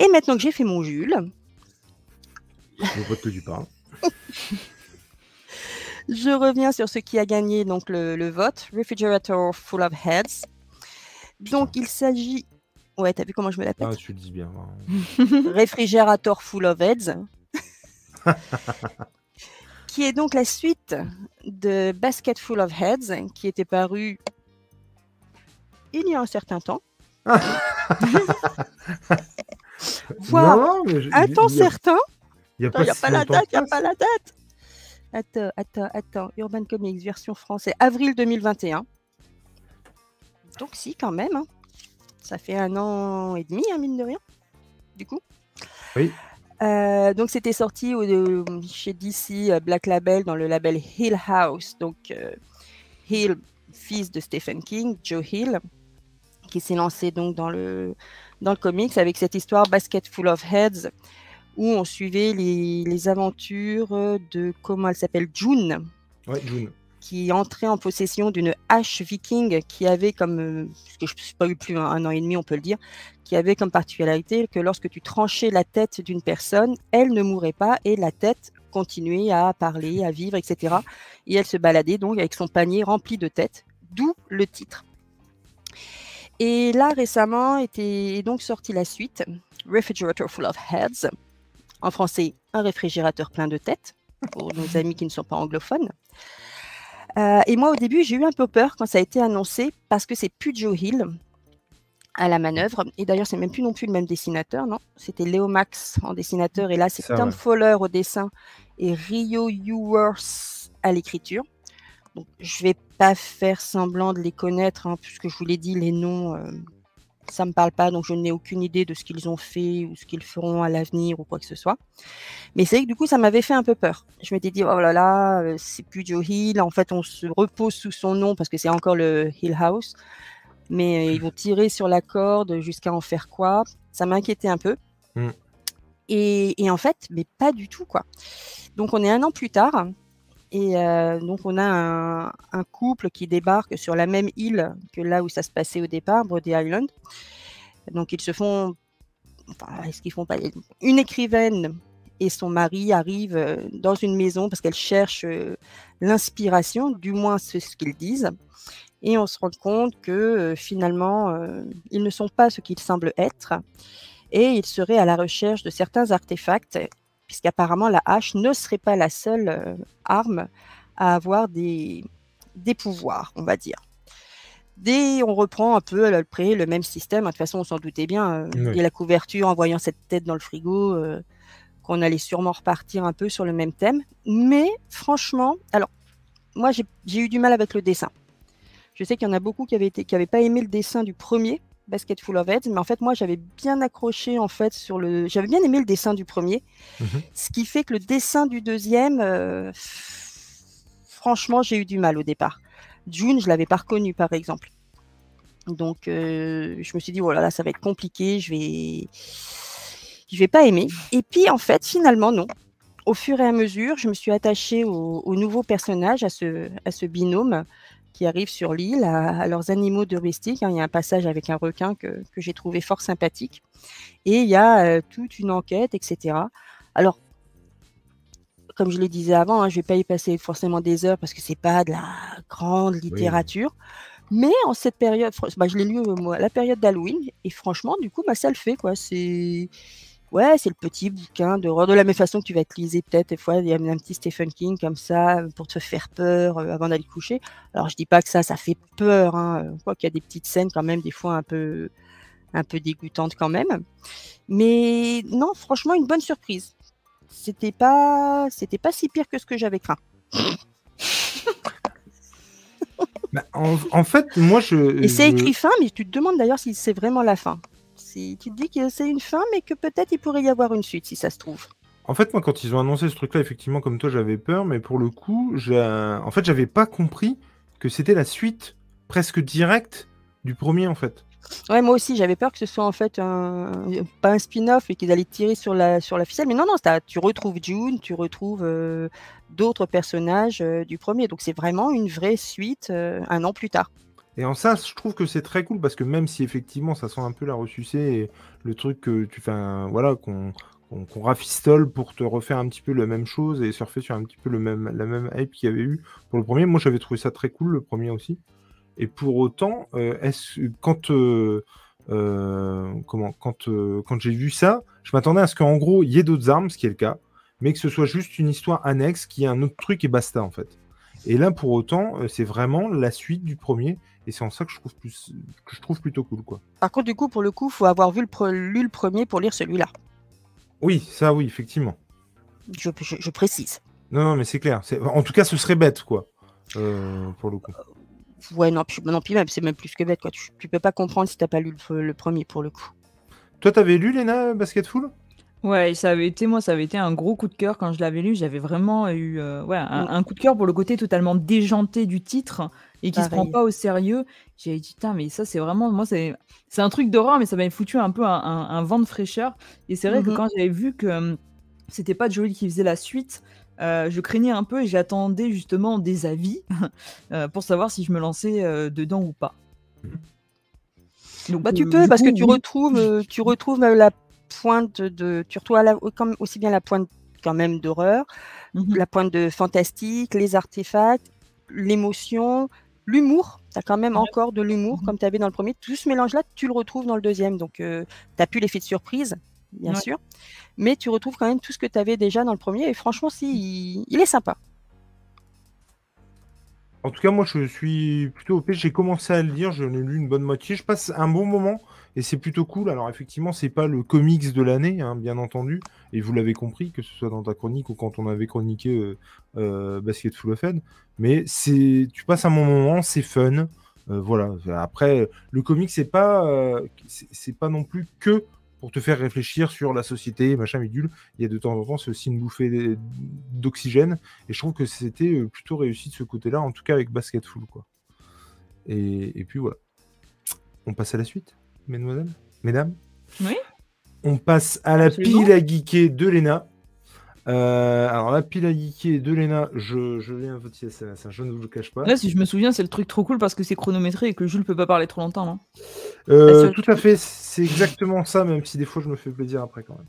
Et maintenant que j'ai fait mon Jules, Je vois quoi tu parles. Je reviens sur ce qui a gagné donc le, le vote, Refrigerator Full of Heads. Donc il s'agit, ouais, t'as vu comment je me la pète? Ah, tu le dis bien. hein. Réfrigérateur Full of Heads, qui est donc la suite de Basket Full of Heads, qui était paru il y a un certain temps. Je- un temps il y a- certain. Il n'y a pas, la date, il n'y a pas la date. Attends, attends, attends. Urban Comics, version française, avril 2021. Donc si, quand même. hein. Ça fait un an et demi, hein, mine de rien, du coup. Oui. Euh, donc c'était sorti au- euh, chez DC euh, Black Label dans le label Hill House. Donc euh, Hill, fils de Stephen King, Joe Hill, qui s'est lancé donc dans le, dans le comics avec cette histoire Basket Full of Heads où on suivait les, les aventures de, comment elle s'appelle, June, Ouais, June. qui entrait en possession d'une hache viking qui avait comme, parce que je ne suis pas eu plus un, un an et demi, on peut le dire, qui avait comme particularité que lorsque tu tranchais la tête d'une personne, elle ne mourait pas et la tête continuait à parler, à vivre, etc. Et elle se baladait donc avec son panier rempli de têtes, d'où le titre. Et là, récemment, était donc sortie la suite, Refrigerator Full of Heads, En français, un réfrigérateur plein de têtes, pour nos amis qui ne sont pas anglophones. Euh, et moi, au début, j'ai eu un peu peur quand ça a été annoncé parce que c'est plus Joe Hill à la manœuvre. Et d'ailleurs, c'est même plus non plus le même dessinateur, non? C'était Léo Max en dessinateur. Et là, c'est Tom ouais. Fowler au dessin et Rio Ewers à l'écriture. Donc, je vais pas faire semblant de les connaître, hein, puisque je vous l'ai dit, les noms, euh, ça me parle pas, donc je n'ai aucune idée de ce qu'ils ont fait ou ce qu'ils feront à l'avenir ou quoi que ce soit. Mais c'est vrai que du coup, ça m'avait fait un peu peur. Je m'étais dit, oh là là, euh, c'est plus Joe Hill. En fait, on se repose sous son nom parce que c'est encore le Hill House. Mais euh, ils vont tirer sur la corde jusqu'à en faire quoi? Ça m'inquiétait un peu. Mm. Et, et en fait, mais pas du tout, quoi. Donc, on est un an plus tard. Et euh, donc, on a un, couple qui débarque sur la même île que là où ça se passait au départ, Brody Island. Donc, ils se font. Enfin, est-ce qu'ils font pas. Une écrivaine et son mari arrivent euh, dans une maison parce qu'elle cherche euh, l'inspiration, du moins c'est ce qu'ils disent. Et on se rend compte que finalement, ils ne sont pas ce qu'ils semblent être. Et ils seraient à la recherche de certains artefacts, puisqu'apparemment la hache ne serait pas la seule euh, arme à avoir des, des pouvoirs, on va dire. Dès, on reprend un peu à peu près le même système. De toute façon, on s'en doutait bien. euh, Oui. Et la couverture, en voyant cette tête dans le frigo, euh, qu'on allait sûrement repartir un peu sur le même thème. Mais franchement, alors, moi, j'ai eu du mal avec le dessin. Je sais qu'il y en a beaucoup qui avaient, été, qui avaient pas aimé le dessin du premier Basket Full of Heads, mais en fait, moi, j'avais bien accroché en fait sur le. J'avais bien aimé le dessin du premier, Mhm. ce qui fait que le dessin du deuxième, euh, franchement, j'ai eu du mal au départ. June, je l'avais pas reconnu, par exemple. Donc, euh, je me suis dit, oh là ça va être compliqué, je vais, je vais pas aimer. Et puis, en fait, finalement, non. Au fur et à mesure, je me suis attachée aux au nouveaux personnages, à ce, à ce binôme qui arrive sur l'île, à, à leurs animaux domestiques. hein. Il y a un passage avec un requin que, que j'ai trouvé fort sympathique. Et il y a euh, toute une enquête, etc. Alors, comme je le disais avant, hein, je ne vais pas y passer forcément des heures parce que c'est pas de la grande littérature. Mais en cette période, bah, je l'ai lu euh, moi, à la période d'Halloween, et franchement, du coup, bah, ça le fait. quoi. C'est ouais, c'est le petit bouquin d'horreur, de la même façon que tu vas te liser peut-être des fois, il y a un petit Stephen King comme ça, euh, pour te faire peur euh, avant d'aller coucher. Alors, je dis pas que ça, ça fait peur, hein, euh, quoi qu'il y a des petites scènes quand même, des fois un peu, un peu dégoûtantes quand même. Mais non, franchement, une bonne surprise. C'était pas, c'était pas si pire que ce que j'avais craint. Bah, en, en fait, moi, je. Et c'est je- écrit fin, mais tu te demandes d'ailleurs si c'est vraiment la fin. Tu te dis que c'est une fin, mais que peut-être il pourrait y avoir une suite si ça se trouve. En fait, moi, quand ils ont annoncé ce truc-là, effectivement, comme toi, j'avais peur, mais pour le coup, en fait, j'avais pas compris que c'était la suite presque directe du premier, en fait. Ouais, moi aussi, j'avais peur que ce soit en fait un, pas un spin-off et qu'ils allaient tirer sur la, sur la ficelle. Mais non, non, tu retrouves June, tu retrouves euh, d'autres personnages euh, du premier. Donc c'est vraiment une vraie suite euh, un an plus tard. Et en ça, je trouve que c'est très cool parce que même si effectivement ça sent un peu la ressucée et le truc que tu fais, voilà, qu'on qu'on rafistole pour te refaire un petit peu la même chose et surfer sur un petit peu le même, la même hype qu'il y avait eu pour le premier. Moi, j'avais trouvé ça très cool, le premier aussi. Et pour autant, euh, est-ce quand euh, euh, quand quand j'ai vu ça, je m'attendais à ce qu'en gros il y ait d'autres armes, ce qui est le cas, mais que ce soit juste une histoire annexe qui est un autre truc et basta en fait. Et là, pour autant, c'est vraiment la suite du premier, et c'est en ça que je trouve plus que je trouve plutôt cool quoi. Par contre, du coup, pour le coup, faut avoir vu le pre- lu le premier pour lire celui-là. Oui, ça oui, effectivement. Je, je- je précise. Non, non, mais c'est clair. En tout cas, ce serait bête quoi, euh, pour le coup. Ouais, non, puis, non, puis même, c'est même plus que bête. Quoi. Tu, tu peux pas comprendre si t'as pas lu le, le premier pour le coup. Toi, t'avais lu Lena Basketful? Ouais, et ça avait été, moi, ça avait été un gros coup de cœur quand je l'avais lu. J'avais vraiment eu euh, ouais, un, Mm. un coup de cœur pour le côté totalement déjanté du titre et qui se prend Pareil. pas au sérieux. J'avais dit, putain, mais ça, c'est vraiment, moi, c'est c'est un truc d'horreur, mais ça m'avait foutu un peu un, un- un vent de fraîcheur. Et c'est vrai que Mhm. quand j'avais vu que hum, c'était pas Joel qui faisait la suite, euh, je craignais un peu et j'attendais justement des avis euh, pour savoir si je me lançais euh, dedans ou pas. Donc, Bah, tu peux, parce coup, que tu oui. retrouves, tu retrouves la pointe de. Tu retrouves la- comme aussi bien la pointe quand même d'horreur, Mhm. la pointe de fantastique, les artefacts, l'émotion, l'humour. Tu as quand même Ouais. encore de l'humour, Mhm. comme tu avais dans le premier. Tout ce mélange-là, tu le retrouves dans le deuxième. Donc, tu n'as plus l'effet de surprise. bien Ouais. sûr. Mais tu retrouves quand même tout ce que tu avais déjà dans le premier. Et franchement, si, il, il est sympa. En tout cas, moi, je suis plutôt OP. J'ai commencé à le lire, j'en ai lu une bonne moitié. Je passe un bon moment et c'est plutôt cool. Alors, effectivement, c'est pas le comics de l'année, hein, bien entendu. Et vous l'avez compris, que ce soit dans ta chronique ou quand on avait chroniqué euh, euh, Basket Full of Fun. Mais c'est, tu passes un bon moment, c'est fun. Euh, voilà. Après, le comics, c'est pas, euh, c'est pas non plus que pour te faire réfléchir sur la société, machin, bidule. Il y a de temps en temps, c'est aussi une bouffée d'oxygène. Et je trouve que c'était plutôt réussi de ce côté-là, en tout cas avec Basketful, quoi. Et puis voilà. On passe à la suite, mesdemoiselles, mesdames. Oui. On passe à la Absolument. pile à geeker de Lena. Euh, alors la pile à geeker de Lena, je, je l'ai un petit SMS, hein, je ne vous le cache pas. Là, si je me souviens, c'est le truc trop cool parce que c'est chronométré et que Jules peut pas parler trop longtemps. Non Euh, tout à fait, c'est exactement ça, même si des fois je me fais plaisir après quand même.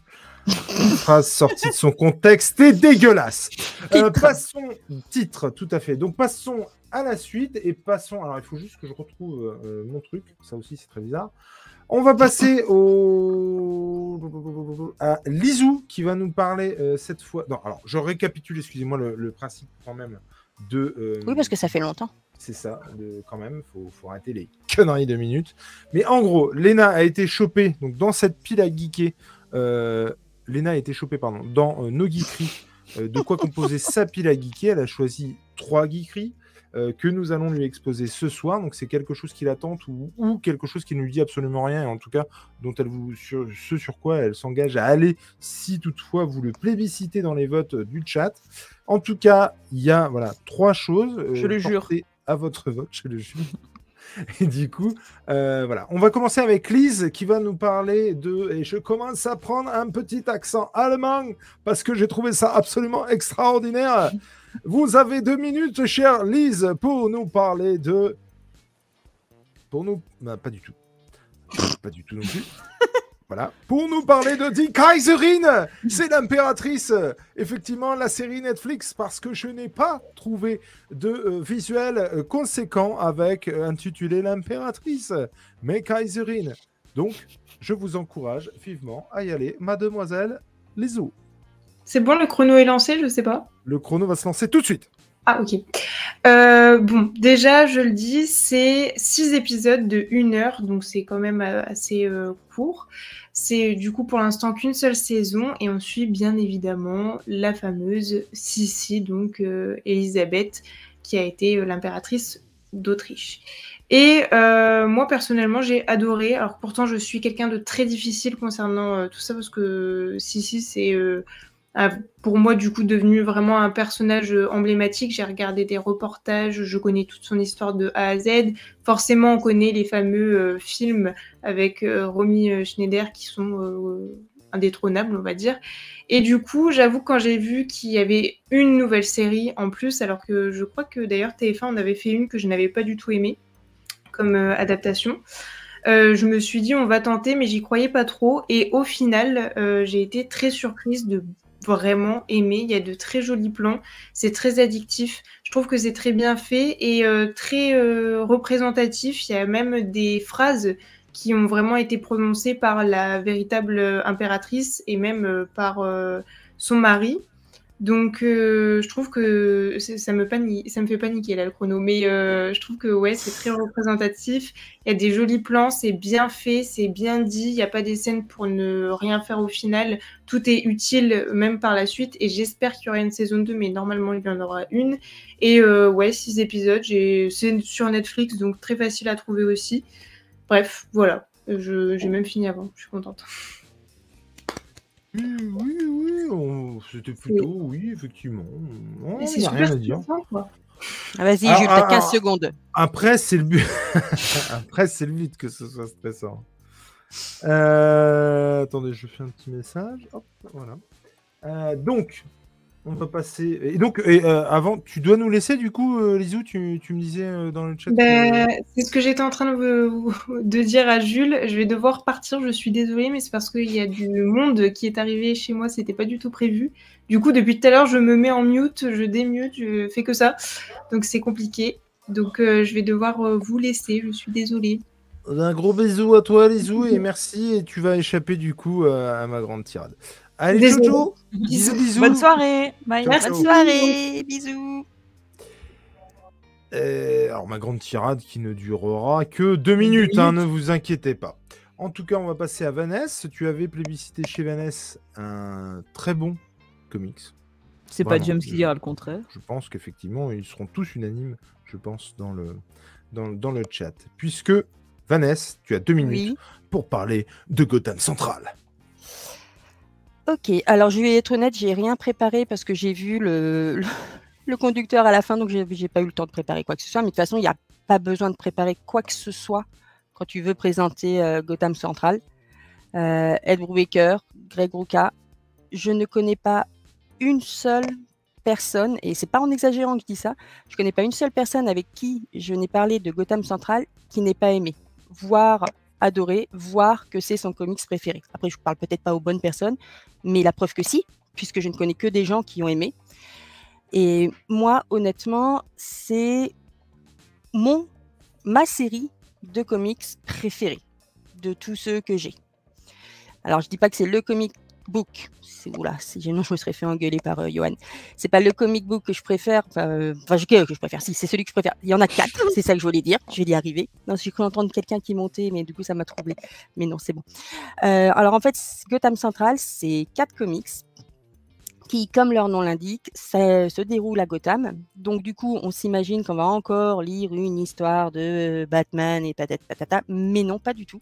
Phrase sortie de son contexte est dégueulasse. Euh, passons, titre, tout à fait. Donc passons à la suite et passons. Alors il faut juste que je retrouve euh, mon truc, ça aussi c'est très bizarre. On va passer au à Lizou qui va nous parler euh, cette fois. Non, alors je récapitule, excusez-moi le, le principe quand même de. euh, Oui, parce que ça fait longtemps. c'est ça, de, quand même, faut, faut arrêter les conneries de minutes. Mais en gros, Lena a été chopée, donc dans cette pile à geeker, euh, Lena a été chopée, pardon, dans nos geekeries, de quoi composer sa pile à geeker? Elle a choisi trois geekeries euh, que nous allons lui exposer ce soir. Donc c'est quelque chose qui l'attend ou, ou quelque chose qui ne lui dit absolument rien, et en tout cas dont elle vous, sur, ce sur quoi elle s'engage à aller si toutefois vous le plébiscitez dans les votes du chat. En tout cas, il y a voilà trois choses. euh, Je le jure. à votre vote, je le jure. Et du coup, euh, voilà. On va commencer avec Lise qui va nous parler de. Et je commence à prendre un petit accent allemand parce que j'ai trouvé ça absolument extraordinaire. Vous avez deux minutes, chère Lise, pour nous parler de. Pour nous. bah, pas du tout. Pas du tout non plus. Voilà. Pour nous parler de Die Kaiserin, c'est l'impératrice. Effectivement, la série Netflix, parce que je n'ai pas trouvé de euh, visuel euh, conséquent avec euh, intitulé l'impératrice, mais Kaiserin. Donc, je vous encourage vivement à y aller, mademoiselle Lizou. C'est bon, le chrono est lancé, je sais pas. Le chrono va se lancer tout de suite. Ah, ok. Euh, bon, déjà, je le dis, c'est six épisodes de une heure, donc c'est quand même euh, assez euh, court. C'est du coup pour l'instant qu'une seule saison, et on suit bien évidemment la fameuse Sissi, donc Elisabeth, qui a été l'impératrice d'Autriche. Et moi, personnellement, j'ai adoré. Alors pourtant, je suis quelqu'un de très difficile concernant tout ça, parce que Sissi, c'est... pour moi du coup devenu vraiment un personnage euh, emblématique. J'ai regardé des reportages, je connais toute son histoire de A à Z. Forcément, on connaît les fameux euh, films avec euh, Romy Schneider qui sont indétrônables, on va dire. Et du coup, j'avoue quand j'ai vu qu'il y avait une nouvelle série en plus, alors que je crois que d'ailleurs TF1 en avait fait une que je n'avais pas du tout aimée comme adaptation. Je me suis dit on va tenter, mais j'y croyais pas trop. Et au final, j'ai été très surprise de vraiment aimer. Il y a de très jolis plans, c'est très addictif. Je trouve que c'est très bien fait et euh, très euh, représentatif. Il y a même des phrases qui ont vraiment été prononcées par la véritable euh, impératrice et même euh, par euh, son mari. Donc, euh, je trouve que ça me, pani- ça me fait paniquer là le chrono, mais euh, je trouve que ouais, c'est très représentatif. Il y a des jolis plans, c'est bien fait, c'est bien dit. Il n'y a pas des scènes pour ne rien faire au final. Tout est utile même par la suite. Et j'espère qu'il y aura une saison 2, mais normalement il y en aura une. Et euh, ouais, six épisodes. j'ai- C'est sur Netflix, donc très facile à trouver aussi. Bref, voilà. J'ai même fini avant, je suis contente. Oui, oui, oui, on- c'était plutôt, oui, effectivement. Non, Et il c'est n'y a rien à dire. stressant, quoi. Ah, Vas-y, Alors, Jules, t'as ah, 15 ah, secondes. Après, c'est le but. Après, c'est le but que ce soit stressant. Euh, Attendez, je fais un petit message. Hop, voilà. Euh, donc, on va passer. Et donc, et, euh, avant, tu dois nous laisser du coup, euh, Lisou. Tu, tu me disais euh, dans le chat. que- Ben, c'est ce que j'étais en train de, dire à Jules. Je vais devoir partir, je suis désolée, mais c'est parce qu'il y a du monde qui est arrivé chez moi, c'était pas du tout prévu. Du coup, depuis tout à l'heure, je me mets en mute, je démute, je fais que ça. Donc c'est compliqué. Donc euh, je vais devoir euh, vous laisser, je suis désolée. Un gros bisou à toi, Lisou, et merci. Et tu vas échapper du coup à, à ma grande tirade. Allez, Désolé. Jojo Bisous, bisous Bonne soirée. Bye. Ciao, Bonne soirée, bisous. Euh, alors, ma grande tirade qui ne durera que deux minutes, hein, ne vous inquiétez pas. En tout cas, on va passer à Vanessa. Tu avais plébiscité chez Vanessa un très bon comics. C'est pas James qui dira le contraire. Je pense qu'effectivement, ils seront tous unanimes, je pense, dans le, dans, dans le chat. Puisque, Vanessa, tu as deux minutes Oui. pour parler de Gotham Central. Ok, alors je vais être honnête, j'ai rien préparé parce que j'ai vu le, conducteur à la fin, donc j'ai j'ai pas eu le temps de préparer quoi que ce soit. Mais de toute façon, il n'y a pas besoin de préparer quoi que ce soit quand tu veux présenter euh, Gotham Central. Euh, Ed Brubaker, Greg Rucka, je ne connais pas une seule personne, et c'est pas en exagérant que je dis ça, je connais pas une seule personne avec qui je n'ai parlé de Gotham Central qui n'ait pas aimé, voire adoré, voire que c'est son comics préféré. Après, je parle peut-être pas aux bonnes personnes, mais la preuve que si, puisque je ne connais que des gens qui ont aimé. Et moi, honnêtement, c'est mon ma série de comics préférée de tous ceux que j'ai. Alors, je dis pas que c'est le comic book. C'est oula, sinon je me serais fait engueuler par euh, Johan. C'est pas le comic book que je préfère. Enfin, euh, je- que, que je préfère. Si, c'est celui que je préfère. Il y en a quatre. C'est ça que je voulais dire. Je vais y arriver. Non, j'ai cru entendre quelqu'un qui montait, mais du coup, ça m'a troublé. Mais non, c'est bon. Euh, alors en fait, Gotham Central, c'est quatre comics qui, comme leur nom l'indique, se déroule à Gotham. Donc du coup, on s'imagine qu'on va encore lire une histoire de Batman et patata patata, mais non, pas du tout.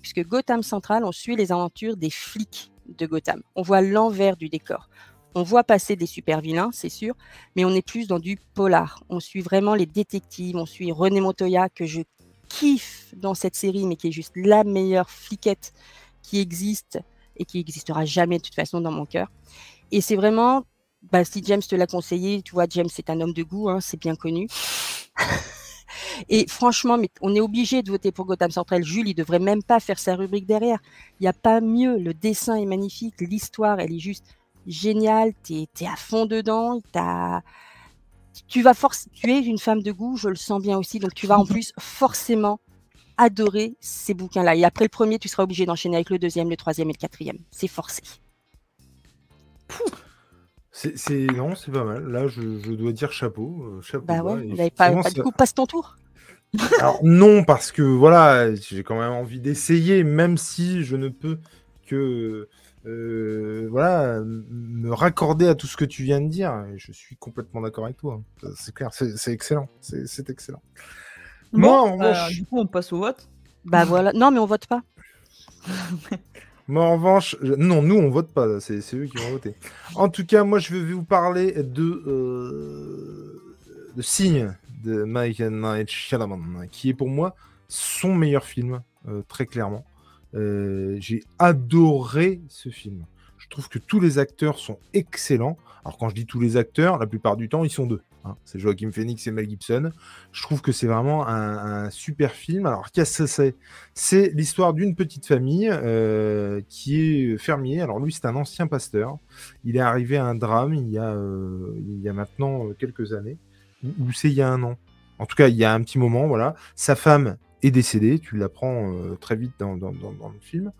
Puisque Gotham Central, on suit les aventures des flics de Gotham. On voit l'envers du décor. On voit passer des super vilains, c'est sûr, mais on est plus dans du polar. On suit vraiment les détectives, on suit René Montoya, que je kiffe dans cette série, mais qui est juste la meilleure fliquette qui existe et qui existera jamais de toute façon dans mon cœur. Et c'est vraiment, bah, si James te l'a conseillé, tu vois, James c'est un homme de goût, hein, c'est bien connu. Et franchement, mais on est obligé de voter pour Gotham Central. Jules, il devrait même pas faire sa rubrique derrière. Il n'y a pas mieux. Le dessin est magnifique, l'histoire, elle est juste géniale. Tu es, à fond dedans. T'as- Tu vas force, tu es une femme de goût, je le sens bien aussi. Donc tu vas en plus forcément adorer ces bouquins-là. Et après le premier, tu seras obligé d'enchaîner avec le deuxième, le troisième et le quatrième. C'est forcé. C'est- non, c'est pas mal. Là, je, je dois dire chapeau, euh, chapeau. Bah ouais, Et pas, pas du coup, passe ton tour. Alors non, parce que voilà, j'ai quand même envie d'essayer, même si je ne peux que euh, voilà me raccorder à tout ce que tu viens de dire. Et je suis complètement d'accord avec toi. C'est clair, c'est, excellent, c'est, excellent. Moi, en bah, revanche- du coup, on passe au vote. Bah voilà. Non, mais on vote pas. Moi, en revanche, non, nous, on vote pas. C'est c'est eux qui vont voter. En tout cas, moi, je vais vous parler de, euh, de Signe de Mike Night Shyamalan, qui est pour moi son meilleur film, euh, très clairement. Euh, J'ai adoré ce film. Je trouve que tous les acteurs sont excellents. Alors, quand je dis tous les acteurs, la plupart du temps, ils sont deux. Hein. C'est Joaquin Phoenix et Mel Gibson. Je trouve que c'est vraiment un, super film. Alors, qu'est-ce que c'est? C'est l'histoire d'une petite famille euh, qui est fermier. Alors, lui, c'est un ancien pasteur. Il est arrivé à un drame il y a, euh, il y a maintenant euh, quelques années. Ou c'est il y a un an. En tout cas, il y a un petit moment, voilà. Sa femme est décédée, tu l'apprends très vite dans, dans- le film.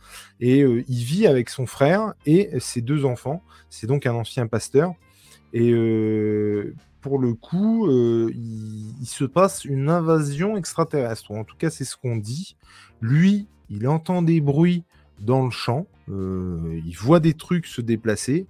Et il vit avec son frère et ses deux enfants. C'est donc un ancien pasteur. Et le coup, euh, il, se passe une invasion extraterrestre. En tout cas, c'est ce qu'on dit. Lui, il entend des bruits dans le champ. euh, il voit des trucs se déplacer.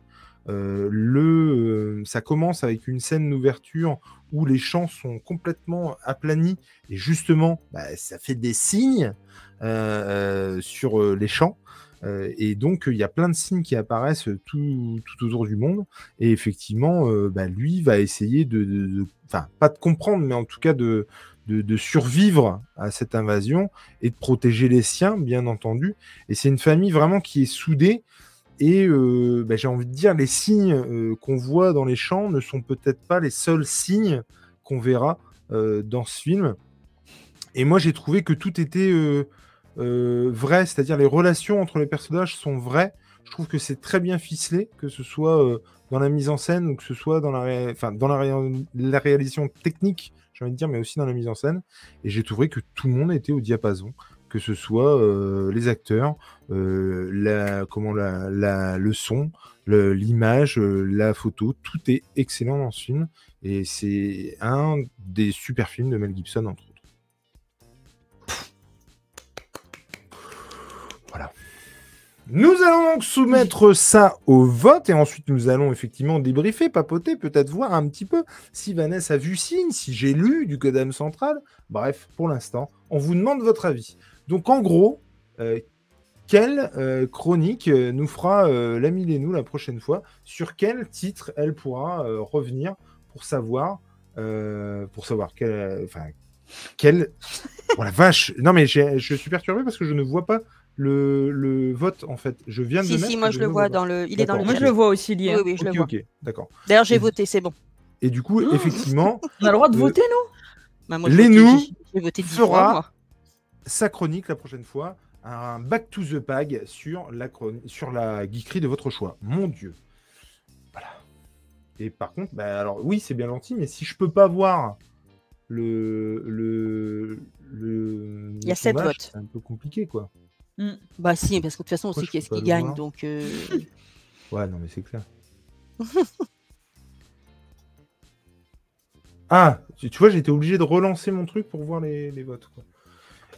Euh, le, ça commence avec une scène d'ouverture où les champs sont complètement aplanis et justement, bah, ça fait des signes sur les champs. Euh, et donc, il y a plein de signes qui apparaissent tout, autour du monde. Et effectivement, euh, bah, lui va essayer de, enfin, pas de comprendre, mais en tout cas de, survivre à cette invasion et de protéger les siens, bien entendu. Et c'est une famille vraiment qui est soudée. Et euh, bah, j'ai envie de dire, les signes qu'on voit dans les champs ne sont peut-être pas les seuls signes qu'on verra dans ce film. Et moi, j'ai trouvé que tout était euh, vrai, c'est-à-dire les relations entre les personnages sont vraies. Je trouve que c'est très bien ficelé, que ce soit euh, dans la mise en scène ou que ce soit dans la, réalisation technique, j'ai envie de dire, mais aussi dans la mise en scène. Et j'ai trouvé que tout le monde était au diapason. que ce soit euh, les acteurs, la, comment le son, l'image, la photo, tout est excellent dans ce film. Et c'est un des super films de Mel Gibson, entre Nous allons donc soumettre ça au vote et ensuite nous allons effectivement débriefer, papoter, peut-être voir un petit peu si Vanessa a vu signe, si j'ai lu du Godam Central. Bref, pour l'instant, on vous demande votre avis. Donc en gros, euh, quelle euh, chronique euh, nous fera l'ami Lénou la prochaine fois? Sur quel titre elle pourra revenir pour savoir, pour savoir quel, enfin, quel. Oh la vache Non mais je suis perturbé parce que je ne vois pas le, le vote en fait. Je viens de Si, le si, mettre, moi je le vois dans le. Il est dans le Moi, je le vois aussi lié. Oui, oui, je le vois. ok, d'accord. D'ailleurs, j'ai voté, c'est bon. Et du coup, effectivement, On a le droit de voter, non Bah, moi, Les nous j'ai- J'ai voté 10 fera- fois, sa chronique la prochaine fois, un back to the bag sur la, chroni- sur la geekerie de votre choix. Mon Dieu. Voilà. Et par contre, bah, alors oui, c'est bien gentil, mais si je peux pas voir le. le, le Il y a le sept sondage, votes. C'est un peu compliqué, quoi. Bah, si, parce que de toute façon, on sait je qui est-ce peux qui pas le gagne. Donc, euh, Ouais, non, mais c'est clair. ah, tu, tu vois, j'ai été obligé de relancer mon truc pour voir les, les votes. Quoi.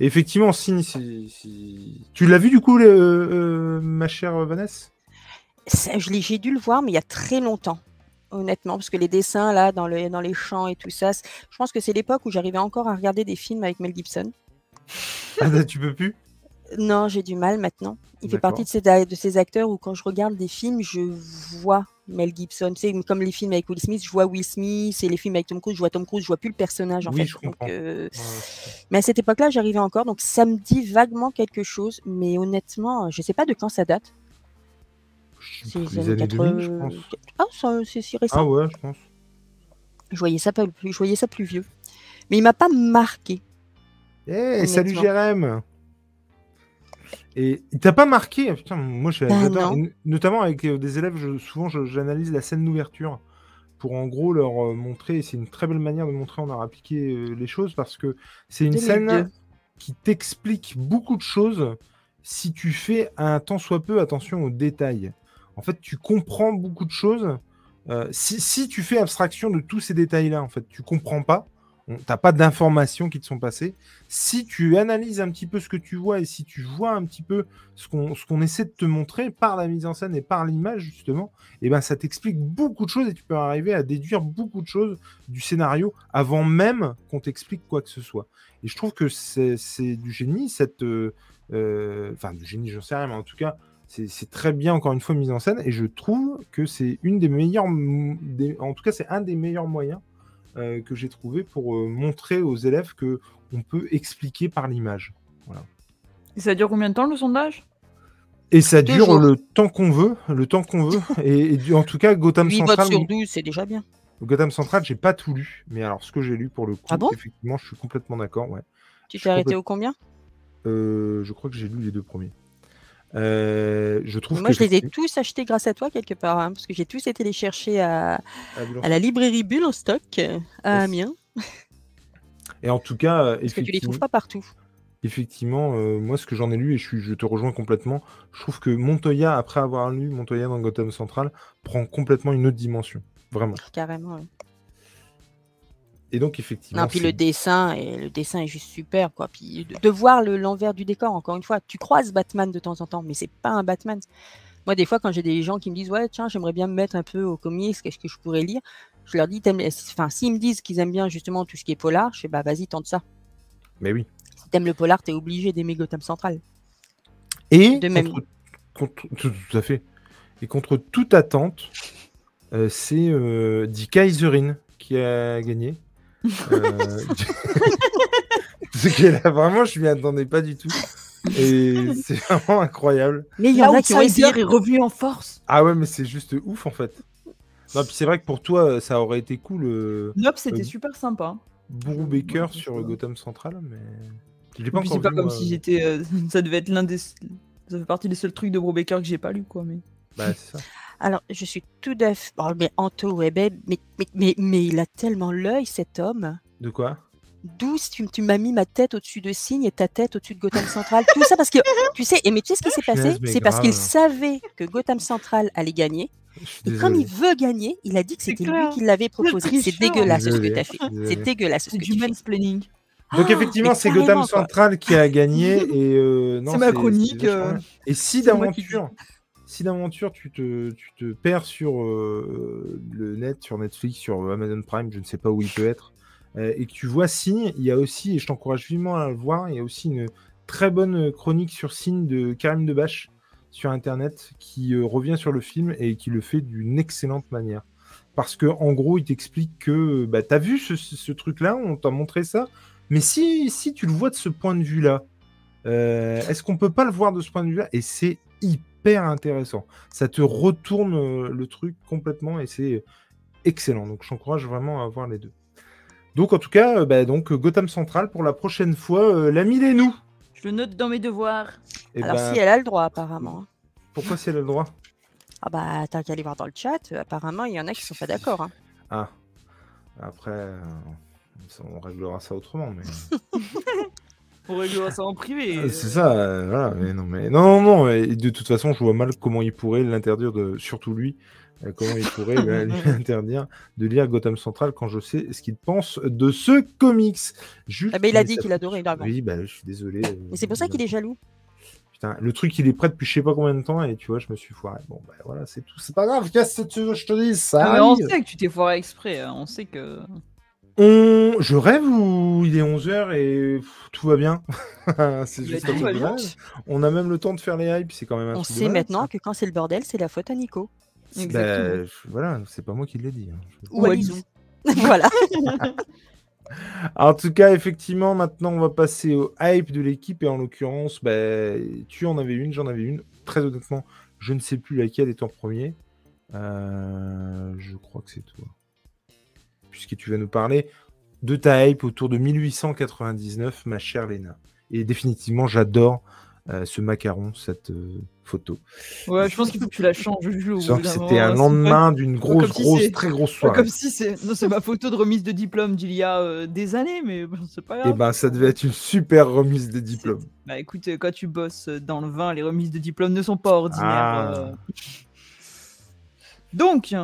Et effectivement, si, si, si- Tu l'as vu du coup, le- euh, ma chère Vanessa? Ça, je l'ai- j'ai dû le voir, mais il y a très longtemps, honnêtement, parce que les dessins, là, dans, le, dans les champs et tout ça, je pense que c'est l'époque où j'arrivais encore à regarder des films avec Mel Gibson. Ah, tu peux plus? Non, j'ai du mal maintenant. Il fait partie de ces, a- de ces acteurs où quand je regarde des films, je vois Mel Gibson. Sais, comme les films avec Will Smith, je vois Will Smith, et les films avec Tom Cruise, je vois Tom Cruise, je vois plus le personnage en Oui, fait. je Donc, comprends. euh, Ouais, c'est- Mais à cette époque-là, j'arrivais encore, donc ça me dit vaguement quelque chose, mais honnêtement, je sais pas de quand ça date. C'est les années 2000, je pense. Ah, c'est si récent. Ah ouais, je pense. Je voyais ça pas plus, je voyais ça plus vieux. Mais il m'a pas marqué. Eh, salut. Jérém Et il t'a pas marqué Putain, moi je- Bah, j'adore, notamment avec euh, des élèves, je- souvent je- j'analyse la scène d'ouverture pour en gros leur euh, montrer, et c'est une très belle manière de montrer on a appliqué euh, les choses parce que c'est une 2002. scène qui t'explique beaucoup de choses si tu fais un tant soit peu attention aux détails. En fait, tu comprends beaucoup de choses. euh, si, si tu fais abstraction de tous ces détails-là, en fait, tu comprends pas. Tu n'as pas d'informations qui te sont passées. Si tu analyses un petit peu ce que tu vois et si tu vois un petit peu ce qu'on qu'on essaie de te montrer par la mise en scène et par l'image, justement, et ben, ça t'explique beaucoup de choses et tu peux arriver à déduire beaucoup de choses du scénario avant même qu'on t'explique quoi que ce soit. Et je trouve que c'est du génie, cette. euh, euh, Enfin, du génie, j'en sais rien, mais en tout cas, c'est très bien, encore une fois, mis en scène. Et je trouve que c'est une des meilleures. en tout cas, c'est un des meilleurs moyens euh, que j'ai trouvé pour euh, montrer aux élèves que on peut expliquer par l'image. Et ça dure combien de temps le sondage? Et ça dure jours. le temps qu'on veut, le temps qu'on veut. et, en tout cas, Gotham 8 votes Central, sur 12, c'est déjà bien. Gotham Central, j'ai pas tout lu, mais alors ce que j'ai lu pour le coup, Ah bon? effectivement, je suis complètement d'accord. Ouais. Tu t'es arrêté complète- au combien? Euh, je crois que j'ai lu les deux premiers. Euh, je trouve Moi, que je les ai tous achetés grâce à toi quelque part, hein, parce que j'ai tous été les chercher à, Ah, la librairie Bulle en stock euh, à. Amiens, Et en tout cas, euh, parce que tu les trouves pas partout. effectivement euh, moi, ce que j'en ai lu, et je, suis, je te rejoins complètement, je trouve que Montoya, après avoir lu Montoya dans Gotham Central, prend complètement une autre dimension. Vraiment. Carrément. Et donc, effectivement. Non, puis le dessin, et le dessin est juste super, quoi. Puis de, de voir le- l'envers du décor, encore une fois, tu croises Batman de temps en temps, mais c'est pas un Batman. Moi, des fois, quand j'ai des gens qui me disent, ouais, tiens, j'aimerais bien me mettre un peu au comics, qu'est-ce que je pourrais lire Je leur dis, enfin, s'ils me disent qu'ils aiment bien justement tout ce qui est polar, je fais, bah, vas-y, tente ça. Mais oui. Si t'aimes le polar, t'es obligé d'aimer Gotham Central. Et De même. contre, contre- tout, à fait. Et contre toute attente, euh, c'est euh, Dick Kaiserin qui a gagné. Euh, Ce qui est là, vraiment, je m'y attendais pas du tout. Et c'est vraiment incroyable. Mais il y en a qui ont essayé. est revenu en force. Ah ouais, mais c'est juste ouf en fait. Non, puis c'est vrai que pour toi, ça aurait été cool, euh, Nope, c'était Euh, super sympa. Bourou Baker Ouais, sur. Gotham Central, mais. Je l'ai Et pas encore c'est pas vu, comme moi. si j'étais. euh, ça devait être l'un des. Ça fait partie des seuls trucs de Brubaker que j'ai pas lu, quoi. Mais... Bah, c'est ça. Alors, je suis tout à fait. Oh, mais Anto Weber, mais, mais, mais, mais il a tellement l'œil, cet homme. De quoi? D'où tu, tu m'as mis ma tête au-dessus de Signe et ta tête au-dessus de Gotham Central? Tout ça parce que, tu sais, et mais tu sais ce qui s'est passé? C'est parce qu'il savait que Gotham Central allait gagner. Et comme désolé. il veut gagner, il a dit que c'était lui qui l'avait proposé. C'est dégueulasse ce que Désolé, tu as fait. désolé. C'est dégueulasse ce C'est que du tu fais. mansplaining. Donc Ah, effectivement, c'est Gotham quoi. Central qui a gagné et euh, non, C'est ma chronique, euh. Et si d'aventure, si d'aventure tu te, perds sur euh, le net, sur Netflix, sur Amazon Prime, je ne sais pas où il peut être, euh, et que tu vois Signe, il y a aussi, et je t'encourage vivement à le voir, il y a aussi une très bonne chronique sur Signe de Karim Debache sur Internet qui euh, revient sur le film et qui le fait d'une excellente manière. Parce que en gros, il t'explique que bah, t'as vu ce, truc-là, on t'a montré ça, mais si, si tu le vois de ce point de vue-là, est-ce qu'on peut pas le voir de ce point de vue-là? Et c'est hyper intéressant. Ça te retourne euh, le truc complètement et c'est excellent. Donc je t'encourage vraiment à voir les deux. Donc en tout cas, euh, bah, donc Gotham Central pour la prochaine fois, euh, l'ami les nous. Je le note dans mes devoirs. Et Alors bah, si elle a le droit apparemment. pourquoi si elle a le droit? Ah bah t'as qu'à aller voir dans le chat. Apparemment il y en a qui sont pas d'accord. hein. Ah, après, euh, on réglera ça autrement. Mais... On réglera ça en privé. Euh, C'est ça, euh, voilà. Mais non, mais non, non, non. et de toute façon, je vois mal comment il pourrait l'interdire de, surtout lui, euh, comment il pourrait lui interdire de lire Gotham Central quand je sais ce qu'il pense de ce comics. Juste Ah bah, il a mais dit qu'il adorait. Oui, bah, je suis désolé. euh, Mais c'est pour ça qu'il est jaloux. Putain, le truc, il est prêt depuis je sais pas combien de temps et tu vois, je me suis foiré. Bon, bah voilà, c'est tout. C'est pas grave, qu'est-ce que tu veux que je te dise? Ça Ah, mais on sait que tu t'es foiré exprès. hein. On sait que. On... Je rêve ou il est 11h et pff, tout va bien? C'est juste tout un va truc de bien. malade. On a même le temps de faire les hypes, c'est quand même un On sait maintenant ça. que quand c'est le bordel, c'est la faute à Nico. Exactement. Bah, je- voilà, c'est pas moi qui l'ai dit. hein. Je- Ou à Lizou. voilà. En tout cas, effectivement, maintenant, on va passer au hype de l'équipe et en l'occurrence, bah, tu en avais une, j'en avais une. Très honnêtement, je ne sais plus laquelle est en premier. Euh, je crois que c'est toi. Puisque tu vas nous parler de ta hype autour de 1899, ma chère Léna. Et définitivement, j'adore euh, ce macaron, cette euh, photo. Ouais, je pense qu'il faut que tu la changes. C'était un lendemain d'une grosse, comme grosse, très grosse soirée. Comme si c'est. Ma photo de remise de diplôme d'il y a euh, des années, mais bon, c'est pas Et grave. ben, ça devait être une super remise de diplôme. Bah écoute, quand tu bosses dans le vin, les remises de diplôme ne sont pas ordinaires. Ah. Donc,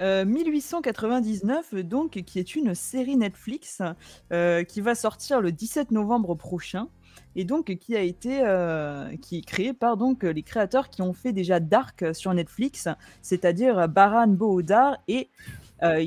euh, 1899, donc, qui est une série Netflix euh, qui va sortir le 17 novembre prochain et donc qui a été euh, qui est créée par donc les créateurs qui ont fait déjà Dark sur Netflix, c'est-à-dire Baran Bohodar et euh,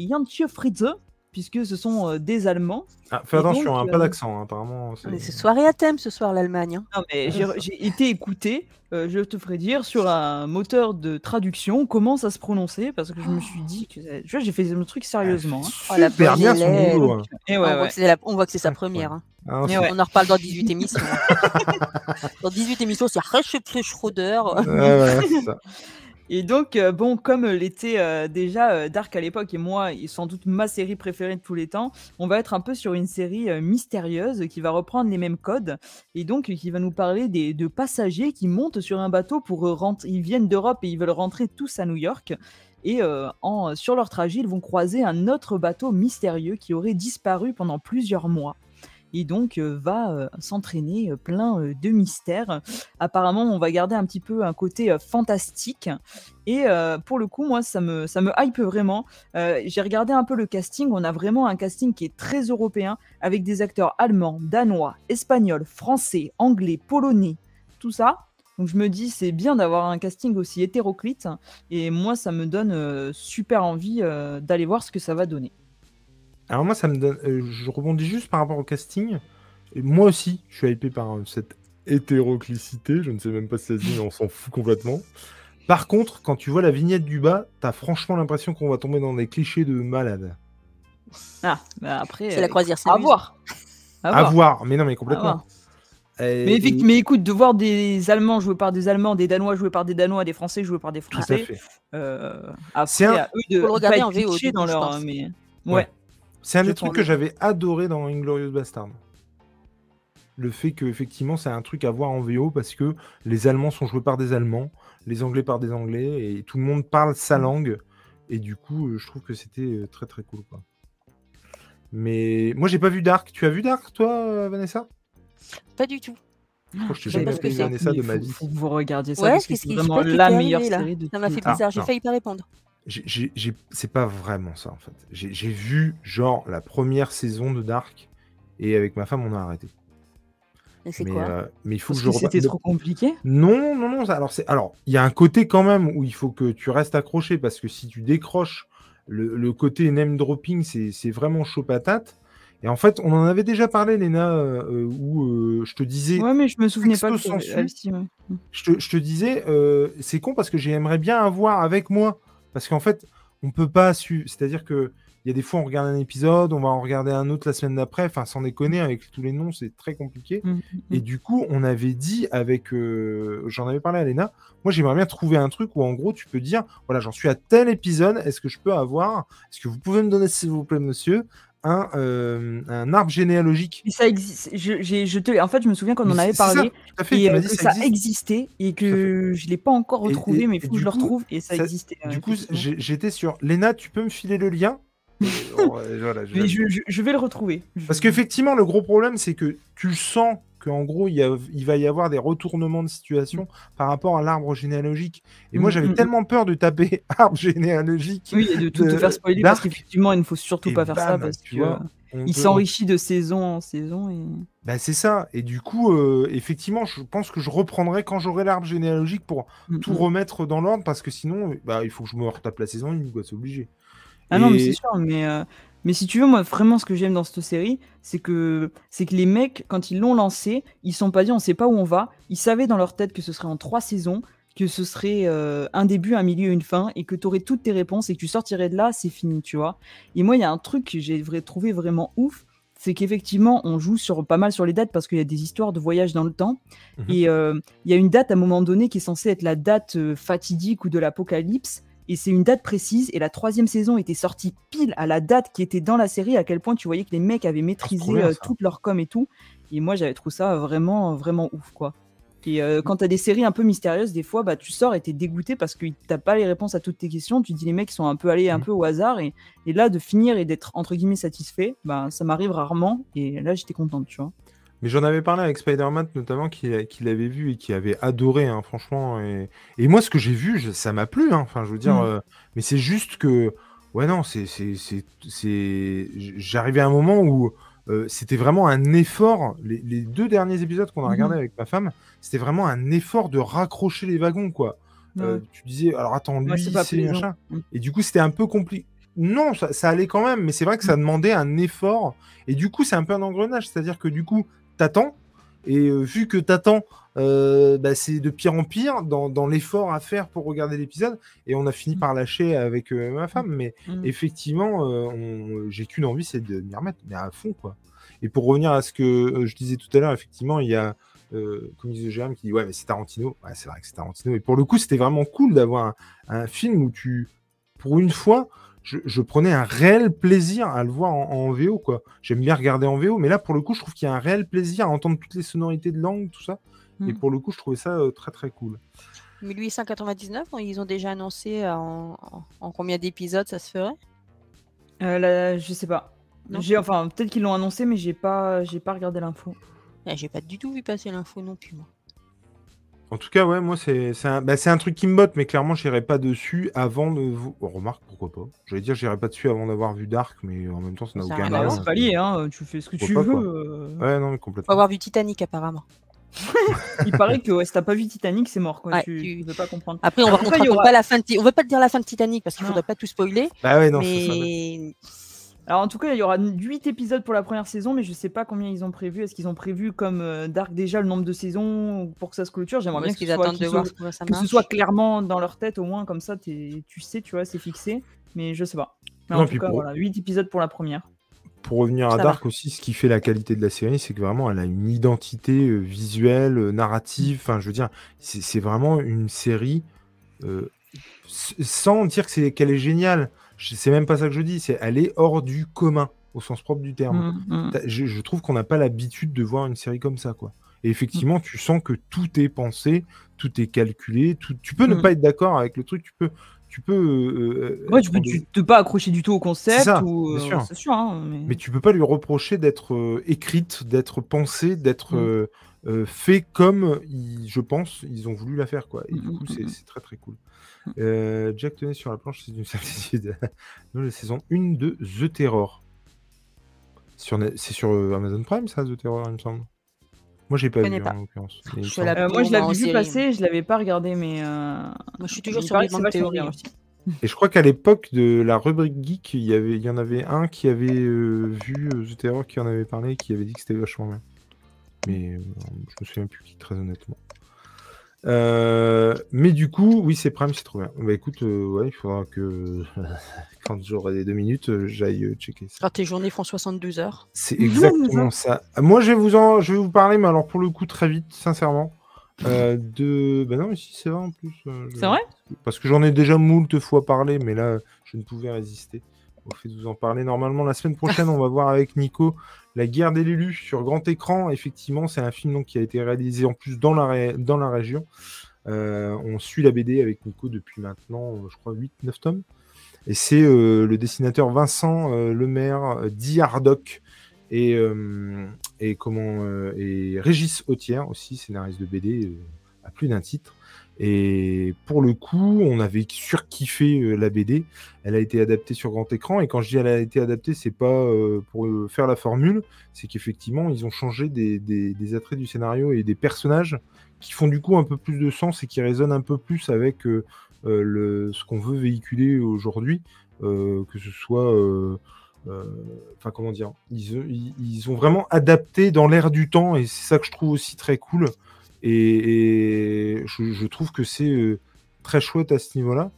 Fritze, puisque ce sont euh, des Allemands. Ah, fais attention, donc, hein, pas euh, d'accent, hein, apparemment. c'est- Mais c'est soirée à thème ce soir l'Allemagne. hein. Non, mais j'ai été écouté, euh, je te ferai dire, sur un moteur de traduction comment ça se prononçait, parce que je me suis dit que. Tu vois, j'ai fait le truc sérieusement. hein. La Super bien son boulot. on, ouais, voit que c'est la- on voit que c'est sa première. hein. Ah, ouais. On en reparle dans 18 émissions. dans 18 émissions, c'est Recherche Schroeder. Et donc, euh, bon, comme l'était euh, déjà euh, Dark à l'époque, et moi, et sans doute ma série préférée de tous les temps, on va être un peu sur une série euh, mystérieuse qui va reprendre les mêmes codes, et donc qui va nous parler de passagers qui montent sur un bateau pour euh, rentrer. Ils viennent d'Europe et ils veulent rentrer tous à New York. Et euh, sur leur trajet, ils vont croiser un autre bateau mystérieux qui aurait disparu pendant plusieurs mois. Et donc euh, va euh, s'entraîner euh, plein de mystères. Apparemment, on va garder un petit peu un côté fantastique. Et pour le coup, moi, ça me, ça me hype vraiment. J'ai regardé un peu le casting. On a vraiment un casting qui est très européen, avec des acteurs allemands, danois, espagnols, français, anglais, polonais, tout ça. Donc je me dis, c'est bien d'avoir un casting aussi hétéroclite. Et moi, ça me donne super envie d'aller voir ce que ça va donner. Alors moi, ça me donne. euh, je rebondis juste par rapport au casting. Et moi aussi, je suis hypé par euh, cette hétéroclicité. Je ne sais même pas si ça se dit, mais on s'en fout complètement. Par contre, quand tu vois la vignette du bas, t'as franchement l'impression qu'on va tomber dans des clichés de malade. Ah, bah après. C'est la euh, croisière À s'amuse. voir. À À voir. mais non, mais À complètement. Et- Mais, et- mais écoute, de voir des Allemands joués par des Allemands, des Danois joués par des Danois, des Français joués par des Tout à Français, fait. euh, après, C'est un- à eux de Faut le pas regarder en VO, dans leur. pense. Mais... Ouais. Ouais. C'est un des trucs que j'avais adoré dans Inglorious Bastard. Le fait que effectivement c'est un truc à voir en VO parce que les Allemands sont joués par des Allemands, les Anglais par des Anglais et tout le monde parle sa langue et du coup euh, je trouve que c'était euh, très très cool quoi. Mais moi, j'ai pas vu Dark. Tu as vu Dark, toi, euh, Vanessa? Pas du tout. Je crois que je t'ai jamais. Vanessa de ma vie. Faut que vous regardiez ça Ouais, parce que qu'est-ce c'est qui- vraiment la meilleure série de Ça m'a fait bizarre, j'ai failli pas répondre. C'est pas vraiment ça, en fait. J'ai vu, genre, la première saison de Dark. Et avec ma femme, on a arrêté. Et c'est Mais, quoi euh, mais il faut Parce que je que c'était trop compliqué? Non, non, non. Alors, c'est alors il y a un côté quand même où il faut que tu restes accroché parce que si tu décroches le, le côté name dropping, c'est c'est vraiment chaud patate. Et en fait, on en avait déjà parlé, Léna, euh, où euh, je te disais, Ouais, mais je me souvenais pas que texto c'était- sensu. ah, si, ouais. je te, je te disais, euh, c'est con parce que j'aimerais bien avoir avec moi parce qu'en fait, on peut pas suivre. C'est-à-dire que il y a des fois, on regarde un épisode, on va en regarder un autre la semaine d'après. Enfin, sans déconner, avec tous les noms, c'est très compliqué. Mm, mm, Et du coup, on avait dit avec, euh, j'en avais parlé à Léna, moi j'aimerais bien trouver un truc où en gros tu peux dire, voilà, j'en suis à tel épisode, est-ce que je peux avoir, est-ce que vous pouvez me donner s'il vous plaît monsieur, un, euh, un arbre généalogique Mais ça existe. Je, je te... En fait, je me souviens qu'on en avait ça, parlé à fait, et euh, que ça, ça existe. existait et que je l'ai pas encore Et- retrouvé, et- mais il faut que je le retrouve et ça, ça- existait. Du coup, j'étais sur, Léna, tu peux me filer le lien? Oh, ouais, voilà, je Mais l'ai. je, je- je vais le retrouver. Parce qu'effectivement, le gros problème, c'est que tu sens qu'en gros, il, y a- il va y avoir des retournements de situation par rapport à l'arbre généalogique. Et moi, Mm, j'avais mm, tellement peur de taper arbre généalogique. Oui, et de tout te faire spoiler parce qu'effectivement, il ne faut surtout et pas faire ça parce que vois, il peut- s'enrichit de saison en saison. Et... Bah, c'est ça. Et du coup, euh, effectivement, je pense que je reprendrai quand j'aurai l'arbre généalogique pour Mm, tout mm. remettre dans l'ordre parce que sinon, bah, il faut que je me retape la saison 1, quoi, c'est obligé. Ah non, mais c'est sûr, mais, euh, mais si tu veux, moi, vraiment, ce que j'aime dans cette série, c'est que, c'est que les mecs, quand ils l'ont lancé, ils sont pas dit, on sait pas où on va. Ils savaient dans leur tête que ce serait en trois saisons, que ce serait euh, un début, un milieu, une fin, et que tu aurais toutes tes réponses et que tu sortirais de là, c'est fini, tu vois. Et moi, il y a un truc que j'ai trouvé vraiment ouf, c'est qu'effectivement, on joue sur, pas mal sur les dates parce qu'il y a des histoires de voyage dans le temps. Mhm. Et euh, il y a une date à un moment donné qui est censée être la date euh, fatidique ou de l'apocalypse. Et c'est une date précise. Et la troisième saison était sortie pile à la date qui était dans la série, à quel point tu voyais que les mecs avaient maîtrisé bien, euh, toute leur com et tout. Et moi, j'avais trouvé ça vraiment, vraiment ouf, quoi. Et euh, quand t'as des séries un peu mystérieuses, des fois, bah, tu sors et t'es dégoûté parce que t'as pas les réponses à toutes tes questions. Tu dis les mecs sont un peu allés un Mhm. peu au hasard. Et, et là, de finir et d'être entre guillemets satisfait, bah, ça m'arrive rarement. Et là, j'étais contente, tu vois. Mais j'en avais parlé avec Spider-Man notamment, qui, qui l'avait vu et qui avait adoré, hein, franchement. Et, et moi, ce que j'ai vu, je- ça m'a plu. hein. Enfin, je veux dire, Mm. euh, mais c'est juste que, ouais, non, c'est, c'est, j'arrivais à un moment où euh, c'était vraiment un effort. Les, les deux derniers épisodes qu'on a Mhm. regardés avec ma femme, c'était vraiment un effort de raccrocher les wagons, quoi. Euh, tu disais, alors attends, lui, Ouais, c'est machin. Mm. Et du coup, c'était un peu compliqué. Non, ça, ça allait quand même, mais c'est vrai que ça demandait un effort. Et du coup, c'est un peu un engrenage. C'est-à-dire que du coup, t'attends. Et euh, vu que t'attends, euh, bah, c'est de pire en pire dans, dans l'effort à faire pour regarder l'épisode. Et on a fini par lâcher avec euh, ma femme. Mais Mm. effectivement, euh, j'ai qu'une envie, c'est de m'y remettre, mais à fond, quoi. Et pour revenir à ce que je disais tout à l'heure, effectivement, il y a, comme disait Jérôme, qui dit Ouais, mais c'est Tarantino. Ouais, c'est vrai que c'est Tarantino. Et pour le coup, c'était vraiment cool d'avoir un, un film où tu, pour une fois, je, je prenais un réel plaisir à le voir en, en VO, quoi. J'aime bien regarder en VO, mais là, pour le coup, je trouve qu'il y a un réel plaisir à entendre toutes les sonorités de langue, tout ça. Et Mm. pour le coup, je trouvais ça euh, très très cool. 1899, ils ont déjà annoncé en, en- en combien d'épisodes ça se ferait? Euh, là, je sais pas. J'ai enfin peut-être qu'ils l'ont annoncé, mais j'ai pas j'ai pas regardé l'info. Eh, J'ai pas du tout vu passer l'info non plus, moi. En tout cas, ouais, moi, c'est c'est un, bah, un truc qui me botte, mais clairement, j'irai pas dessus avant de vous. Oh, remarque, pourquoi pas J'allais dire, j'irai pas dessus avant d'avoir vu Dark, mais en même temps, ça n'a aucun sens. c'est pas lié, hein. Tu fais ce que Pourquoi tu pas, veux. euh. Ouais, non, mais Faut complètement. avoir vu Titanic apparemment. Il paraît que ouais, si t'as pas vu Titanic, c'est mort. Quoi. Ouais, tu, peux pas comprendre. Après, on va on aura- pas la fin de On veut pas te dire la fin de Titanic parce qu'il Non. faudrait pas tout spoiler. Bah ouais, non, mais Alors en tout cas, il y aura 8 épisodes pour la première saison, mais je sais pas combien ils ont prévu. Est-ce qu'ils ont prévu comme euh, Dark déjà le nombre de saisons pour que ça se clôture? J'aimerais bien qu'ils ce soit, attendent de qu'il voir soit- comment ça que ce soit clairement dans leur tête, au moins comme ça, tu sais, tu vois, c'est fixé. Mais je sais pas. Mais Non, en tout cas, pour- voilà, 8 épisodes pour la première. Pour revenir à Ça va. Dark aussi, ce qui fait la qualité de la série, c'est que vraiment, elle a une identité euh, visuelle, euh, narrative. Enfin, je veux dire, c'est vraiment une série euh, sans dire que c'est qu'elle est géniale. C'est même pas ça que je dis. C'est elle est hors du commun au sens propre du terme. Mm, mm. Je, je trouve qu'on n'a pas l'habitude de voir une série comme ça, quoi. Et effectivement, tu sens que tout est pensé, tout est calculé. Tout... Tu peux ne Mm. pas être d'accord avec le truc, tu peux, tu peux. euh, euh, Ouais, tu peux tu te pas accrocher du tout au concept. ça, ou, bien euh, sûr. C'est sûr. hein, mais... Mais tu peux pas lui reprocher d'être euh, écrite, d'être pensée, d'être euh, euh, fait comme, ils- je pense, ils ont voulu la faire. Quoi. Et du Mm, coup, mm, c'est c'est très très cool. Euh, Jack tenait sur la planche, c'est une certitude. Dans la saison 1 de The Terror. Sur C'est sur euh, Amazon Prime, ça, The Terror, il me semble? Moi, j'ai pas vu, pas. en l'occurrence. Je la Euh, moi, je l'avais vu série. passer, je l'avais pas regardé, mais. euh, Moi, je suis toujours sur les théories. bien hein. aussi. Et je crois qu'à l'époque de la rubrique geek, il y, avait, il y en avait un qui avait euh, vu euh, The Terror, qui en avait parlé, qui avait dit que c'était vachement bien. Mais euh, je me souviens plus qui, très honnêtement. Euh, mais du coup, oui, c'est Prime, c'est trop bien. Bah écoute, euh, ouais, il faudra que quand j'aurai les deux minutes, j'aille checker ça. Quand tes journées font 72 heures. C'est exactement ça. Moi, je vais vous en, je vais vous parler, mais alors pour le coup très vite, sincèrement, euh, de. Ben non, mais si c'est vrai en plus. euh, je- C'est vrai? Parce que j'en ai déjà moult fois parlé, mais là, je ne pouvais résister au fait de vous en parler. Normalement, la semaine prochaine, on va voir avec Nico La guerre des Lélus sur grand écran. Effectivement, c'est un film donc, qui a été réalisé en plus dans la, dans la région. Euh, on suit la BD avec Nico depuis maintenant, euh, je crois, 8-9 tomes. Et c'est euh, le dessinateur Vincent Lemaire, dit Hardoc, et, et, comment, et Régis Autière aussi, scénariste de BD à plus d'un titre. Et pour le coup, on avait surkiffé euh, la BD. Elle a été adaptée sur grand écran. Et quand je dis elle a été adaptée, c'est pas euh, pour euh, faire la formule, c'est qu'effectivement, ils ont changé des, des- des attraits du scénario et des personnages qui font du coup un peu plus de sens et qui résonnent un peu plus avec le, ce qu'on veut véhiculer aujourd'hui, que ce soit. euh, euh, Enfin, comment dire ils- ils ont vraiment adapté dans l'air du temps et c'est ça que je trouve aussi très cool. Et, et je, je trouve que c'est euh, très chouette à ce niveau-là.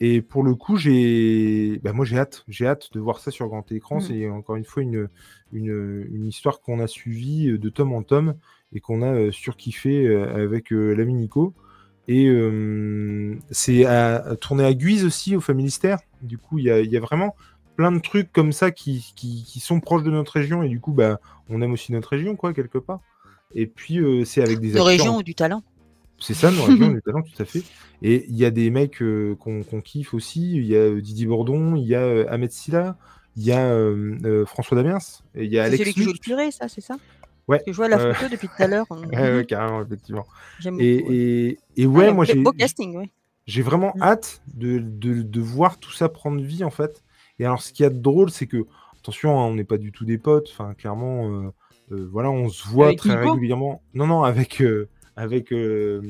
Et pour le coup, j'ai, bah, moi j'ai hâte, j'ai hâte de voir ça sur grand écran. Mm. C'est encore une fois une, une, une histoire qu'on a suivie euh, de tome en tome et qu'on a euh, surkiffé avec l'ami Nico. Et euh, c'est à, à tourner à Guise aussi, au Familistère. Du coup, il y a, y a vraiment plein de trucs comme ça qui, qui, qui sont proches de notre région. Et du coup, bah, on aime aussi notre région, quoi, quelque part. Et puis, euh, c'est avec des Nos acteurs régions ont du talent. c'est ça, nos régions, du talent, tout à fait. Et il y a des mecs euh, qu'on kiffe aussi. Il y a euh, Didier Bourdon, il y a euh, Ahmed Silla, il y a François Damiens, et il y a C'est Alex celui qui joue le curé, ça, c'est ça? Ouais. Que je vois la photo depuis tout à l'heure. Ouais, ouais, carrément, effectivement. J'aime Et, et, et ouais, Ah, moi, beau- j'ai Beau casting, oui. j'ai vraiment Mm. hâte de, de, de voir tout ça prendre vie, en fait. Et alors, ce qu'il y a de drôle, c'est que, attention, hein, on n'est pas du tout des potes. Enfin, clairement, voilà, on se voit Avec très Nico régulièrement. Non, non, avec, euh, avec euh,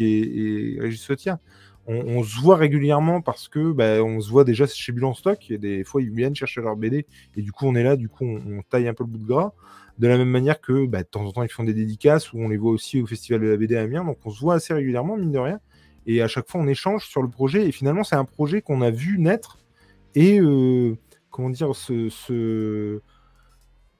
et, et Régis Sautia. On, on se voit régulièrement parce que bah, on se voit déjà chez en stock. Et des fois, ils viennent chercher leur BD. Et du coup, on est là, du coup, on, on taille un peu le bout de gras. De la même manière que bah, de temps en temps, ils font des dédicaces ou on les voit aussi au Festival de la BD à Amiens. Donc, on se voit assez régulièrement, mine de rien. Et à chaque fois, on échange sur le projet. Et finalement, c'est un projet qu'on a vu naître et, euh, comment dire, se,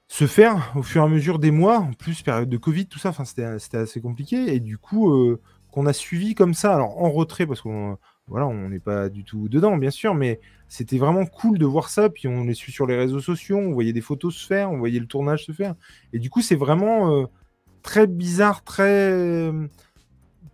se faire au fur et à mesure des mois. En plus, période de Covid, tout ça, enfin, c'était assez compliqué. Et du coup, euh, qu'on a suivi comme ça, alors en retrait, parce qu'on voilà, on n'est pas du tout dedans, bien sûr, mais c'était vraiment cool de voir ça. Puis on les suit sur les réseaux sociaux, on voyait des photos se faire, on voyait le tournage se faire. Et du coup, c'est vraiment euh, très bizarre, très,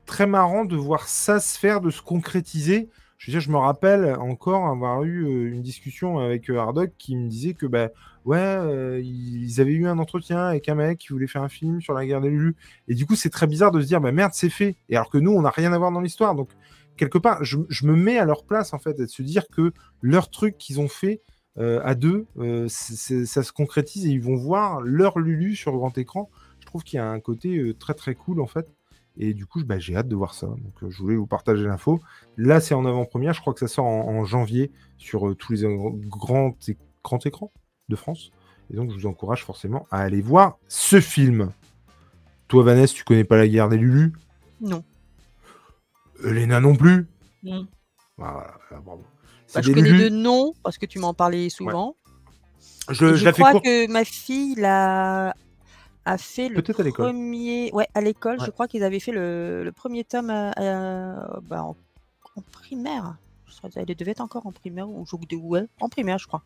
très marrant de voir ça se faire, de se concrétiser. Je veux dire, je me rappelle encore avoir eu euh, une discussion avec euh, Hardoc qui me disait que, bah, ouais, euh, ils avaient eu un entretien avec un mec qui voulait faire un film sur la guerre des Lulu. Et du coup, c'est très bizarre de se dire, bah merde, c'est fait. Et alors que nous, on n'a rien à voir dans l'histoire. Donc, quelque part, je, me mets à leur place, en fait, et de se dire que leur truc qu'ils ont fait à deux, ça se concrétise et ils vont voir leur Lulu sur grand écran. Je trouve qu'il y a un côté très très cool, en fait. Et du coup, bah, j'ai hâte de voir ça. Donc, euh, je voulais vous partager l'info. Là, c'est en avant-première. Je crois que ça sort en, en janvier sur euh, tous les euh, grands, grands écrans de France. Et donc, je vous encourage forcément à aller voir ce film. Toi, Vanessa, tu connais pas la guerre des Lulu Non. Elena non plus? Non. Voilà, voilà, bravo. C'est Bah, je connais Lulu. de nom parce que tu m'en parlais souvent. Je, Et je je la fais crois que ma fille l'a a fait le Peut-être à l'école. premier. Ouais, à l'école, Ouais. je crois qu'ils avaient fait le, le premier tome à- à- bah, en, en primaire. Qu'elle devait être encore en primaire ou ouais, en primaire, je crois.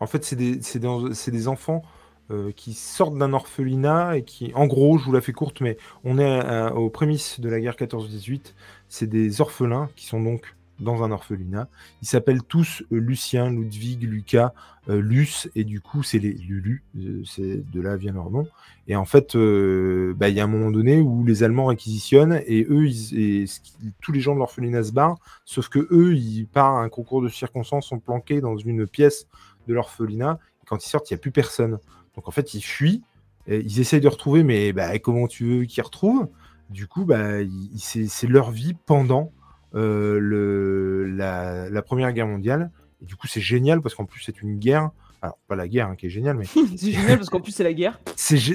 En fait, c'est des, des, des enfants euh, qui sortent d'un orphelinat et qui, en gros, je vous la fais courte, mais on est à- à- aux prémices de la guerre 14-18. C'est des orphelins qui sont donc dans un orphelinat. Ils s'appellent tous euh, Lucien, Ludwig, Lucas, euh, Luce, et du coup, c'est les Lulu, euh, c'est de là vient leur nom. Et en fait, bah, il y a un moment donné où les Allemands réquisitionnent et eux, et tous les gens de l'orphelinat se barrent, sauf que eux, ils, par un concours de circonstances, sont planqués dans une pièce de l'orphelinat. Et quand ils sortent, il n'y a plus personne. Donc en fait, ils fuient, et ils essayent de retrouver, mais bah, comment tu veux qu'ils retrouvent? Du coup, bah, c'est leur vie pendant le, la, la Première Guerre mondiale. Et du coup, c'est génial parce qu'en plus, c'est une guerre. Alors, pas la guerre hein, qui est géniale, mais C'est génial parce qu'en plus c'est la guerre.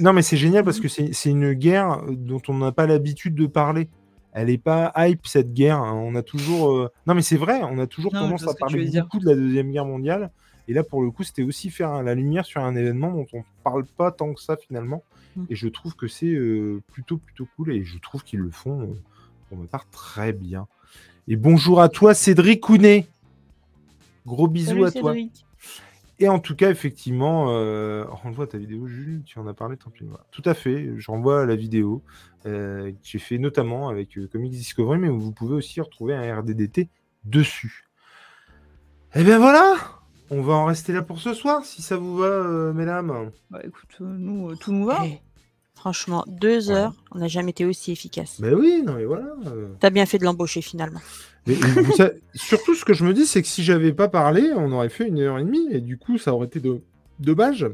non, mais c'est génial parce que c'est une guerre euh, dont on n'a pas l'habitude de parler. Elle est pas hype cette guerre. hein. On a toujours. euh, Non, mais c'est vrai. On a toujours Non, tendance à parler beaucoup de la deuxième guerre mondiale. Et là, pour le coup, c'était aussi faire la lumière sur un événement dont on parle pas tant que ça finalement. Mm. Et je trouve que c'est euh, plutôt plutôt cool. Et je trouve qu'ils le font euh, pour ma part très bien. Et bonjour à toi, Cédric Kounet. Gros bisous Salut, à toi. Cédric. Et en tout cas, effectivement, euh, renvoie ta vidéo, Jules, tu en as parlé, tant pis. voilà. Tout à fait, je renvoie la vidéo euh, que j'ai fait notamment avec euh, Comics Discovery, mais vous pouvez aussi retrouver un RDDT dessus. Et bien voilà, on va en rester là pour ce soir, si ça vous va, euh, mesdames. Bah écoute, nous, euh, tout nous va. Eh, Franchement, deux Ouais. heures, on n'a jamais été aussi efficace. Ben oui, non mais voilà. euh. T'as bien fait de l'embaucher finalement. Savez- surtout, ce que je me dis, c'est que si j'avais pas parlé, on aurait fait une heure et demie, et du coup, ça aurait été de dommage.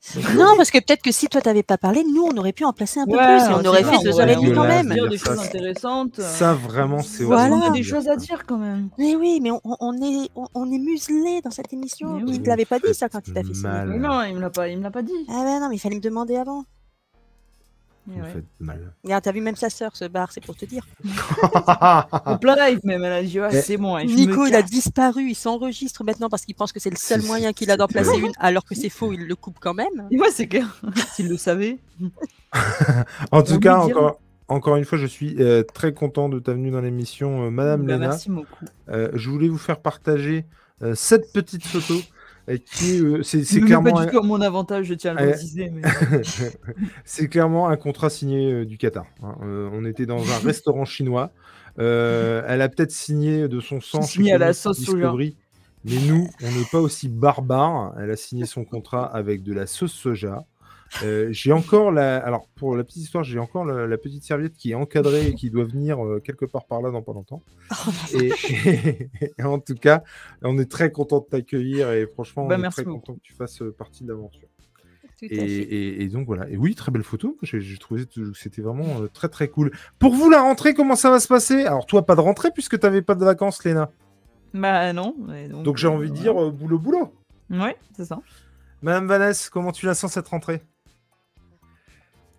Non, parce que peut-être que si toi t'avais pas parlé, nous on aurait pu en placer un peu Ouais, plus et on aurait ça, fait deux heures et pu demie quand même. dire des ça, choses c'est- intéressantes. Ça, vraiment, c'est Voilà. On a des choses ça. à dire quand même. Mais oui, mais on, est, on, on est muselé dans cette émission. Mais Il te l'avait pas dit ça quand il t'a fait. Mais non, il me l'a pas, il me l'a pas dit. Ah ouais, non, mais il fallait me demander avant. Mais Vous ouais. faites mal. Regarde, t'as vu même sa sœur se barre, c'est pour te dire. En plein live même, elle a dit c'est bon. je Nico, il a disparu, il s'enregistre maintenant parce qu'il pense que c'est le seul moyen qu'il a d'en placer une, alors que c'est faux, il le coupe quand même. Et moi c'est clair. S'il le savait. En tout cas, encore, encore une fois, je suis euh, très content de ta venue dans l'émission, euh, Madame Léna. merci beaucoup. Euh, je voulais vous faire partager euh, cette petite photo qui euh, c'est, clairement, pas un- du tout à mon avantage, je tiens à le préciser. Mais... c'est clairement un contrat signé euh, du Qatar. hein. Euh, on était dans un restaurant chinois. Elle a peut-être signé de son sang. Signé à la sauce soja. Mais nous, on n'est pas aussi barbares. Elle a signé son contrat avec de la sauce soja. Euh, j'ai encore la. Alors, pour la petite histoire, j'ai encore la, la petite serviette qui est encadrée et qui doit venir euh, quelque part par là dans pas longtemps. Et, et en tout cas, on est très content de t'accueillir et franchement, Bah, on est très beaucoup. content que tu fasses euh, partie de l'aventure. Et, donc voilà. Et oui, très belle photo. J'ai trouvé que c'était vraiment euh, très très cool. Pour vous, la rentrée, comment ça va se passer? Alors, toi, pas de rentrée puisque tu n'avais pas de vacances, Léna? Bah non. donc, Donc, j'ai envie de dire boulot boulot. Ouais, c'est ça. Madame Vanessa, comment tu la sens cette rentrée?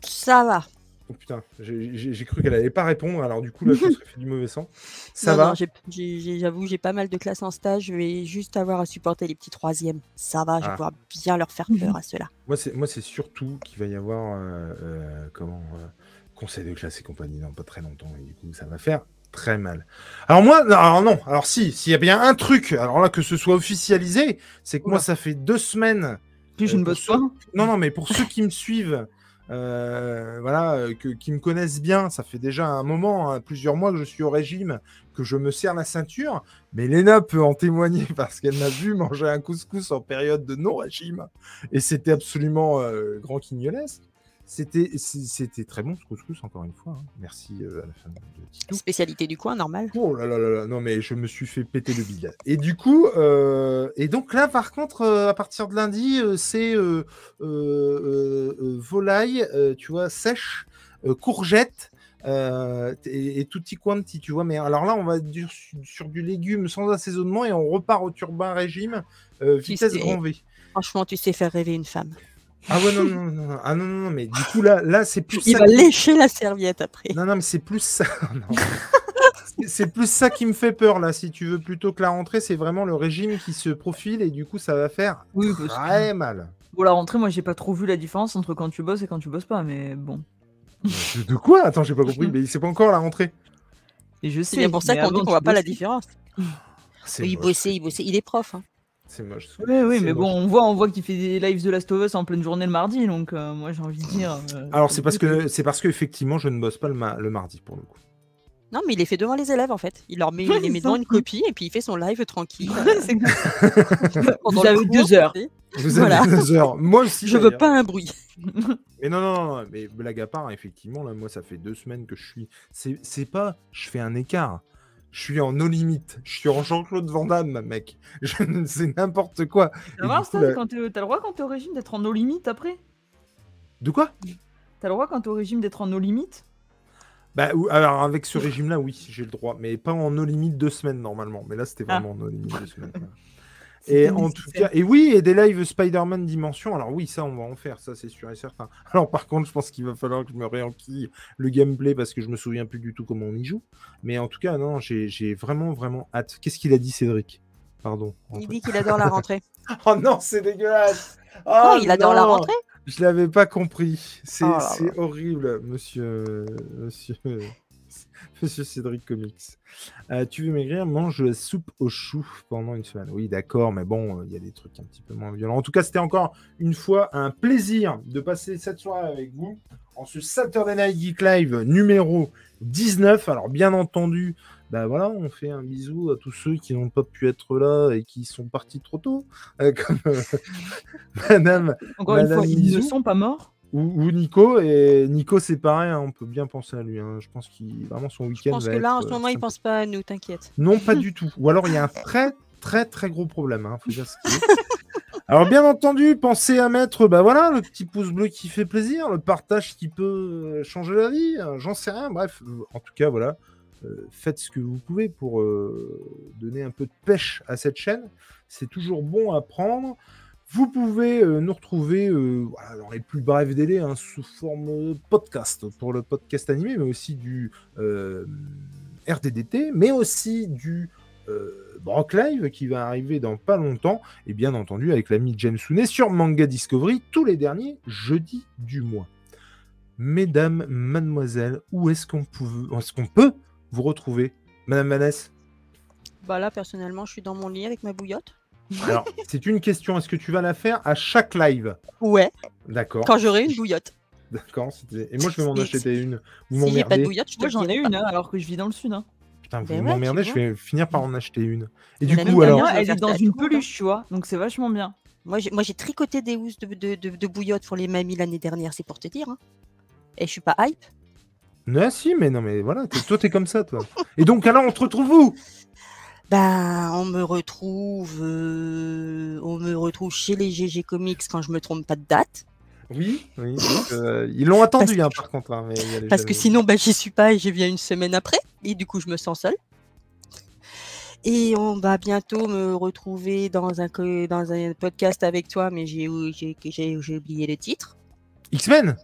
Ça va. Oh putain, j'ai cru qu'elle allait pas répondre. Alors, du coup, là, je me serais fait du mauvais sang. Ça Non, va J'avoue, j'ai pas mal de classes en stage. Je vais juste avoir à supporter les petits troisièmes. Ça va, je vais Ah. pouvoir bien leur faire peur à ceux-là. Moi, c'est surtout qu'il va y avoir euh, euh, comment euh, conseil de classe et compagnie dans pas très longtemps et du coup, ça va faire très mal. Alors moi, non, alors non, alors si, s'il y a bien un truc, alors là que ce soit officialisé, c'est que moi, ça fait deux semaines. Puis je ne bosse pas. Non, non, mais pour ceux qui me suivent, euh, voilà, euh, que, qui me connaissent bien, ça fait déjà un moment, hein, plusieurs mois que je suis au régime, que je me serre la ceinture. Mais Léna peut en témoigner parce qu'elle m'a vu manger un couscous en période de non-régime. Et c'était absolument euh, grand quignolesque. C'était, c'était très bon ce couscous, encore une fois. hein. Merci euh, à la famille de Titou. Spécialité du coin, normal. Oh là là là là, non mais je me suis fait péter le bide. Et du coup, euh, et donc là par contre, euh, à partir de lundi, c'est volaille, tu vois, sèche, courgette et, et tutti quanti, tu vois. Mais alors là, on va dire sur, sur du légume sans assaisonnement et on repart au turbin régime vitesse grand V. Franchement, tu sais faire rêver une femme. Ah ouais non non non non ah non non, non, mais du coup là là c'est plus Il ça va qui- lécher la serviette après. non, non, mais c'est plus ça. C'est- C'est plus ça qui me fait peur là, si tu veux, plutôt que la rentrée, c'est vraiment le régime qui se profile et du coup ça va faire Oui, que- très mal. Bon, la rentrée, moi, j'ai pas trop vu la différence entre quand tu bosses et quand tu bosses pas, mais bon. De, de quoi? Attends, j'ai pas compris, mais c'est pas encore la rentrée. Et je C'est sais. bien pour ça qu'on dit voit pas la différence. C'est Il bossait, il bossait. Il est prof. hein. C'est moche. Oui, oui, mais moche. bon, on voit, on voit qu'il fait des lives de Last of Us en pleine journée le mardi, donc euh, moi j'ai envie de dire. euh, Alors c'est parce que c'est parce que effectivement je ne bosse pas le, ma- le mardi pour le coup. Non, mais il les fait devant les élèves en fait. Il leur met, Ouais, il les met devant une copie et puis il fait son live tranquille. Vous avez cours, deux heures. Voilà. deux heures. Moi aussi. Je veux pas un bruit. Mais non, non, non, mais blague à part, effectivement, là, moi, ça fait deux semaines que je suis. C'est pas. Je fais un écart. Je suis en no limite. Je suis en Jean-Claude Van Damme, mec. Je ne sais n'importe quoi. T'as le là- t'as le droit quand t'es au régime d'être en no limite après? De quoi? T'as le droit quand t'es au régime d'être en no limite? Bah, alors, avec ce régime-là, oui, j'ai le droit. Mais pas en no limite deux semaines, normalement. Mais là, c'était Ah. vraiment en no limite deux semaines. Et en tout cas, et oui, et des lives Spider-Man Dimension. Alors oui, ça, on va en faire, ça, c'est sûr et certain. Alors par contre, je pense qu'il va falloir que je me réenquille le gameplay parce que je me souviens plus du tout comment on y joue. Mais en tout cas, non, j'ai j'ai vraiment, vraiment hâte. Qu'est-ce qu'il a dit, Cédric? Pardon. Il dit qu'il adore la rentrée. Oh non, c'est dégueulasse. Oh, Oh, il adore la rentrée? Je l'avais pas compris. C'est Oh horrible, monsieur, monsieur, monsieur Cédric Comics. Euh, tu veux maigrir, mange la soupe aux choux pendant une semaine. Oui, d'accord, mais bon, euh, il y a des trucs un petit peu moins violents. En tout cas, c'était encore une fois un plaisir de passer cette soirée avec vous en ce Saturday Night Geek Live numéro 19. Alors, bien entendu, bah voilà, on fait un bisou à tous ceux qui n'ont pas pu être là et qui sont partis trop tôt, euh, comme Madame Encore une fois, ils ne sont pas morts. Ou, ou Nico. Et Nico, c'est pareil, hein, on peut bien penser à lui. hein. Je pense qu'il vraiment son Je week-end. pense va que là, en ce euh, moment, il pense pas à nous, t'inquiète. Non, pas du tout. Ou alors il y a un très très très gros problème. Hein, faut dire ce qui est. Alors bien entendu, pensez à mettre bah voilà le petit pouce bleu qui fait plaisir, le partage qui peut euh, changer la vie, euh, j'en sais rien. Bref, en tout cas voilà, euh, faites ce que vous pouvez pour euh, donner un peu de pêche à cette chaîne. C'est toujours bon à prendre. Vous pouvez euh, nous retrouver euh, dans les plus brefs délais hein, sous forme podcast pour le podcast animé, mais aussi du euh, RDDT, mais aussi du euh, Brock Live qui va arriver dans pas longtemps, et bien entendu avec l'ami James Sounet sur Manga Discovery tous les derniers jeudis du mois. Mesdames, mademoiselles, où est-ce qu'on peut, est qu'on peut vous retrouver? Madame Vanessa? Bah là, personnellement, je suis dans mon lit avec ma bouillotte. Alors, c'est une question, est-ce que tu vas la faire à chaque live? Ouais, D'accord. quand j'aurai une bouillotte. D'accord. c'était- Et moi, je vais m'en acheter une. Vous Si j'ai pas de m'emmerdez. bouillotte, je te Moi j'en ai une, hein, alors que je vis dans le sud. Hein. Putain, vous Ben ouais, m'emmerdez, tu je vais finir par en acheter une. Et du la coup, mienne, alors. je Moi, vais elle est dans une peluche, tu vois, donc c'est vachement bien. Moi, j'ai, moi, j'ai tricoté des housses de, de, de, de bouillotte pour les mamies l'année dernière, c'est pour te dire. hein. Et je suis pas hype. Non, si, mais non, mais voilà, t'es- toi, t'es comme ça, toi. Et donc, alors, on te retrouve où? Ben, on me retrouve, euh, on me retrouve chez les GG Comics quand je me trompe pas de date. Oui, oui. donc, euh, ils l'ont attendu, hein, par contre. hein, mais il y a les Parce que sinon, ben, j'y suis pas et j'y viens une semaine après. Et du coup, je me sens seule. Et on va bientôt me retrouver dans un, dans un podcast avec toi, mais j'ai, j'ai, j'ai, j'ai oublié le titre. X-Men?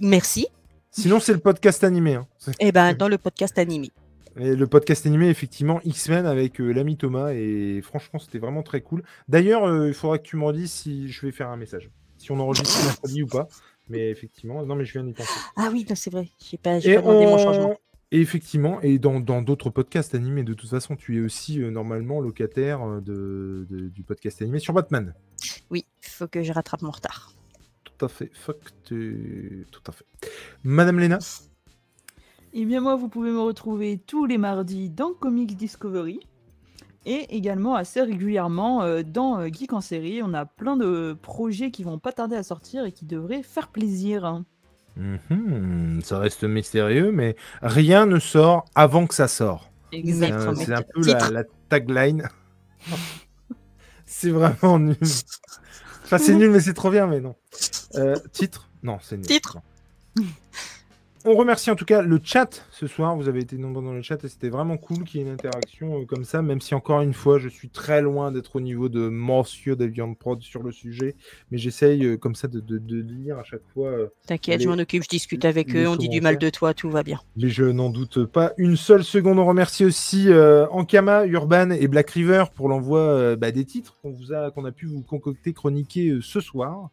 Merci. Sinon, c'est le podcast animé. hein. Et ben, dans le podcast animé. Et le podcast animé, effectivement, X-Men avec euh, l'ami Thomas. Et franchement, c'était vraiment très cool. D'ailleurs, euh, il faudra que tu me redises si je vais faire un message. Si on enregistre mercredi ou pas. Mais effectivement, non, mais je viens d'y penser. Ah oui, non, c'est vrai. J'ai pas, j'ai Et, pas demandé mon on- changement. et effectivement, et dans dans d'autres podcasts animés, de toute façon, tu es aussi euh, normalement locataire de, de- du podcast animé sur Batman. Oui, faut que je rattrape mon retard. Tout à fait. Fuck, tu- tout à fait. Madame Léna? Et bien moi, vous pouvez me retrouver tous les mardis dans Comics Discovery et également assez régulièrement euh, dans euh, Geek en série. On a plein de projets qui vont pas tarder à sortir et qui devraient faire plaisir. Mhm, Ça reste mystérieux, mais rien ne sort avant que ça sort. C'est un- Exactement. C'est un peu la, la tagline. c'est vraiment nul. Enfin, c'est nul, mais c'est trop bien, mais non. Euh, titre? Non, c'est nul. Titre. Non. On remercie en tout cas le chat ce soir. Vous avez été nombreux dans le chat et c'était vraiment cool qu'il y ait une interaction euh, comme ça, même si encore une fois, je suis très loin d'être au niveau de Monsieur Deviant Prod sur le sujet. Mais j'essaye euh, comme ça de, de- de lire à chaque fois. euh, T'inquiète, je m'en occupe, je discute avec eux, on dit du mal de toi, tout va bien. Mais je n'en doute pas une seule seconde. On remercie aussi euh, Ankama, Urban et Black River pour l'envoi bah, des titres qu'on vous a, qu'on a pu vous concocter, chroniquer ce soir.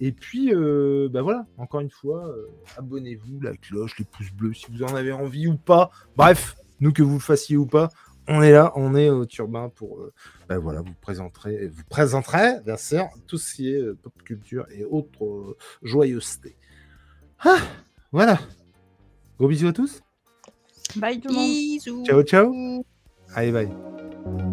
Et puis, euh, bah voilà, encore une fois, euh, abonnez-vous, la cloche, les pouces bleus, si vous en avez envie ou pas. Bref, nous que vous le fassiez ou pas, on est là, on est au turbin pour, euh, bah voilà, vous présenterez, vous présenterez, bien sûr, tout ce qui est euh, pop culture et autres euh, joyeusetés. Ah, voilà. Gros bisous à tous. Bye tout le monde. Bisous. Ciao, ciao. Allez, bye.